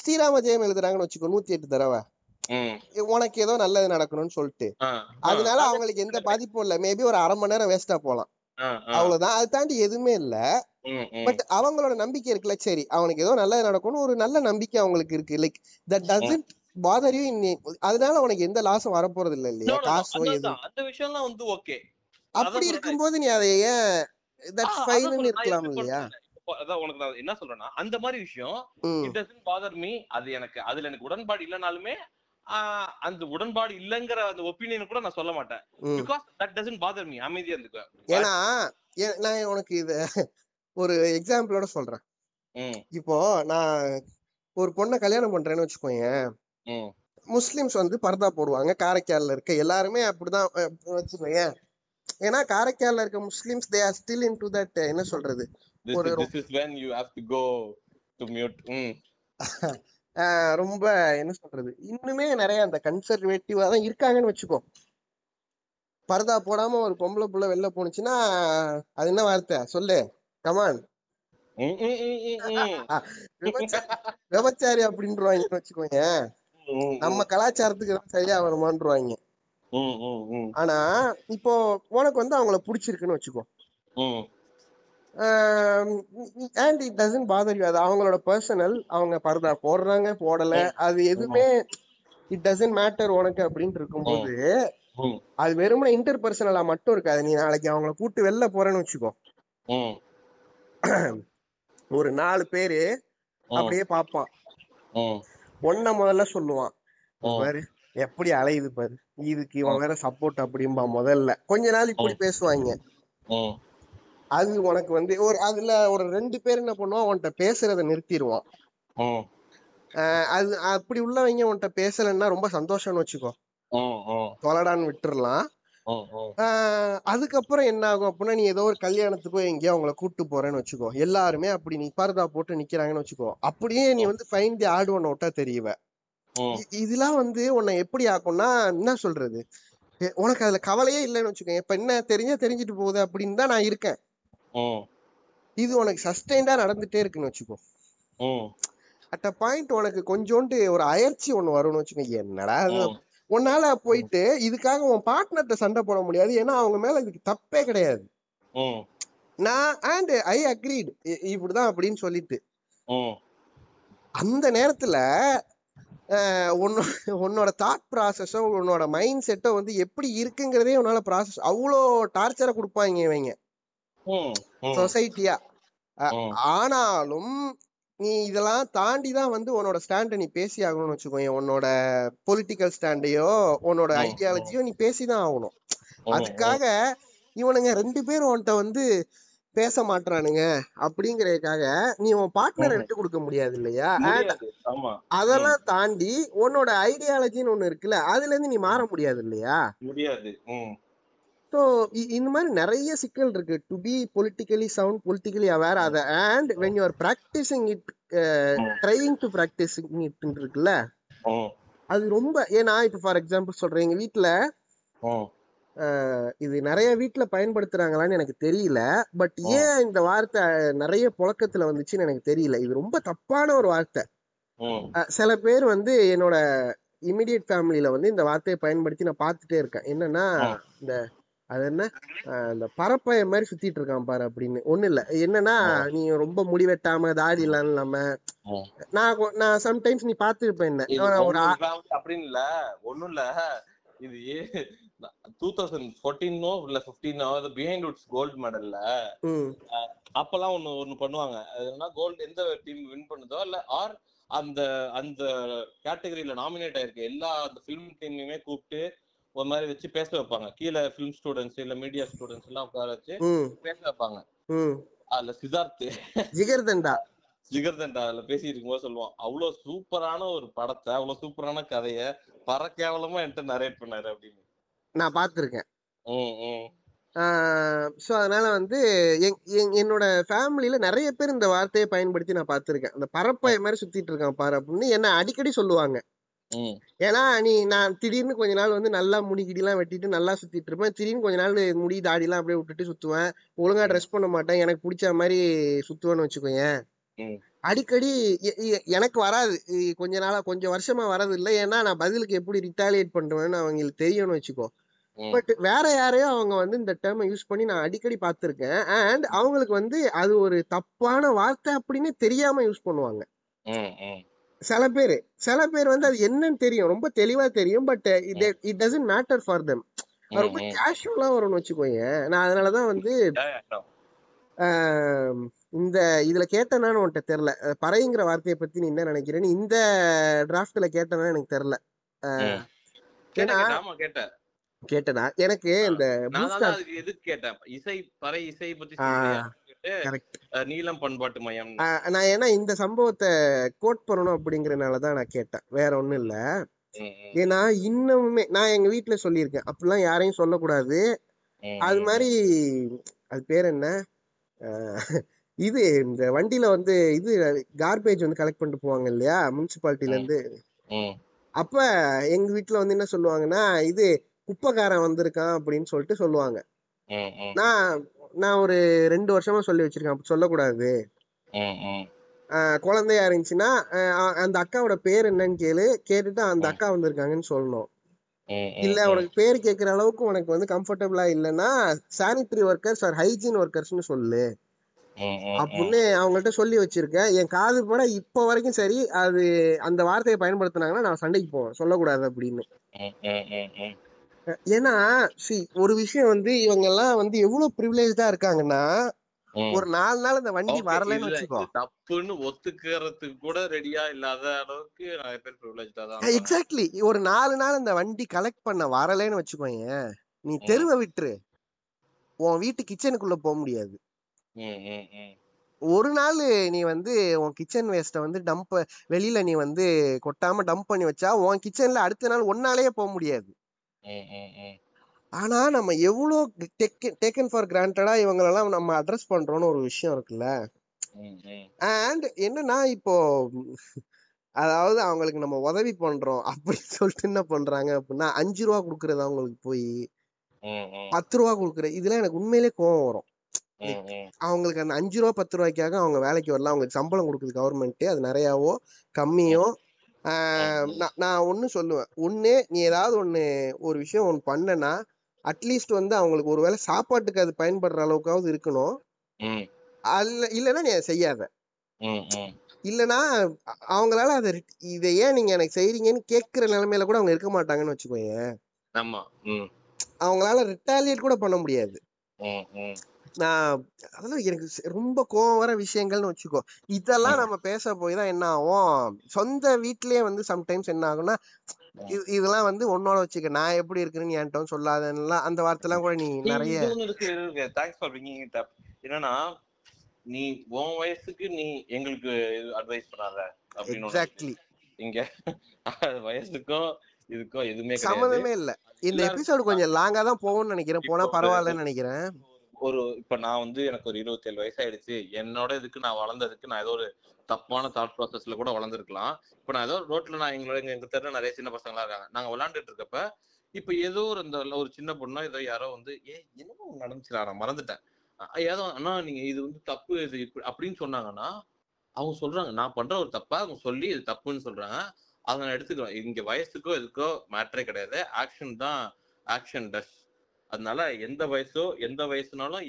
S2: ஸ்ரீராம ஜெயம் எழுதுறாங்கன்னு வச்சுக்கோ நூத்தி எட்டு தடவை. உனக்கு ஏதோ நல்லது நடக்கணும்னு சொல்லிட்டு. அதனால அவங்களுக்கு எந்த பாதிப்பும் இல்ல. மேபி ஒரு அரை மணி நேரம் வேஸ்டா போலாம். அவ்வளவுதான். அது தாண்டி எதுவுமே இல்ல. பட் அவங்களோட நம்பிக்கை இருக்குல்ல. சரி அவனுக்கு ஏதோ நல்லது நடக்கும்னு ஒரு நல்ல நம்பிக்கை அவங்களுக்கு இருக்கு. Like that doesn't bother you அதனால உனக்கு எந்த லாஸும் வரப்போறது இல்ல இல்லையா? காசோ எதுவும்.
S3: அந்த விஷயம்லாம் வந்து ஓகே
S2: அப்படி இருக்கும்போது நீ அதை ஏன் தட் ஃபைன்னு இருக்கலாம் இல்லையா?
S3: அதான் உனக்கு நான் என்ன சொல்றேன்னா அந்த மாதிரி விஷயம் இட் டசன்ட் பாதர் மீ அது எனக்கு அதுல எனக்கு உடன்பாடு இல்லைனாலுமே அந்த உடன்பாடு இல்லைங்கிற அந்த ஒப்பீனியன் கூட நான் சொல்ல மாட்டேன். Because that doesn't bother me அமைதியா இருந்துக்குவேன்
S2: ஏன்னா நான் உனக்கு இத ஒரு எக்ஸாம்பிளோட சொல்றேன். இப்போ நான் ஒரு பொண்ணை கல்யாணம் பண்றேன்னு வச்சுக்கோங்க முஸ்லிம்ஸ் வந்து பர்தா போடுவாங்க. காரைக்கால்ல இருக்க எல்லாருமே அப்படிதான் வச்சுக்கோங்க ஏன்னா காரைக்கால்ல இருக்க Muslims they are still into that என்ன சொல்றது?
S3: This
S2: ஒரு ரொம்ப என்ன சொல்றது? இன்னுமே நிறைய அந்த கன்சர்வேட்டிவா தான் இருக்காங்கன்னு வச்சுக்கோ. பர்தா போடாம ஒரு பொம்பளை புள்ள வெளில போனுச்சுன்னா அது என்ன வார்த்தை? சொல்லு. கமான். விபச்சாரி அப்படின்றவாங்கன்னு வச்சுக்கோங்க. நம்ம கலாச்சாரத்துக்கு தான் சரியா வருமான்றுவாங்க. ஆனா இப்போ உனக்கு வந்து அவங்கள பிடிச்சிருக்குன்னு வச்சுக்கோ. And it doesn't bother you அது அவங்களோட பர்சனல் அவங்க பர்தா போடுறாங்க போடல. அது எதுவுமே இட் டசன்ட் மேட்டர் உனக்கு அப்படின்னு இருக்கும்போது அது வெறுமனே இன்டர் பர்சனலா மட்டும் இருக்காது. நீ நாளைக்கு அவங்கள கூட்டு வெளில போறேன்னு வச்சுக்கோ. ஒரு நாலு பேரு அப்படியே பாப்பான் ஒன்ன முதல்ல சொல்லுவான். பாரு எப்படி அலையுது பாரு. இதுக்கு இவன் வேற சப்போர்ட் அப்படிம்பா முதல்ல. கொஞ்ச நாள் இப்படி பேசுவாங்க. அது உனக்கு வந்து ஒரு அதுல ஒரு ரெண்டு பேர் என்ன பண்ணுவான் உன்கிட்ட பேசுறத நிறுத்திடுவான். அது அப்படி உள்ளவங்க உன்கிட்ட பேசலைன்னா ரொம்ப சந்தோஷம்னு வச்சுக்கோ. தொலைடான்னு விட்டுறலாம். அதுக்கப்புறம் என்ன ஆகும் அப்படின்னா நீ ஏதோ ஒரு கல்யாணத்துக்கோ எங்கேயோ அவங்கள கூட்டு போறேன்னு வச்சுக்கோ. எல்லாருமே அப்படி நீ பரதா போட்டு நிக்கிறாங்கன்னு வச்சுக்கோ. அப்படியே நீ வந்து ஃபைன் தி ஆடு ஒன்ன விட்டா தெரியவ இதெல்லாம் வந்து உன்னை எப்படி ஆக்கும்னா என்ன சொல்றது? உனக்கு அதுல கவலையே இல்லைன்னு வச்சுக்கோ. இப்ப என்ன தெரிஞ்சா தெரிஞ்சுட்டு போகுது அப்படின்னு தான் நான் இருக்கேன். இது உனக்கு சஸ்டைண்டா நடந்துட்டே இருக்குன்னு வச்சுக்கோ. அட் அ பாயிண்ட் உனக்கு கொஞ்சோண்டு ஒரு அயற்சி ஒண்ணு வரும்னு வச்சுக்கோ. என்னடா. உன்னால போயிட்டு இதுக்காக உன் பார்ட்னர்ட்ட சண்டை போட முடியாது. ஏன்னா அவங்க மேல இதுக்கு தப்பே கிடையாது. நான் அண்ட் ஐ அக்ரீட் இப்படிதான் அப்படின்னு சொல்லிட்டு. அந்த நேரத்துல உன்னோட தாட் ப்ராசஸோ உன்னோட மைண்ட் செட்டோ வந்து எப்படி இருக்குங்கிறதே உன்னால ப்ராசஸ் அவ்வளோ டார்ச்சரை கொடுப்பாங்க இவங்க. சொசைட்டியா. ஆனாலும் நீ இதெல்லாம் தாண்டி தான் வந்து உன்னோட ஸ்டாண்டை நீ பேசி ஆகணும்னு வச்சுக்கோங்க உன்னோட பொலிட்டிக்கல் ஸ்டாண்டையோ உன்னோட ஐடியாலஜியோ நீ பேசிதான் ஆகணும். அதுக்காக இவனுங்க ரெண்டு பேரும் உன்கிட்ட வந்து பேச மாட்றானுங்க அப்படிங்கறதுக்காக நீ உன் பார்ட்னரை. விட்டு கொடுக்க முடியாது இல்லையா? அதெல்லாம் தாண்டி உன்னோட ஐடியாலஜின்னு ஒண்ணு இருக்குல்ல அதுல இருந்து நீ மாற முடியாது இல்லையா?
S3: முடியாது.
S2: ஸோ இந்த மாதிரி நிறைய சிக்கல் இருக்கு. To be politically sound politically aware அத and when you are practicing it driving to practicing it இருக்குல்ல? அது ரொம்ப ஏன்னா இப்ப ஃபார் எக்ஸாம்பிள் சொல்றேன் எங்க ஆஹ் இது நிறைய வீட்ல பயன்படுத்துறாங்களான்னு எனக்கு தெரியல. பட். ஏன் இந்த வார்த்தை நிறைய புழக்கத்துல வந்துச்சுன்னு எனக்கு தெரியல. இது ரொம்ப தப்பான ஒரு வார்த்தை. சில பேர் வந்து என்னோட இமிடியட் ஃபேமிலியில வந்து இந்த வார்த்தையை பயன்படுத்தி நான் பார்த்துட்டே இருக்கேன். என்னன்னா. இந்த அது என்ன? அஹ் இந்த பரப்பைய மாதிரி சுத்திட்டு இருக்கான் பாரு அப்படின்னு. ஒண்ணு இல்ல. என்னன்னா. நீ ரொம்ப முடி வெட்டாம தாடி எல்லாம் இல்லாம. நான் நான் சம்டைம்ஸ் நீ பாத்துருப்ப என்ன. ஒரு
S3: அப்படின்னு இல்ல. ஒண்ணும் இல்ல. இது டூ தௌசண்ட் ஃபோர்டீனோ இல்ல பிப்டீனோ பிஹைண்ட் வுட்ஸ் கோல்டு மெடல்ல அப்பெல்லாம் ஒண்ணு ஒண்ணு பண்ணுவாங்க. அது என்ன கோல்டு எந்த டீம் வின் பண்ணுதோ இல்ல ஆர் அந்த அந்த கேட்டகரியில நாமினேட் ஆயிருக்க எல்லா அந்த ஃபிலிம் டீமையுமே கூப்பிட்டு ஒரு மாதிரி வச்சு பேச வைப்பாங்க. கீழே ஃபிலிம் ஸ்டூடெண்ட்ஸ் இல்ல மீடியா ஸ்டூடெண்ட்ஸ் எல்லாம் உட்கார வச்சு பேச வைப்பாங்க. அதுல சித்தார்த்
S2: ஜிகர்தண்டா.
S3: ஜிகர்தண்டா அதுல பேசிட்டு இருக்கும்போது சொல்லுவான் அவ்வளவு சூப்பரான ஒரு படத்தை அவ்வளவு சூப்பரான கதைய பரக்கேவலமா என்கிட்ட நரேட் பண்ணாரு அப்படின்னு.
S2: நான் பார்த்திருக்கேன். ஸோ அதனால வந்து என்- என்- என்னோட ஃபேமிலியில நிறைய பேர் இந்த வார்த்தையை பயன்படுத்தி நான் பார்த்திருக்கேன். அந்த பரப்பைய மாதிரி சுத்திட்டு இருக்கான் பாரு அப்படின்னு என்ன அடிக்கடி சொல்லுவாங்க. ஏன்னா நீ நான் திடீர்னு கொஞ்ச நாள் வந்து நல்லா முடி கிடிலாம் வெட்டிட்டு நல்லா சுத்திட்டு இருப்பேன் திடீர்னு கொஞ்ச நாள் முடி தாடிலாம் அப்படியே விட்டுட்டு சுத்துவேன். ஒழுங்கா ட்ரெஸ் பண்ண மாட்டேன். எனக்கு பிடிச்ச மாதிரி சுத்துவேன்னு வச்சுக்கோயேன்
S3: ம்.
S2: அடிக்கடி எனக்கு வராது. கொஞ்ச நாளா கொஞ்சம் வருஷமா வரது இல்லை. ஏன்னா நான் பதிலுக்கு எப்படி ரிட்டாலியேட் பண்ணுவேன்னு அவங்களுக்கு தெரியும்னு வச்சுக்கோ. பட் வேற யாரையோ அவங்க வந்து இந்த டேர்மை யூஸ் பண்ணி நான் அடிக்கடி பார்த்திருக்கேன். அண்ட் அவங்களுக்கு வந்து அது ஒரு தப்பான வார்த்தை அப்படின்னு தெரியாம யூஸ் பண்ணுவாங்க. சில பேர் சில பேர் வந்து அது என்னன்னு தெரியும் ரொம்ப தெளிவா தெரியும் but it doesn't matter for them ரொம்ப. கேஷுவலா வரும்னு வச்சுக்கோங்க நான் அதனாலதான் வந்து இந்த இதுல கேட்டேனான்னு உன்கிட்ட தெரியல. பறைங்கிற வார்த்தையை பத்தி நீ என்ன நினைக்கிறேன்னு இந்த டிராஃப்ட்ல கேட்டேனா எனக்கு தெரியல.
S3: கேட்டேன்,
S2: எனக்கு இந்த
S3: இசை பறை இசை பத்தி நீலம் பண்பாட்டு மையம்.
S2: நான் ஏன்னா இந்த சம்பவத்தை கோட் பண்ணணும் அப்படிங்கறனால தான் நான் கேட்டேன். வேற ஒண்ணும் இல்ல. ஏன்னா இன்னமுமே நான் எங்க வீட்ல சொல்லியிருக்கேன். அப்படிலாம் யாரையும் சொல்லக்கூடாது. அது. மாதிரி அது பேர் என்ன? இது இந்த வண்டியில வந்து இது கார்பேஜ் வந்து கலெக்ட் பண்ணிட்டு போவாங்க இல்லையா? முனிசிபாலிட்டில இருந்து. அப்ப எங்க வீட்ல வந்து என்ன சொல்லுவாங்கன்னா இது குப்பைக்காரன் வந்திருக்கான் அப்படின்னு சொல்லிட்டு சொல்லுவாங்க. நான் நான் ஒரு ரெண்டு வருஷமா சொல்லி வச்சிருக்கேன். அப்படி சொல்லக்கூடாது. குழந்தையா இருந்துச்சுன்னா அந்த அக்காவோட பேர் என்னன்னு கேளு. கேட்டுட்டு அந்த அக்கா வந்திருக்காங்கன்னு சொல்லணும். இல்ல. உனக்கு பேர் கேக்குற அளவுக்கு உனக்கு வந்து கம்ஃபர்டபுளா இல்லைன்னா சானிட்டரி ஒர்க்கர்ஸ் ஆர் ஹைஜீன் ஒர்க்கர்ஸ்னு சொல்லு. அப்படின்னு அவங்கள்ட்ட சொல்லி வச்சிருக்கேன். என் காது பட இப்ப வரைக்கும் சரி அது அந்த வார்த்தையை பயன்படுத்தினாங்கன்னா நான் சண்டைக்கு போவேன். சொல்லக்கூடாது அப்படின்னு. ஏன்னா சி ஒரு விஷயம் வந்து இவங்க எல்லாம் வந்து எவ்வளவு ப்ரிவிலேஜா இருக்காங்கன்னா. ஒரு நாலு நாள் அந்த வண்டி வரலைன்னு வச்சுக்கோ
S3: தப்புன்னு ஒத்துக்கிறதுக்கு கூட ரெடியா இல்லாத அளவுக்கு நிறைய பேர் ப்ரிவிலேஜ்டா தான்.
S2: எக்ஸாக்ட்லி ஒரு நாலு நாள் அந்த வண்டி கலெக்ட் பண்ண வரலைன்னு வச்சுக்கோங்க நீ. தெருவை விட்டுரு உன் வீட்டு கிச்சனுக்குள்ள போக முடியாது. ஒரு நாள் நீ வந்து உன் கிச்சன் வேஸ்ட்டை வந்து டம்ப் வெளியில நீ வந்து கொட்டாம டம்ப் பண்ணி வச்சா உன் கிச்சன்ல அடுத்த நாள் ஒன்னாலேயே போக முடியாது. ஆனா நம்ம எவ்வளோ டேக்கன் ஃபார் கிராண்டடா இவங்களெல்லாம் நம்ம அட்ரஸ் பண்றோம்னு ஒரு விஷயம் இருக்குல்ல. அண்ட் என்னன்னா இப்போ அதாவது அவங்களுக்கு நம்ம உதவி பண்றோம் அப்படின்னு சொல்லிட்டு என்ன பண்றாங்க அப்படின்னா அஞ்சு ரூபா கொடுக்கறது அவங்களுக்கு போய். பத்து ரூபா கொடுக்குறது இதெல்லாம் எனக்கு உண்மையிலே கோவம் வரும். அவங்களுக்கு அந்த அஞ்சு ரூபா பத்து ரூபாய்க்காக அவங்க வேலைக்கு வரல அவங்களுக்கு சம்பளம் கொடுக்குது கவர்மெண்ட் அது நிறையாவோ கம்மியோ நான் ஒண்ணு சொல்லுவேன். ஒண்ணு நீ ஏதாவது ஒண்ணு ஒரு விஷயம் ஒண்ணு பண்ணனா அட்லீஸ்ட் வந்து அவங்களுக்கு ஒருவேளை சாப்பாட்டுக்கு அது பயன்படுற அளவுக்காவது இருக்கணும். அல்ல இல்லைன்னா நீ அதை செய்யாத. இல்லைன்னா அவங்களால அதை இதை ஏன் நீங்க எனக்கு செய்றீங்கன்னு கேட்கிற நிலைமையில கூட அவங்க இருக்க மாட்டாங்கன்னு வச்சுக்கோங்க அவங்களால ரிட்டாலியேட் கூட பண்ண முடியாது. நான் அதெல்லாம் எனக்கு ரொம்ப கோவம் வர விஷயங்கள்னு வச்சுக்கோ. இதெல்லாம். நம்ம பேச போய் தான் என்ன ஆகும்? சொந்த வீட்லயே வந்து சம்டைம்ஸ் என்ன ஆகும்னா இது- இதெல்லாம் வந்து உன்னோட வச்சுக்க. நான் எப்படி இருக்கிறேன்னு என்கிட்ட வந்து சொல்லாதன்னுலாம் அந்த வார்த்தைலாம் கூட நீ நிறைய
S3: என்னன்னா நீ உன் வயசுக்கு நீ எங்களுக்கு அட்வைஸ் பண்ணாத அப்படின்னு.
S2: எக்ஸாக்ட்லி
S3: இங்க வயசுக்கும் இதுக்கும் எதுவுமே
S2: சம்மந்தமே இல்ல. இந்த எபிசோடு கொஞ்சம் லாங்கா தான் போகும்னு நினைக்கிறேன். போனா பரவாயில்லன்னு நினைக்கிறேன்.
S3: ஒரு இப்ப நான் வந்து எனக்கு ஒரு இருபத்தேழு வயசாயிடுச்சு. என்னோட இதுக்கு நான் வளர்ந்ததுக்கு நான் ஏதோ ஒரு தப்பான தாட் ப்ராசஸ்ல கூட வளர்ந்துருக்கலாம். இப்ப நான் ஏதோ ரோட்ல நான் எங்களோட எங்க எங்க தெருல நிறைய சின்ன பசங்களா இருக்காங்க. நாங்க விளையாண்டுட்டு இருக்கப்ப இப்ப ஏதோ ஒரு இந்த ஒரு சின்ன பொண்ணோ ஏதோ யாரோ வந்து ஏ என்னமோ நடந்துச்சுடா நான் மறந்துட்டேன். ஏதோ அண்ணா நீங்க இது வந்து தப்பு இது அப்படின்னு சொன்னாங்கன்னா அவங்க சொல்றாங்க நான் பண்ற ஒரு தப்பா அவங்க சொல்லி இது தப்புன்னு சொல்றாங்க. அதை நான் எடுத்துக்கிறேன். இங்க வயசுக்கோ எதுக்கோ மேட்ரே கிடையாது. ஆக்ஷன் தான் ஆக்ஷன் டஸ் அதனால எந்த வயசோ எந்த வயசுனாலும்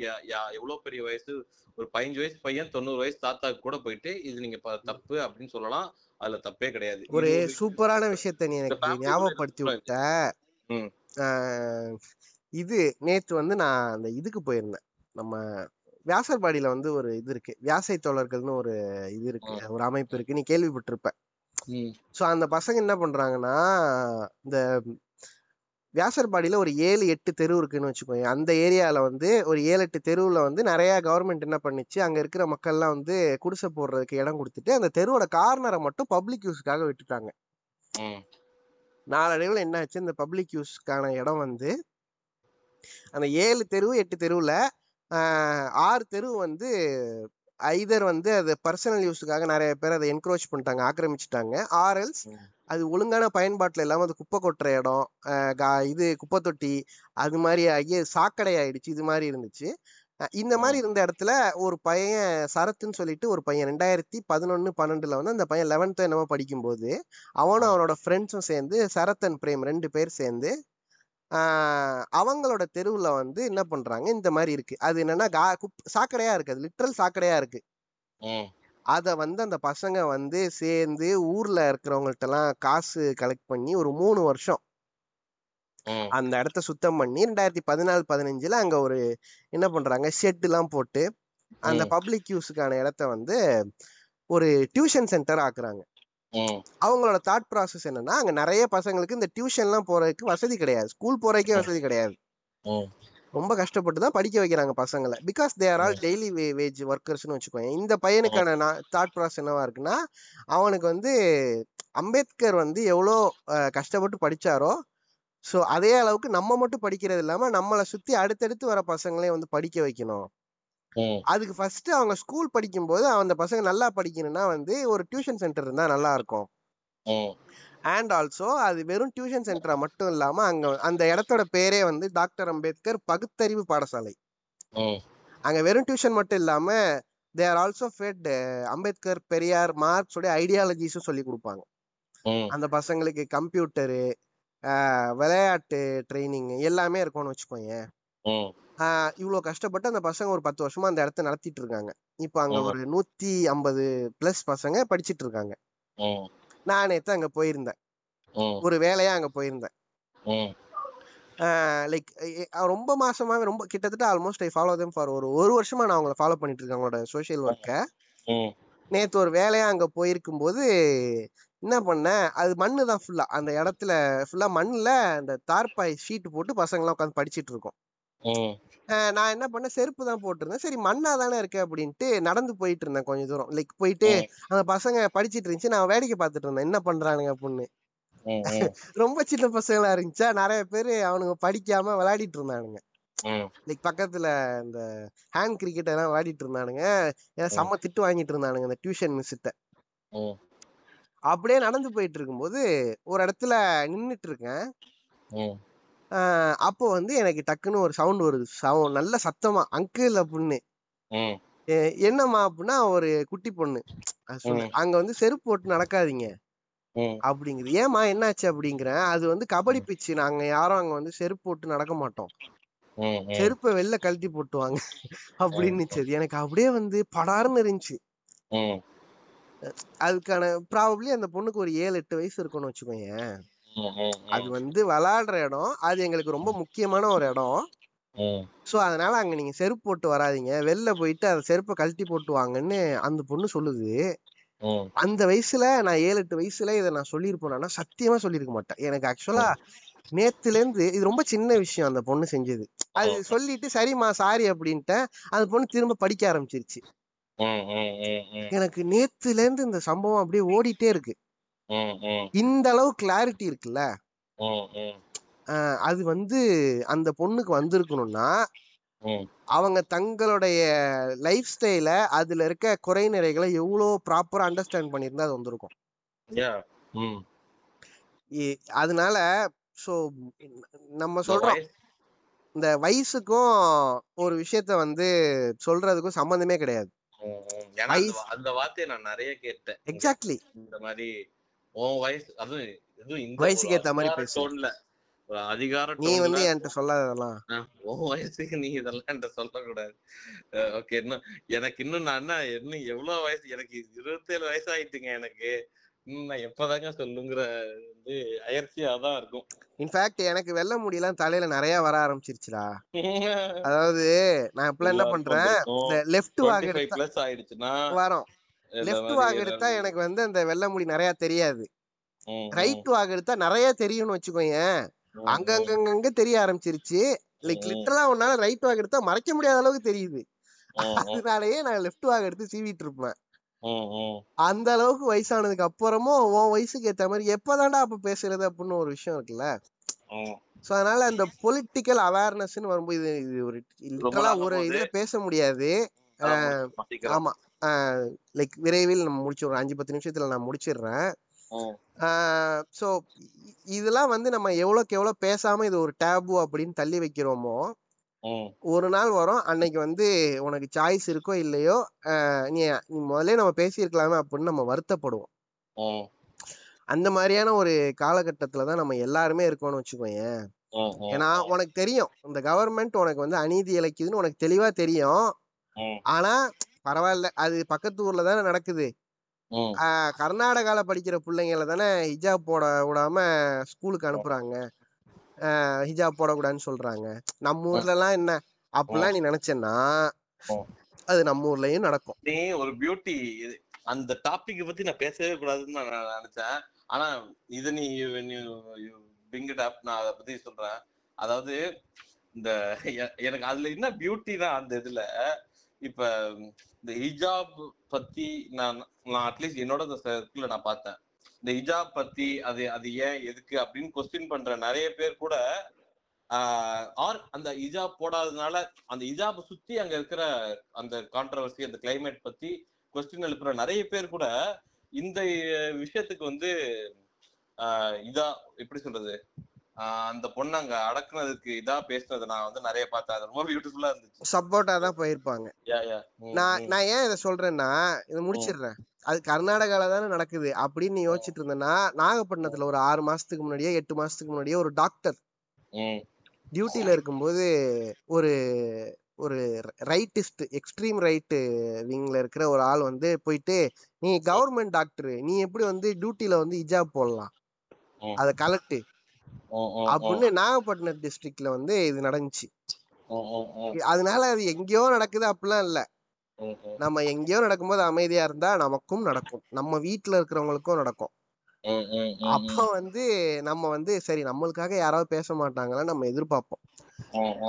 S3: எவ்வளவு பெரிய வயசு? ஒரு பதினஞ்சு வயசு பையன் தொண்ணூறு வயசு தாத்தாக்கு கூட போயிட்டு இது நீங்க தப்பு அப்படின்னு சொல்லலாம். அதுல தப்பே கிடையாது.
S2: ஒரு சூப்பரான விஷயத்த நீ எனக்கு ஞாபகப்படுத்தி விட்ட இது நேத்து வந்து நான் அந்த இதுக்கு போயிருந்தேன். நம்ம வியாசர்பாடியில வந்து ஒரு இது இருக்கு. வியாசை தோழர்கள்னு ஒரு இது இருக்கு. ஒரு அமைப்பு இருக்கு. நீ கேள்விப்பட்டிருப்ப. சோ அந்த பசங்க என்ன பண்றாங்கன்னா இந்த வியாசர்பாடியில ஒரு ஏழு எட்டு தெரு இருக்குன்னு வச்சுக்கோங்க அந்த ஏரியால வந்து ஒரு ஏழு எட்டு தெருவுல வந்து நிறைய கவர்மெண்ட் என்ன பண்ணுச்சு அங்க இருக்கிற மக்கள்லாம் வந்து குடிசை போடுறதுக்கு இடம் கொடுத்துட்டு அந்த தெருவோட கார்னரை மட்டும் பப்ளிக் யூஸ்க்காக விட்டுட்டாங்க. நாளடைவில் என்ன ஆச்சு இந்த பப்ளிக் யூஸ்க்கான இடம் வந்து அந்த ஏழு தெரு எட்டு தெருவுல ஆறு தெரு வந்து ஐதர் வந்து அது பர்சனல் யூஸுக்காக நிறைய பேர் அதை என்க்ரோச் பண்ணிட்டாங்க ஆக்கிரமிச்சிட்டாங்க. ஆர்எல்ஸ். அது ஒழுங்கான பயன்பாட்டுல இல்லாம அது குப்பை கொட்டுற இடம் இது குப்பை தொட்டி அது மாதிரி ஆகி சாக்கடை ஆயிடுச்சு இது மாதிரி இருந்துச்சு. இந்த மாதிரி இருந்த இடத்துல ஒரு பையன் சரத்துன்னு சொல்லிட்டு ஒரு பையன் ரெண்டாயிரத்தி பதினொன்னு பன்னெண்டுல வந்து அந்த பையன் லெவன்த் என்னமோ படிக்கும்போது அவனும் அவனோட ஃப்ரெண்ட்ஸும் சேர்ந்து சரத் அண்ட் பிரேம் ரெண்டு பேர் சேர்ந்து அவங்களோட தெருவுல வந்து என்ன பண்றாங்க? இந்த மாதிரி இருக்கு. அது என்னன்னா சாக்கடையா இருக்கு. அது லிட்ரல் சாக்கடையா இருக்கு. அத வந்து அந்த பசங்க வந்து சேர்ந்து ஊர்ல இருக்கிறவங்கள்ட்ட எல்லாம் காசு கலெக்ட் பண்ணி ஒரு மூணு வருஷம் அந்த இடத்த சுத்தம் பண்ணி ரெண்டாயிரத்தி பதினாலு பதினஞ்சுல அங்க ஒரு என்ன பண்றாங்க? ஷெட் எல்லாம் போட்டு அந்த. பப்ளிக் யூஸுக்கான இடத்த வந்து ஒரு டியூஷன் சென்டர் ஆக்குறாங்க. அவங்களோட தாட் ப்ராசஸ் என்னன்னா அங்க நிறைய பசங்களுக்கு இந்த டியூஷன் எல்லாம் போறதுக்கு வசதி கிடையாது. ஸ்கூல் போறதுக்கே வசதி கிடையாது. ரொம்ப கஷ்டப்பட்டு தான் படிக்க வைக்கிறாங்க பசங்களை. Because they're all daily wage ஒர்க்கர்ஸ்னு வச்சுக்கோங்க இந்த பையனுக்கான தாட் ப்ராசஸ் என்னவா இருக்குன்னா அவனுக்கு வந்து அம்பேத்கர் வந்து எவ்வளோ கஷ்டப்பட்டு படிச்சாரோ ஸோ அதே அளவுக்கு நம்ம மட்டும் படிக்கிறது இல்லாம நம்மளை சுத்தி அடுத்தடுத்து வர பசங்களையும் வந்து படிக்க வைக்கணும். அதுக்கு ஃபர்ஸ்ட் அவங்க ஸ்கூல் படிக்கும்போது அந்த பசங்க நல்லா படிக்கணும்னா வந்து ஒரு டியூஷன் சென்டர் இருந்தா நல்லா இருக்கும். அண்ட் ஆல்சோ அது வெறும் டியூஷன் சென்டரா மட்டும் இல்லாம அங்க அந்த இடத்தோட பேரே வந்து டாக்டர் அம்பேத்கர் பகுத்தறிவு பாடசாலை. அங்க வெறும் டியூஷன் மட்டும் இல்லாம they are also fed Ambedkar Periyar மார்க்ஸோட ஐடியாலஜிஸும் சொல்லி கொடுப்பாங்க. அந்த பசங்களுக்கு கம்ப்யூட்டரு விளையாட்டு ட்ரைனிங் எல்லாமே இருக்கும்னு வச்சுக்கோங்க இவ்வளோ கஷ்டப்பட்டு அந்த பசங்க ஒரு பத்து வருஷமா அந்த இடத்த நடத்திட்டு இருக்காங்க இப்போ அங்க. ஒரு நூத்தி ஐம்பது பிளஸ் பசங்க படிச்சிட்டு இருக்காங்க நான் நேத்து அங்க போயிருந்தேன். ஒரு வேலையா அங்க போயிருந்தேன். லைக் ரொம்ப மாசமாவே ரொம்ப கிட்டத்தட்ட almost I follow them for ஒரு ஒரு வருஷமா நான் அவங்கள ஃபாலோ பண்ணிட்டு இருக்கேன் அவங்களோட சோஷியல் ஒர்க்கை நேத்து ஒரு வேலையா அங்க போயிருக்கும் போது என்ன பண்ணேன் அது மண்ணு தான் ஃபுல்லா அந்த இடத்துல ஃபுல்லா மண்ணுல அந்த தார்பாய் ஷீட் போட்டு பசங்க எல்லாம் உட்காந்து படிச்சிட்டு இருக்கோம்
S3: ம்,
S2: நான் என்ன பண்ணேன்? செருப்பு தான் போட்டிருந்தேன். சரி மண்ணா தானே இருக்கு அப்படின்ட்டு நடந்து போயிட்டு இருந்தேன் கொஞ்சம் தூரம். லைக் போயிட்டு
S3: ம்.
S2: அந்த பசங்க படிச்சிட்டு இருந்துச்சு. நான் வேடிக்கை பார்த்துட்டு இருந்தேன். என்ன பண்றானுங்க அப்படின்னு.
S3: ம், ம், *laughs*
S2: ரொம்ப சின்ன பசங்களா இருந்துச்சா? நிறைய பேர் அவனுங்க படிக்காம விளையாடிட்டு இருந்தானுங்க.
S3: ம்,
S2: லைக் பக்கத்துல இந்த ஹேண்ட் கிரிக்கெட் எல்லாம் விளையாடிட்டு இருந்தானுங்க. ஏன்னா
S3: ம்.
S2: செம்ம திட்டு வாங்கிட்டு இருந்தானுங்க இந்த டியூஷன் மிஸ்கிட்ட
S3: ம்,
S2: அப்படியே நடந்து போயிட்டு இருக்கும்போது ஒரு இடத்துல நின்னுட்டு இருக்கேன்.
S3: ம்,
S2: அப்போ வந்து எனக்கு டக்குன்னு ஒரு சவுண்ட் வருது. சவுண்ட் நல்ல சத்தமா அங்கிள் அப்படின்னு. என்னம்மா அப்படின்னா ஒரு குட்டி பொண்ணு. அங்க வந்து செருப்பு போட்டு நடக்காதீங்க. அப்படிங்குது. ஏமா என்னாச்சு அப்படிங்கிறேன். அது வந்து கபடி பிச்சு. நாங்க யாரும் அங்க வந்து செருப்பு போட்டு நடக்க மாட்டோம். செருப்பை வெளில கழட்டி போட்டுவாங்க. அப்படின்னுச்சு. எனக்கு அப்படியே வந்து படார்னு இருந்துச்சு. அதுக்கான ப்ராபப்ளி அந்த பொண்ணுக்கு ஒரு ஏழு எட்டு வயசு இருக்கும்னு வச்சுக்கோங்க அது வந்து விளையாடுற இடம். அது எங்களுக்கு ரொம்ப முக்கியமான ஒரு இடம். சோ அதனால அங்க நீங்க செருப்பு போட்டு வராதீங்க. வெளில போயிட்டு அந்த செருப்பை கழட்டி போட்டு வாங்கன்னு அந்த பொண்ணு சொல்லுது. அந்த வயசுல நான் ஏழு எட்டு வயசுல இதை நான் சொல்லியிருப்பேனா. சத்தியமா சொல்லியிருக்க மாட்டேன். எனக்கு ஆக்சுவலா நேத்துல இருந்து இது ரொம்ப சின்ன விஷயம் அந்த பொண்ணு செஞ்சது. அது சொல்லிட்டு சரிம்மா சாரி அப்படின்ட்டேன். அந்த பொண்ணு திரும்ப படிக்க ஆரம்பிச்சிருச்சு. எனக்கு நேத்துல இருந்து இந்த சம்பவம் அப்படியே ஓடிட்டே இருக்கு. இந்த அளவு கிளாரிட்டி இருக்குல்ல? அது வந்து அந்த பொண்ணுக்கு வந்திருக்கணும்னா அவங்க தங்களுடைய லைஃப் ஸ்டைல அதுல இருக்க குறை நிறைகளை எவ்வளவு ப்ராப்பரா அண்டர்ஸ்டாண்ட் பண்ணியிருந்தா அது வந்திருக்கும். அதனால சோ நம்ம சொல்றோம். இந்த வயசுக்கும் ஒரு விஷயத்த வந்து சொல்றதுக்கும் சம்பந்தமே கிடையாது.
S3: அந்த வார்த்தையை நான் நிறைய கேட்டேன்.
S2: எக்ஸாக்ட்லி
S3: இந்த மாதிரி உன் வயசு அதுவும் இதுவும்
S2: வயசுக்கு ஏத்த மாதிரி
S3: அதிகார
S2: பேசு.
S3: டோன்ல ஒரு அதிகார
S2: நீ வந்து என்கிட்ட சொல்லாததெல்லாம்.
S3: உன் வயசுக்கு நீ இதெல்லாம் என்கிட்ட சொல்லக்கூடாது. ஓகே இன்னும் எனக்கு இன்னும் நான் என்ன இன்னும் எவ்வளவு வயசு எனக்கு இருபத்தேழு வயசு ஆயிட்டுங்க எனக்கு நான் எப்பதாங்க சொல்லுங்கிற வந்து அயற்சியா தான் இருக்கும்.
S2: இன்ஃபேக்ட் எனக்கு வெள்ளை முடியெல்லாம் தலையில நிறைய வர ஆரம்பிச்சிருச்சுடா. *laughs* அதாவது நான் இப்பெல்லாம் என்ன பண்றேன் லெஃப்ட் வாக் எடுத்தா வரோம். லெஃப்ட் வாக் எடுத்தா எனக்கு வந்து அந்த வெள்ளை முடி நிறைய தெரியாது. ரைட் வாக் எடுத்தா நிறைய தெரியும்னு வச்சுக்கோயேன்.
S3: ம்,
S2: அங்க
S3: ம்,
S2: அங்க அங்க அங்க தெரிய ஆரம்பிச்சிருச்சு லைக் லிட்டரலா உன்னால ரைட் வாக் எடுத்தா மறைக்க முடியாத அளவுக்கு தெரியுது. அதனாலயே நான் லெஃப்ட் வாக் எடுத்து சீவிட்டு இருப்பேன். அந்த அளவுக்கு வயசானதுக்கு அப்புறமும் உன் வயசுக்கு ஏத்த மாதிரி எப்பதான்டா அப்ப பேசுறது அப்படின்னு ஒரு விஷயம் இருக்குல்ல. சோ அதனால அந்த பொலிட்டிக்கல் அவேர்னஸ்ன்னு வரும்போது இது ஒரு லிட்டரலா ஒரு இதுல பேச முடியாது. ஆமா. லைக் விரைவில் நம்ம முடிச்சிடுறோம் அஞ்சு பத்து நிமிஷத்துல நான் முடிச்சிடுறேன். ஸோ இதெல்லாம் வந்து நம்ம எவ்வளோக்கு எவ்வளோ பேசாம இது ஒரு டேபு அப்படின்னு தள்ளி வைக்கிறோமோ ஒரு நாள் வரும். அன்னைக்கு வந்து உனக்கு சாய்ஸ் இருக்கோ இல்லையோ நீ முதல்ல நம்ம பேசியிருக்கலாமே அப்படின்னு நம்ம வருத்தப்படுவோம். அந்த மாதிரியான ஒரு காலகட்டத்துல தான் நம்ம எல்லாருமே இருக்கோம்னு வச்சுக்கோயேன்.
S3: ம்,
S2: ஏன்னா உனக்கு தெரியும். இந்த கவர்மெண்ட் உனக்கு வந்து அநீதி இழைக்குதுன்னு உனக்கு தெளிவா தெரியும். ஆனா பரவாயில்ல. அது பக்கத்து ஊர்ல தானே நடக்குது. கர்நாடகால படிக்கிற பிள்ளைங்கள தானே ஹிஜாப் போட விடாம ஸ்கூலுக்கு அனுப்புறாங்க. ஹிஜாப் போடக்கூடாதுன்னு சொல்றாங்க. நம்ம ஊர்ல எல்லாம் என்ன? அப்படிலாம் நீ நினைச்சேன்னா. அது நம்ம ஊர்லயும் நடக்கும்.
S3: நீ ஒரு பியூட்டி அந்த டாபிக் பத்தி நான் பேசவே கூடாதுன்னு நான் நான் நினைச்சேன். ஆனா இது நீ பிங் இட் அப் நான் அதை பத்தி சொல்றேன். அதாவது இந்த எனக்கு அதுல என்ன பியூட்டினா அந்த இதுல இப்ப இந்த ஹிஜாப் பத்தி நான் நான் அட்லீஸ்ட் என்னோட சர்க்கிள்ல நான் பார்த்தேன். இந்த ஹிஜாப் பத்தி அது அது ஏன் எதுக்கு அப்படின்னு கொஸ்டின் பண்ற நிறைய பேர் கூட ஆர் அந்த ஹிஜாப் போடாததுனால அந்த ஹிஜாப் சுத்தி அங்க இருக்கிற அந்த கான்ட்ரவர்சி அந்த கிளைமேட் பத்தி கொஸ்டின் எழுப்புற நிறைய பேர் கூட இந்த விஷயத்துக்கு வந்து ஆஹ் இதா எப்படி சொல்றது? அந்த பொண்ணு அங்க அடக்குனதுக்கு இதா பேசுனது நான் வந்து நிறைய பார்த்தேன். அது ரொம்ப பியூட்டிஃபுல்லா இருந்துச்சு.
S2: சப்போர்ட்டா தான் போயிருப்பாங்க. நான் நான் ஏன் இதை சொல்றேன்னா இதை முடிச்சிடுறேன். அது கர்நாடகால தானே நடக்குது. அப்படின்னு நீ யோசிச்சுட்டு இருந்தேன்னா நாகப்பட்டினத்துல ஒரு ஆறு மாசத்துக்கு முன்னாடியே எட்டு மாசத்துக்கு முன்னாடியே ஒரு டாக்டர் டியூட்டில இருக்கும்போது ஒரு ஒரு ரைட்டிஸ்ட் எக்ஸ்ட்ரீம் ரைட்டு விங்ல இருக்கிற ஒரு ஆள் வந்து போயிட்டு நீ கவர்மெண்ட் டாக்டர் நீ எப்படி வந்து டியூட்டில வந்து இஜாப் போடலாம். அத கலெக்ட் அப்படின்னு நாகப்பட்டினம் டிஸ்ட்ரிக்ட்ல வந்து இது நடந்துச்சு. அதனால அது எங்கேயோ நடக்குது அப்படிலாம் இல்ல. நம்ம எங்கேயோ நடக்கும்போது அமைதியா இருந்தா நமக்கும் நடக்கும். நம்ம வீட்டுல இருக்கிறவங்களுக்கும் நடக்கும். அப்ப வந்து நம்ம வந்து சரி நம்மளுக்காக யாராவது பேச மாட்டாங்களான்னு நம்ம எதிர்பார்ப்போம்.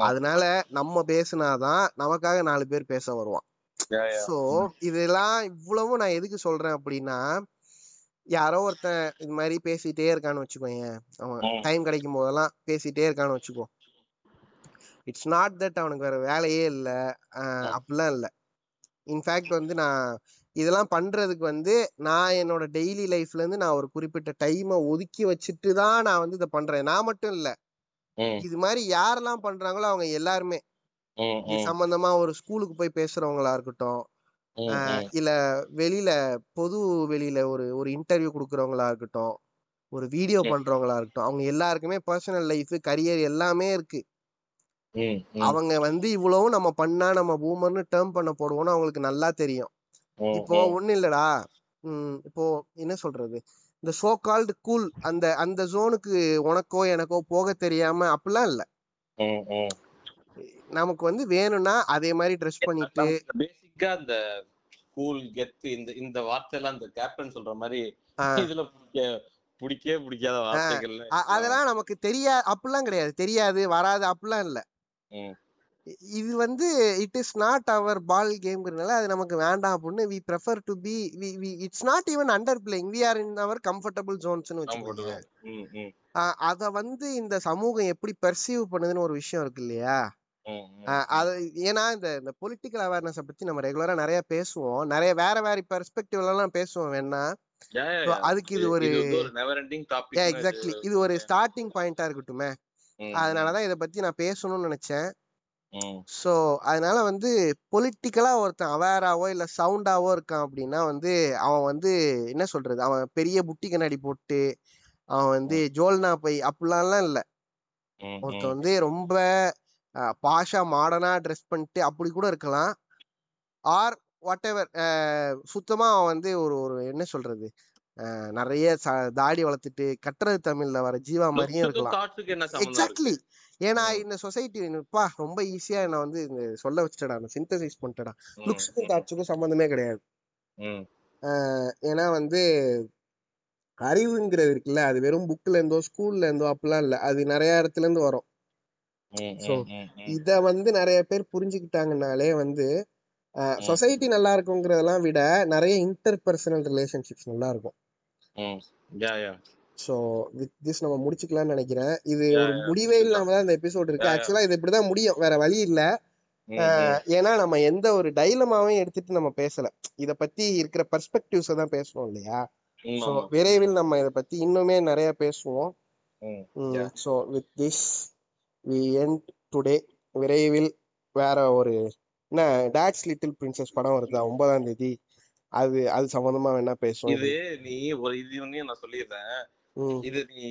S2: அதனால நம்ம பேசினாதான் நமக்காக நாலு பேர் பேச வருவான். சோ இதெல்லாம் இவ்வளவும் நான் எதுக்கு சொல்றேன் அப்படின்னா யாரோ ஒருத்தன் இது மாதிரி பேசிட்டே இருக்கான்னு வச்சுக்கோங்க அவன். டைம் கிடைக்கும் போதெல்லாம் பேசிட்டே இருக்கான்னு வச்சுக்கோ. இட்ஸ் நாட் தட் அவனுக்கு வேற வேலையே இல்ல. அப்படிலாம் இல்ல. இன்ஃபேக்ட் வந்து நான் இதெல்லாம் பண்றதுக்கு வந்து நான் என்னோட டெய்லி லைஃப்ல இருந்து நான் ஒரு குறிப்பிட்ட டைமை ஒதுக்கி வச்சுட்டு தான் நான் வந்து இதை பண்றேன். நான் மட்டும் இல்ல. இது மாதிரி யாரெல்லாம் பண்றாங்களோ அவங்க எல்லாருமே. சம்பந்தமா ஒரு ஸ்கூலுக்கு போய் பேசுறவங்களா இருக்கட்டும் இல்ல வெளியில பொது வெளியில ஒரு ஒரு இன்டர்வியூ கொடுக்கறவங்களா இருக்கட்டும் ஒரு வீடியோ பண்றவங்களா இருக்கட்டும் அவங்க எல்லாருக்குமே பர்சனல் லைஃப் கரியர் எல்லாமே இருக்கு. அவங்க வந்து இவ்வளவும் நம்ம பண்ணா நம்ம பூமர்னு டேர்ம் பண்ண போடுவோம்னு அவங்களுக்கு நல்லா தெரியும். இப்போ ஒண்ணு இல்லடா. உம் இப்போ என்ன சொல்றது? இந்த சோ கால்டு கூல் அந்த அந்த ஜோனுக்கு உனக்கோ எனக்கோ போக தெரியாம அப்படிலாம் இல்ல. நமக்கு வந்து வேணும்னா அதே மாதிரி ட்ரெஸ் பண்ணிட்டு
S3: பேசிக்கா இந்த கூல் கெத்து இந்த இந்த வார்த்தை எல்லாம் இந்த கேப்டன் சொல்ற மாதிரி இதுல பிடிக்க பிடிக்கவே பிடிக்காத வார்த்தைகள்
S2: அதெல்லாம் நமக்கு தெரியா அப்படிலாம் கிடையாது. தெரியாது வராது அப்படிலாம் இல்ல. இது வந்து it is not our ball கேம்ங்கிறதுனால அது நமக்கு வேண்டாம் அப்படின்னு we prefer to be we we it's not even underplaying we are in our comfortable ஜோன்ஸ்னு வச்சுக்கோங்க. அத வந்து இந்த சமூகம் எப்படி பெர்சீவ் பண்ணுதுன்னு ஒரு விஷயம் இருக்கு இல்லையா? அது ஏன்னா இந்த இந்த பொலிட்டிக்கல் அவேர்னஸை பத்தி நம்ம ரெகுலரா நிறைய பேசுவோம். நிறைய வேற வேற பெர்ஸ்பெக்டிவ்ல எல்லாம் பேசுவோம் வேணா. அதுக்கு இது ஒரு எக்ஸாக்ட்லி
S3: இது-
S2: ஒரு ஸ்டார்டிங் பாயிண்டா இருக்கட்டுமே. அதனாலதான் இத பத்தி நான் பேசணும்னு நினைச்சேன். சோ அதனால வந்து பொலிட்டிக்கலா ஒருத்தன் அவேராவோ இல்ல சவுண்டாவோ இருக்கான் அப்படின்னா வந்து அவன் வந்து என்ன சொல்றது? அவன் பெரிய புட்டி கண்ணாடி போட்டு அவன் வந்து ஜோல்னா பை அப்படிலாம்லாம் இல்ல. ஒருத்தன். வந்து ரொம்ப பாஷா மாடர்னா ட்ரெஸ் பண்ணிட்டு அப்படி கூட இருக்கலாம். ஆர் வாட் எவர் சுத்தமா அவன் வந்து ஒரு ஒரு என்ன சொல்றது? நிறைய தாடி வளர்த்துட்டு கட்டுறது தமிழ்ல வர ஜீவா மாதிரியும் இருக்கலாம். எக்ஸாக்ட்லி? ஏன்னா. இந்த சொசைட்டி பா ரொம்ப ஈஸியா என்ன வந்து இந்த சொல்ல வச்சுட்டடா நான் சிந்தசைஸ் பண்ணிட்டடா. லுக்ஸுக்கும் தாட்ஸுக்கும் சம்மந்தமே கிடையாது. ஏன்னா வந்து அறிவுங்கிறது இருக்குல்ல அது வெறும் புக்ல இருந்தோ ஸ்கூல்ல இருந்தோ அப்படிலாம் இல்ல. அது நிறைய இடத்துல இருந்து வரும்.
S3: ம்.
S2: இத வந்து நிறைய பேர் புரிஞ்சுக்கிட்டாங்கனாலே வந்து. சொசைட்டி நல்லா இருக்குங்கிறதெல்லாம் விட நிறைய இன்டர் பர்சனல் ரிலேஷன்ஷிப்ஸ் நல்லா இருக்கும். ஸோ வித் திஸ் நம்ம முடிச்சுக்கலாம்னு நினைக்கிறேன் இது ஒரு. முடிவே இல்லாம தான் இந்த எபிசோட் இருக்கு. ஆக்சுவலா இது இப்படிதான் முடியும் வேற வழி இல்ல ஏன்னா நம்ம எந்த ஒரு டைலமாவையும் எடுத்துட்டு நம்ம பேசல இத பத்தி இருக்கிற பர்ஸ்பெக்டிவ்ஸ் தான் பேசணும் இல்லையா ஸோ
S3: ஆமா.
S2: விரைவில் நம்ம இத பத்தி இன்னுமே நிறைய பேசுவோம். So with this we end today விரைவில் வேற ஒரு என்ன டாட்ஸ் லிட்டில் பிரின்சஸ் படம் வருதா? ஒன்பதாம் தேதி. அது அது சம்பந்தமா வேணா பேசுவோம்.
S3: இது நீ ஒரு இது வந்து நான் சொல்லிடுறேன். இது நீ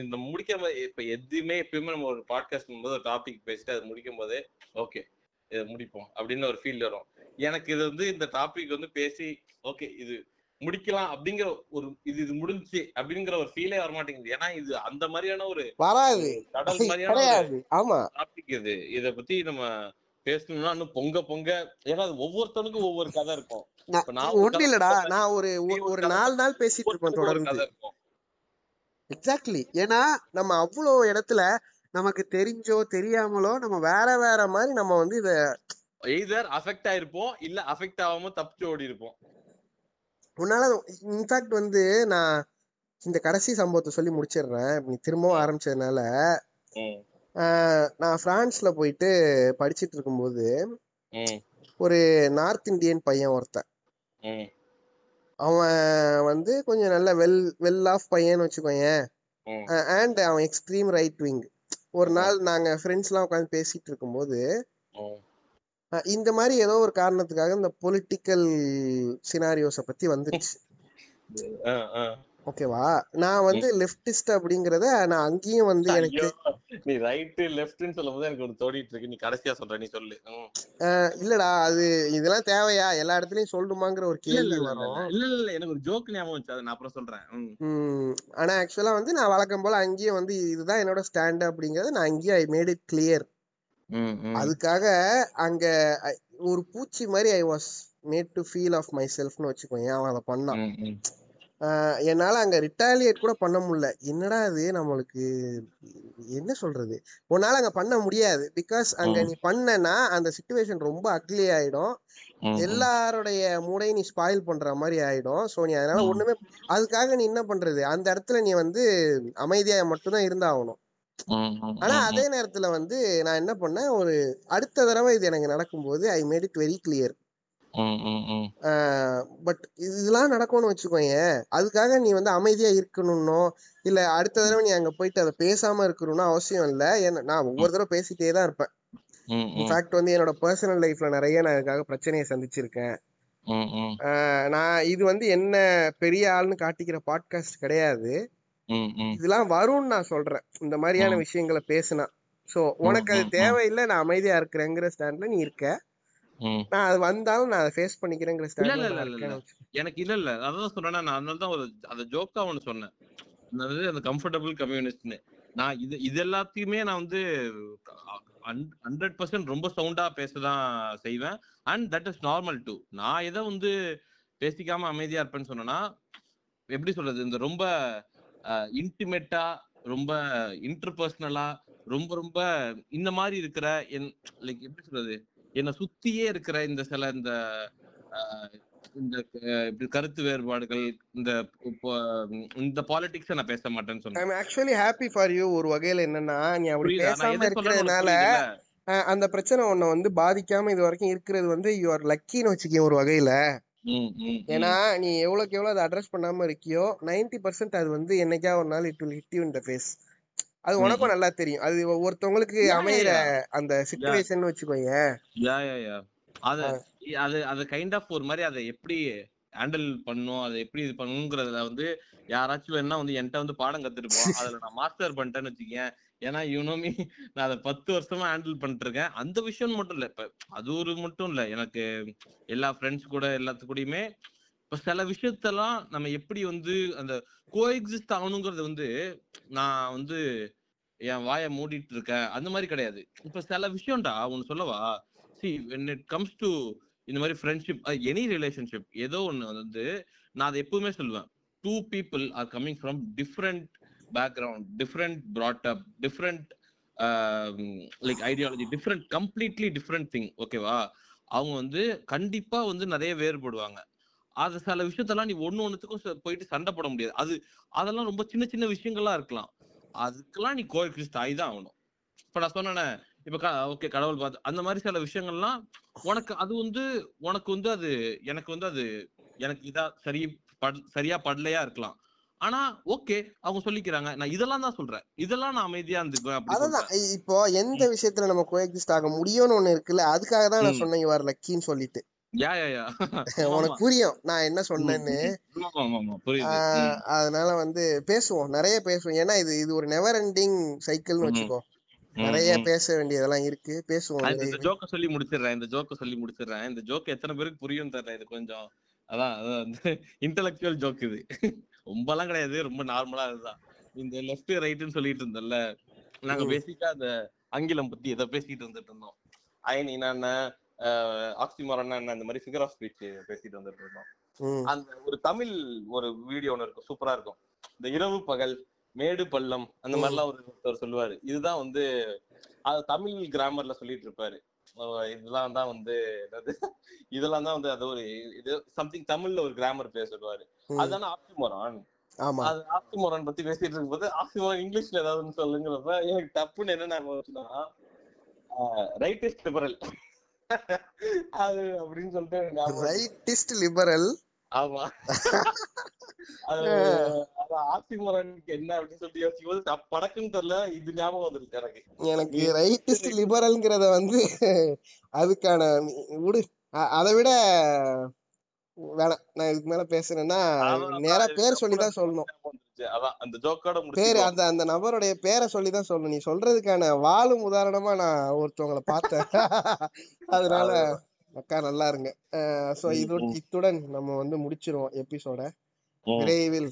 S3: இந்த முடிக்காம இப்ப எதுவுமே எப்பயுமே நம்ம ஒரு பாட்காஸ்ட் போது ஒரு டாபிக் பேசிட்டு அது முடிக்கும் போதே ஓகே இதை முடிப்போம் அப்படின்னு ஒரு ஃபீல் வரும். எனக்கு இது வந்து இந்த டாபிக் வந்து பேசி ஓகே இது முடிக்கலாம் அப்படிங்கிற ஒரு இது இது முடிஞ்சுச்சு அப்படிங்கிற ஒரு ஃபீலே வர மாட்டேங்குது ஏன்னா இது அந்த மாதிரியான ஒரு
S2: வராது.
S3: கடல் மாதிரியான
S2: ஆமா.
S3: டாபிக் இது. இத பத்தி நம்ம பேசணும்னா இன்னும் பொங்க பொங்க ஏன்னா ஒவ்வொருத்தனுக்கும் ஒவ்வொரு கதை இருக்கும்.
S2: ஒண்ணு இல்லடா. நான் ஒரு ஒரு- நாலு நாள் பேசிட்டு இருப்பேன் தொடர்ந்து. எக்ஸாக்ட்லி ஏன்னா நம்ம அவ்வளோ இடத்துல நமக்கு தெரிஞ்சோ தெரியாமலோ நம்ம வேற வேற மாதிரி நம்ம வந்து இத
S3: எய்தர் அஃபெக்ட் ஆயிருப்போம் இல்ல அஃபெக்ட் ஆகாம தப்பிச்சு ஓடி இருப்போம்
S2: உன்னால இன்ஃபேக்ட் வந்து நான் இந்த கடைசி சம்பவத்தை சொல்லி முடிச்சிடுறேன். நீ திரும்பவும் ஆரம்பிச்சதுனால. நான் பிரான்ஸ்ல போயிட்டு படிச்சிட்டு இருக்கும்போது ஒரு நார்த் இந்தியன் பையன் ஒருத்தன். அவன் வந்து கொஞ்சம் நல்ல வெல் வெல் ஆஃப் பையன்னு வச்சுக்கோயேன். அண்ட் அவன் எக்ஸ்ட்ரீம் ரைட் விங். ஒரு நாள் நாங்க ஃப்ரெண்ட்ஸ் எல்லாம் உட்காந்து பேசிட்டு இருக்கும்போது இந்த மாதிரி ஏதோ ஒரு காரணத்துக்காக இந்த பொலிட்டிக்கல் சினாரியோஸ பத்தி
S3: ஆ.
S2: ஓகேவா நான் வந்து லெப்டிஸ்ட் அப்படிங்கறத நான் அங்கேயும் வந்து எனக்கு
S3: நீ ரைட் லெஃப்ட்னு சொல்லும் போது எனக்கு ஒரு தோடிட்டு இருக்கு. நீ கடைசியா சொல்ற நீ சொல்லு.
S2: இல்லடா அது இதெல்லாம் தேவையா? எல்லா இடத்துலயும் சொல்லணுமாங்கிற ஒரு கேள்வி
S3: இல்ல
S2: வரும்.
S3: இல்ல. இல்ல எனக்கு ஒரு ஜோக் ஞாபகம் வந்துச்சு. அதை நான் அப்புறம் சொல்றேன்.
S2: ஆனா ஆக்சுவலா வந்து நான் வழக்கம் போல அங்கேயும் வந்து இதுதான் என்னோட ஸ்டாண்ட் அப்படிங்கறத நான் அங்கேயும் ஐ மேட் இட் கிளியர். அதுக்காக அங்க ஒரு பூச்சி மாதிரி I was made to feel of my செல்ஃப்னு வச்சுக்கோங்க அவன் அதை பண்ணான். என்னால அங்க ரிட்டாலியேட் கூட பண்ண முடியல. என்னடா இது நம்மளுக்கு என்ன சொல்றது? உன்னால அங்க பண்ண முடியாது. பிகாஸ் அங்க. நீ பண்ணனா அந்த சுச்சுவேஷன் ரொம்ப அக்லி ஆயிடும். எல்லாருடைய மூடையும் நீ ஸ்பாயில் பண்ற மாதிரி ஆயிடும். சோ நீ அதனால. ஒண்ணுமே அதுக்காக நீ என்ன பண்றது? அந்த இடத்துல நீ வந்து அமைதியா மட்டும்தான் இருந்தாகணும். ஆனா அதே நேரத்துல வந்து நான் என்ன பண்ணேன் ஒரு அடுத்த தடவை இது எனக்கு நடக்கும்போது I made it very clear. But இதெல்லாம் நடக்கும்னு வச்சுக்கோயேன் அதுக்காக நீ வந்து அமைதியா இருக்கணும்னோ இல்ல அடுத்த தடவை நீ அங்க போயிட்டு அதை பேசாம இருக்கணும்னு அவசியம் இல்ல ஏன்னா நான் ஒவ்வொரு தடவை பேசிட்டே தான் இருப்பேன். இன்ஃபேக்ட் வந்து என்னோட பர்சனல் லைஃப்ல நிறைய நான் இதுக்காக பிரச்சனையை சந்திச்சிருக்கேன் நான் இது வந்து என்ன பெரிய ஆள்னு காட்டிக்கிற பாட்காஸ்ட் கிடையாது. இதெல்லாம் வரும்னு நான் சொல்றேன். இந்த மாதிரியான. விஷயங்களை பேசினா. சோ உனக்கு அது. தேவையில்லை நான் அமைதியா இருக்கிறேங்கிற ஸ்டாண்ட்ல நீ இருக்க.
S3: ம்.
S2: நான் அது வந்தாலும் நான் அதை ஃபேஸ் பண்ணிக்கிறேங்கிற
S3: இல்ல
S2: ஸ்டாண்ட்ல
S3: இல்ல. எனக்கு இல்ல இல்ல. அதான் சொல்றேன்னா நான் அதனால தான் ஒரு அந்த ஜோக்கா ஒண்ணு சொன்னேன். அதாவது அந்த கம்ஃபர்டபுள் கம்யூனிஸ்ட்னு நான் இது இது எல்லாத்தையுமே நான் வந்து ஹண்ட்ரட் பர்சன்ட் ரொம்ப சவுண்டா பேசதான் செய்வேன். And that is normal to நான் எதை வந்து பேசிக்காம அமைதியா இருப்பேன்னு சொன்னேன்னா எப்படி சொல்றது இந்த ரொம்ப இன்டிமேட்டா ரொம்ப இன்டர்பர்சனலா ரொம்ப ரொம்ப இந்த மாதிரி இருக்கிற என் லைக் எப்படி சொல்றது? என்னை சுத்தியே இருக்கிற இந்த சில இந்த இந்த இப்படி கருத்து வேறுபாடுகள் இந்த இந்த பாலிடிக்ஸ் நான் பேச மாட்டேன்னு சொன்னேன்.
S2: ஆக்சுவலி ஹாப்பி ஃபார் யூ ஒரு வகையில என்னன்னா நீ அப்படி பேசாம இருக்கிறதுனால அந்த பிரச்சனை உன்னை வந்து பாதிக்காம இது வரைக்கும் இருக்கிறது வந்து யூ ஆர் லக்கின்னு வச்சுக்கேன் ஒரு வகையில. ஏன்னா நீ எவ்வளவுக்கு எவ்வளவு அதை அட்ரஸ் பண்ணாம இருக்கியோ 90% பர்சன்ட் அது வந்து என்னைக்கா ஒரு நாள் இட் வில் ஹிட் யூ இந்த ஃபேஸ் அது உனக்கும். நல்லா தெரியும். அது
S3: யா,
S2: அமையிற. அந்த சுச்சுவேஷன் வச்சுக்கோங்க
S3: யா யா யா. அத அது அது கைண்ட் ஆஃப் ஒரு மாதிரி அதை எப்படி ஹேண்டில் பண்ணும் அதை எப்படி இது பண்ணணுங்கிறதுல வந்து யாராச்சும் வேணா வந்து என்கிட்ட வந்து பாடம் கத்துருப்போம் அதுல நான் மாஸ்டர் பண்ணிட்டேன்னு வச்சுக்கேன் ஏன்னா யூனோமி நான் அதை பத்து வருஷமா ஹேண்டில் பண்ணிட்டு இருக்கேன் அந்த விஷயம் மட்டும் இல்ல. இப்ப அது ஒரு மட்டும் இல்ல. எனக்கு எல்லா ஃப்ரெண்ட்ஸ் கூட எல்லாத்து கூடயுமே இப்ப சில விஷயத்தெல்லாம் நம்ம எப்படி வந்து அந்த கோஎக்ஸிஸ்ட் ஆகணுங்கிறது வந்து நான் வந்து என் வாயை மூடிட்டு இருக்கேன் அந்த மாதிரி கிடையாது. இப்ப சில விஷயம்டா ஒன்னு சொல்லவா? See when it comes to இந்த மாதிரி ஃப்ரெண்ட்ஷிப் எனி ரிலேஷன்ஷிப் ஏதோ ஒன்று வந்து நான் அதை எப்பவுமே சொல்லுவேன். Two people are coming from different background different brought up different like ideology different completely different thing ஓகேவா அவங்க வந்து கண்டிப்பா வந்து நிறைய வேறுபடுவாங்க. அது சில விஷயத்தெல்லாம் நீ ஒன்னு ஒன்றுத்துக்கும் ச- போயிட்டு சண்டை போட முடியாது. அது அதெல்லாம் ரொம்ப சின்ன சின்ன விஷயங்களா இருக்கலாம். அதுக்கெல்லாம் நீ கோஎக்ஸிஸ்ட் ஆகி தான் ஆகணும். இப்ப நான் சொன்னேனே இப்ப ஓகே கடவுள் பார்த்து அந்த மாதிரி சில விஷயங்கள்லாம் உனக்கு அது வந்து உனக்கு வந்து அது எனக்கு வந்து அது எனக்கு இதா சரி சரியா படலையா இருக்கலாம். ஆனா ஓகே அவங்க சொல்லிக்கிறாங்க. நான் இதெல்லாம் தான் சொல்றேன். இதெல்லாம் நான் அமைதியா இருந்துக்குவேன்
S2: அதான் இப்போ எந்த விஷயத்துல நம்ம கோஎக்ஸிஸ்ட் ஆக முடியும்னு ஒண்ணு இருக்குல்ல அதுக்காக தான் நான். சொன்னேன் யுவர் லக்கின்னு சொல்லிட்டு. *laughs* உனக்கு புரியும். நான் என்ன சொன்னேன்னு. அதனால வந்து பேசுவோம். நிறைய பேசுவோம். ஏன்னா இது இது ஒரு நெவர் எண்டிங் சைக்கிள்னு. வச்சுக்கோ. நிறைய. பேச வேண்டியதெல்லாம் இருக்கு. பேசுவோம்
S3: இந்த. ஜோக்க சொல்லி முடிச்சிடுறேன். இந்த ஜோக்க சொல்லி முடிச்சிடுறேன். இந்த ஜோக் எத்தனை பேருக்கு புரியும் தெரியல இது கொஞ்சம். அதான் அதான் வந்து *laughs* இன்டெலெக்சுவல் ஜோக் இது. ரொம்பலாம் கிடையாது. ரொம்ப நார்மலா இதுதான் இந்த லெஃப்ட் ரைட்னு சொல்லிட்டு இருந்தோம்ல நாங்க. பேசிக்கா அந்த ஆங்கிலம் பத்தி எதை பேசிட்டு இருந்துட்டு இருந்தோம். அயனினா என்ன ஆக்சிமரன்னா என்ன இந்த மாதிரி ஃபிகர் ஆஃப் ஸ்பீச் பேசிட்டு வந்துட்டு இருந்தோம். அந்த ஒரு தமிழ் ஒரு வீடியோ ஒன்று இருக்கும். சூப்பரா இருக்கும். இந்த இரவு பகல் மேடு பள்ளம் அந்த. மாதிரிலாம் ஒரு ஒருத்தர் சொல்லுவாரு. இதுதான் வந்து அது தமிழ் கிராமர்ல சொல்லிட்டு இருப்பாரு. இதெல்லாம் தான் வந்து இதெல்லாம் தான் வந்து அது ஒரு இது சம்திங் தமிழ்ல ஒரு கிராமர் பேர் சொல்லுவாரு. அதுதானே ஆப்டிமோரான்
S2: ஆமா.
S3: அது ஆப்டிமோரான் பத்தி பேசிட்டு இருக்கும்போது ஆப்டிமோரான் இங்கிலீஷ்ல ஏதாவது சொல்லுங்கிறப்ப எனக்கு டப்புன்னு என்ன ஞாபகம் ரைட்டிஸ்ட் லிபரல் அது அப்படின்னு சொல்லிட்டு.
S2: ரைட்டிஸ்ட் லிபரல்
S3: ஆமா. என்ன அப்படின்னு யோசிக்கும் படக்குன்னு தெரியல இது ஞாபகம் வந்துருச்சு எனக்கு.
S2: எனக்கு ரைட்டிஸ்ட் லிபரல்ங்கிறத வந்து அதுக்கான விடு. அதை விட வேணாம் நான் இதுக்கு மேல பேசுறேன்னா நேரா பேர்
S3: இது
S2: சொல்லி தான்
S3: டப்புன்னு
S2: சொல்லணும்
S3: அந்த ஜோக்கோட
S2: பேரு அந்த அந்த நபருடைய பேரை சொல்லி தான் சொல்லணும். நீ சொல்றதுக்கான வாழும் உதாரணமா நான் ஒருத்தவங்கள பார்த்தேன். *laughs* அதனால அக்கா நல்லா இருங்க சோ
S3: ம்,
S2: இது
S3: ம்.
S2: இத்துடன் நம்ம வந்து முடிச்சிருவோம் எபிசோட விரைவில்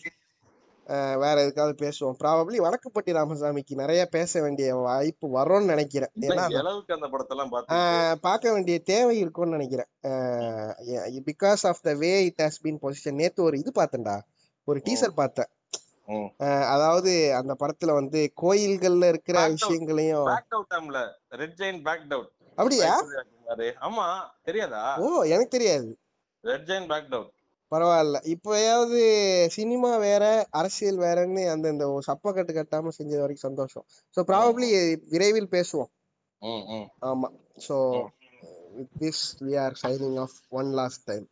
S2: வேற எதுக்காவது பேசுவோம். ப்ராபப்ளி வடக்குப்பட்டி ராமசாமிக்கு நிறைய பேச வேண்டிய வாய்ப்பு வரும்னு நினைக்கிறேன். பார்க்க வேண்டிய தேவை இருக்கும்னு நினைக்கிறேன். Because of the way it has been position நேத்து ஒரு இது பார்த்தேன்டா. ஒரு டீசர் பார்த்தேன். அதாவது அந்த படத்துல வந்து கோயில்கள்ல இருக்கிற. விஷயங்களையும்
S3: பேக் அவுட் டைம்ல ரெட் ஜெயின் பேக் அவுட்
S2: அப்படியா?
S3: ஆமா தெரியாதா?
S2: ஓ எனக்கு தெரியாது.
S3: ரெட் ஜெயின் பேக் அவுட்
S2: பரவாயில்ல. இப்பயாவது சினிமா வேற அரசியல் வேறன்னு அந்த இந்த ஒரு சப்பக்கட்டு கட்டாம செஞ்சது வரைக்கும் சந்தோஷம். ஸோ ப்ராபப்ளி விரைவில் பேசுவோம். ஆமா. So with this we are signing off one last time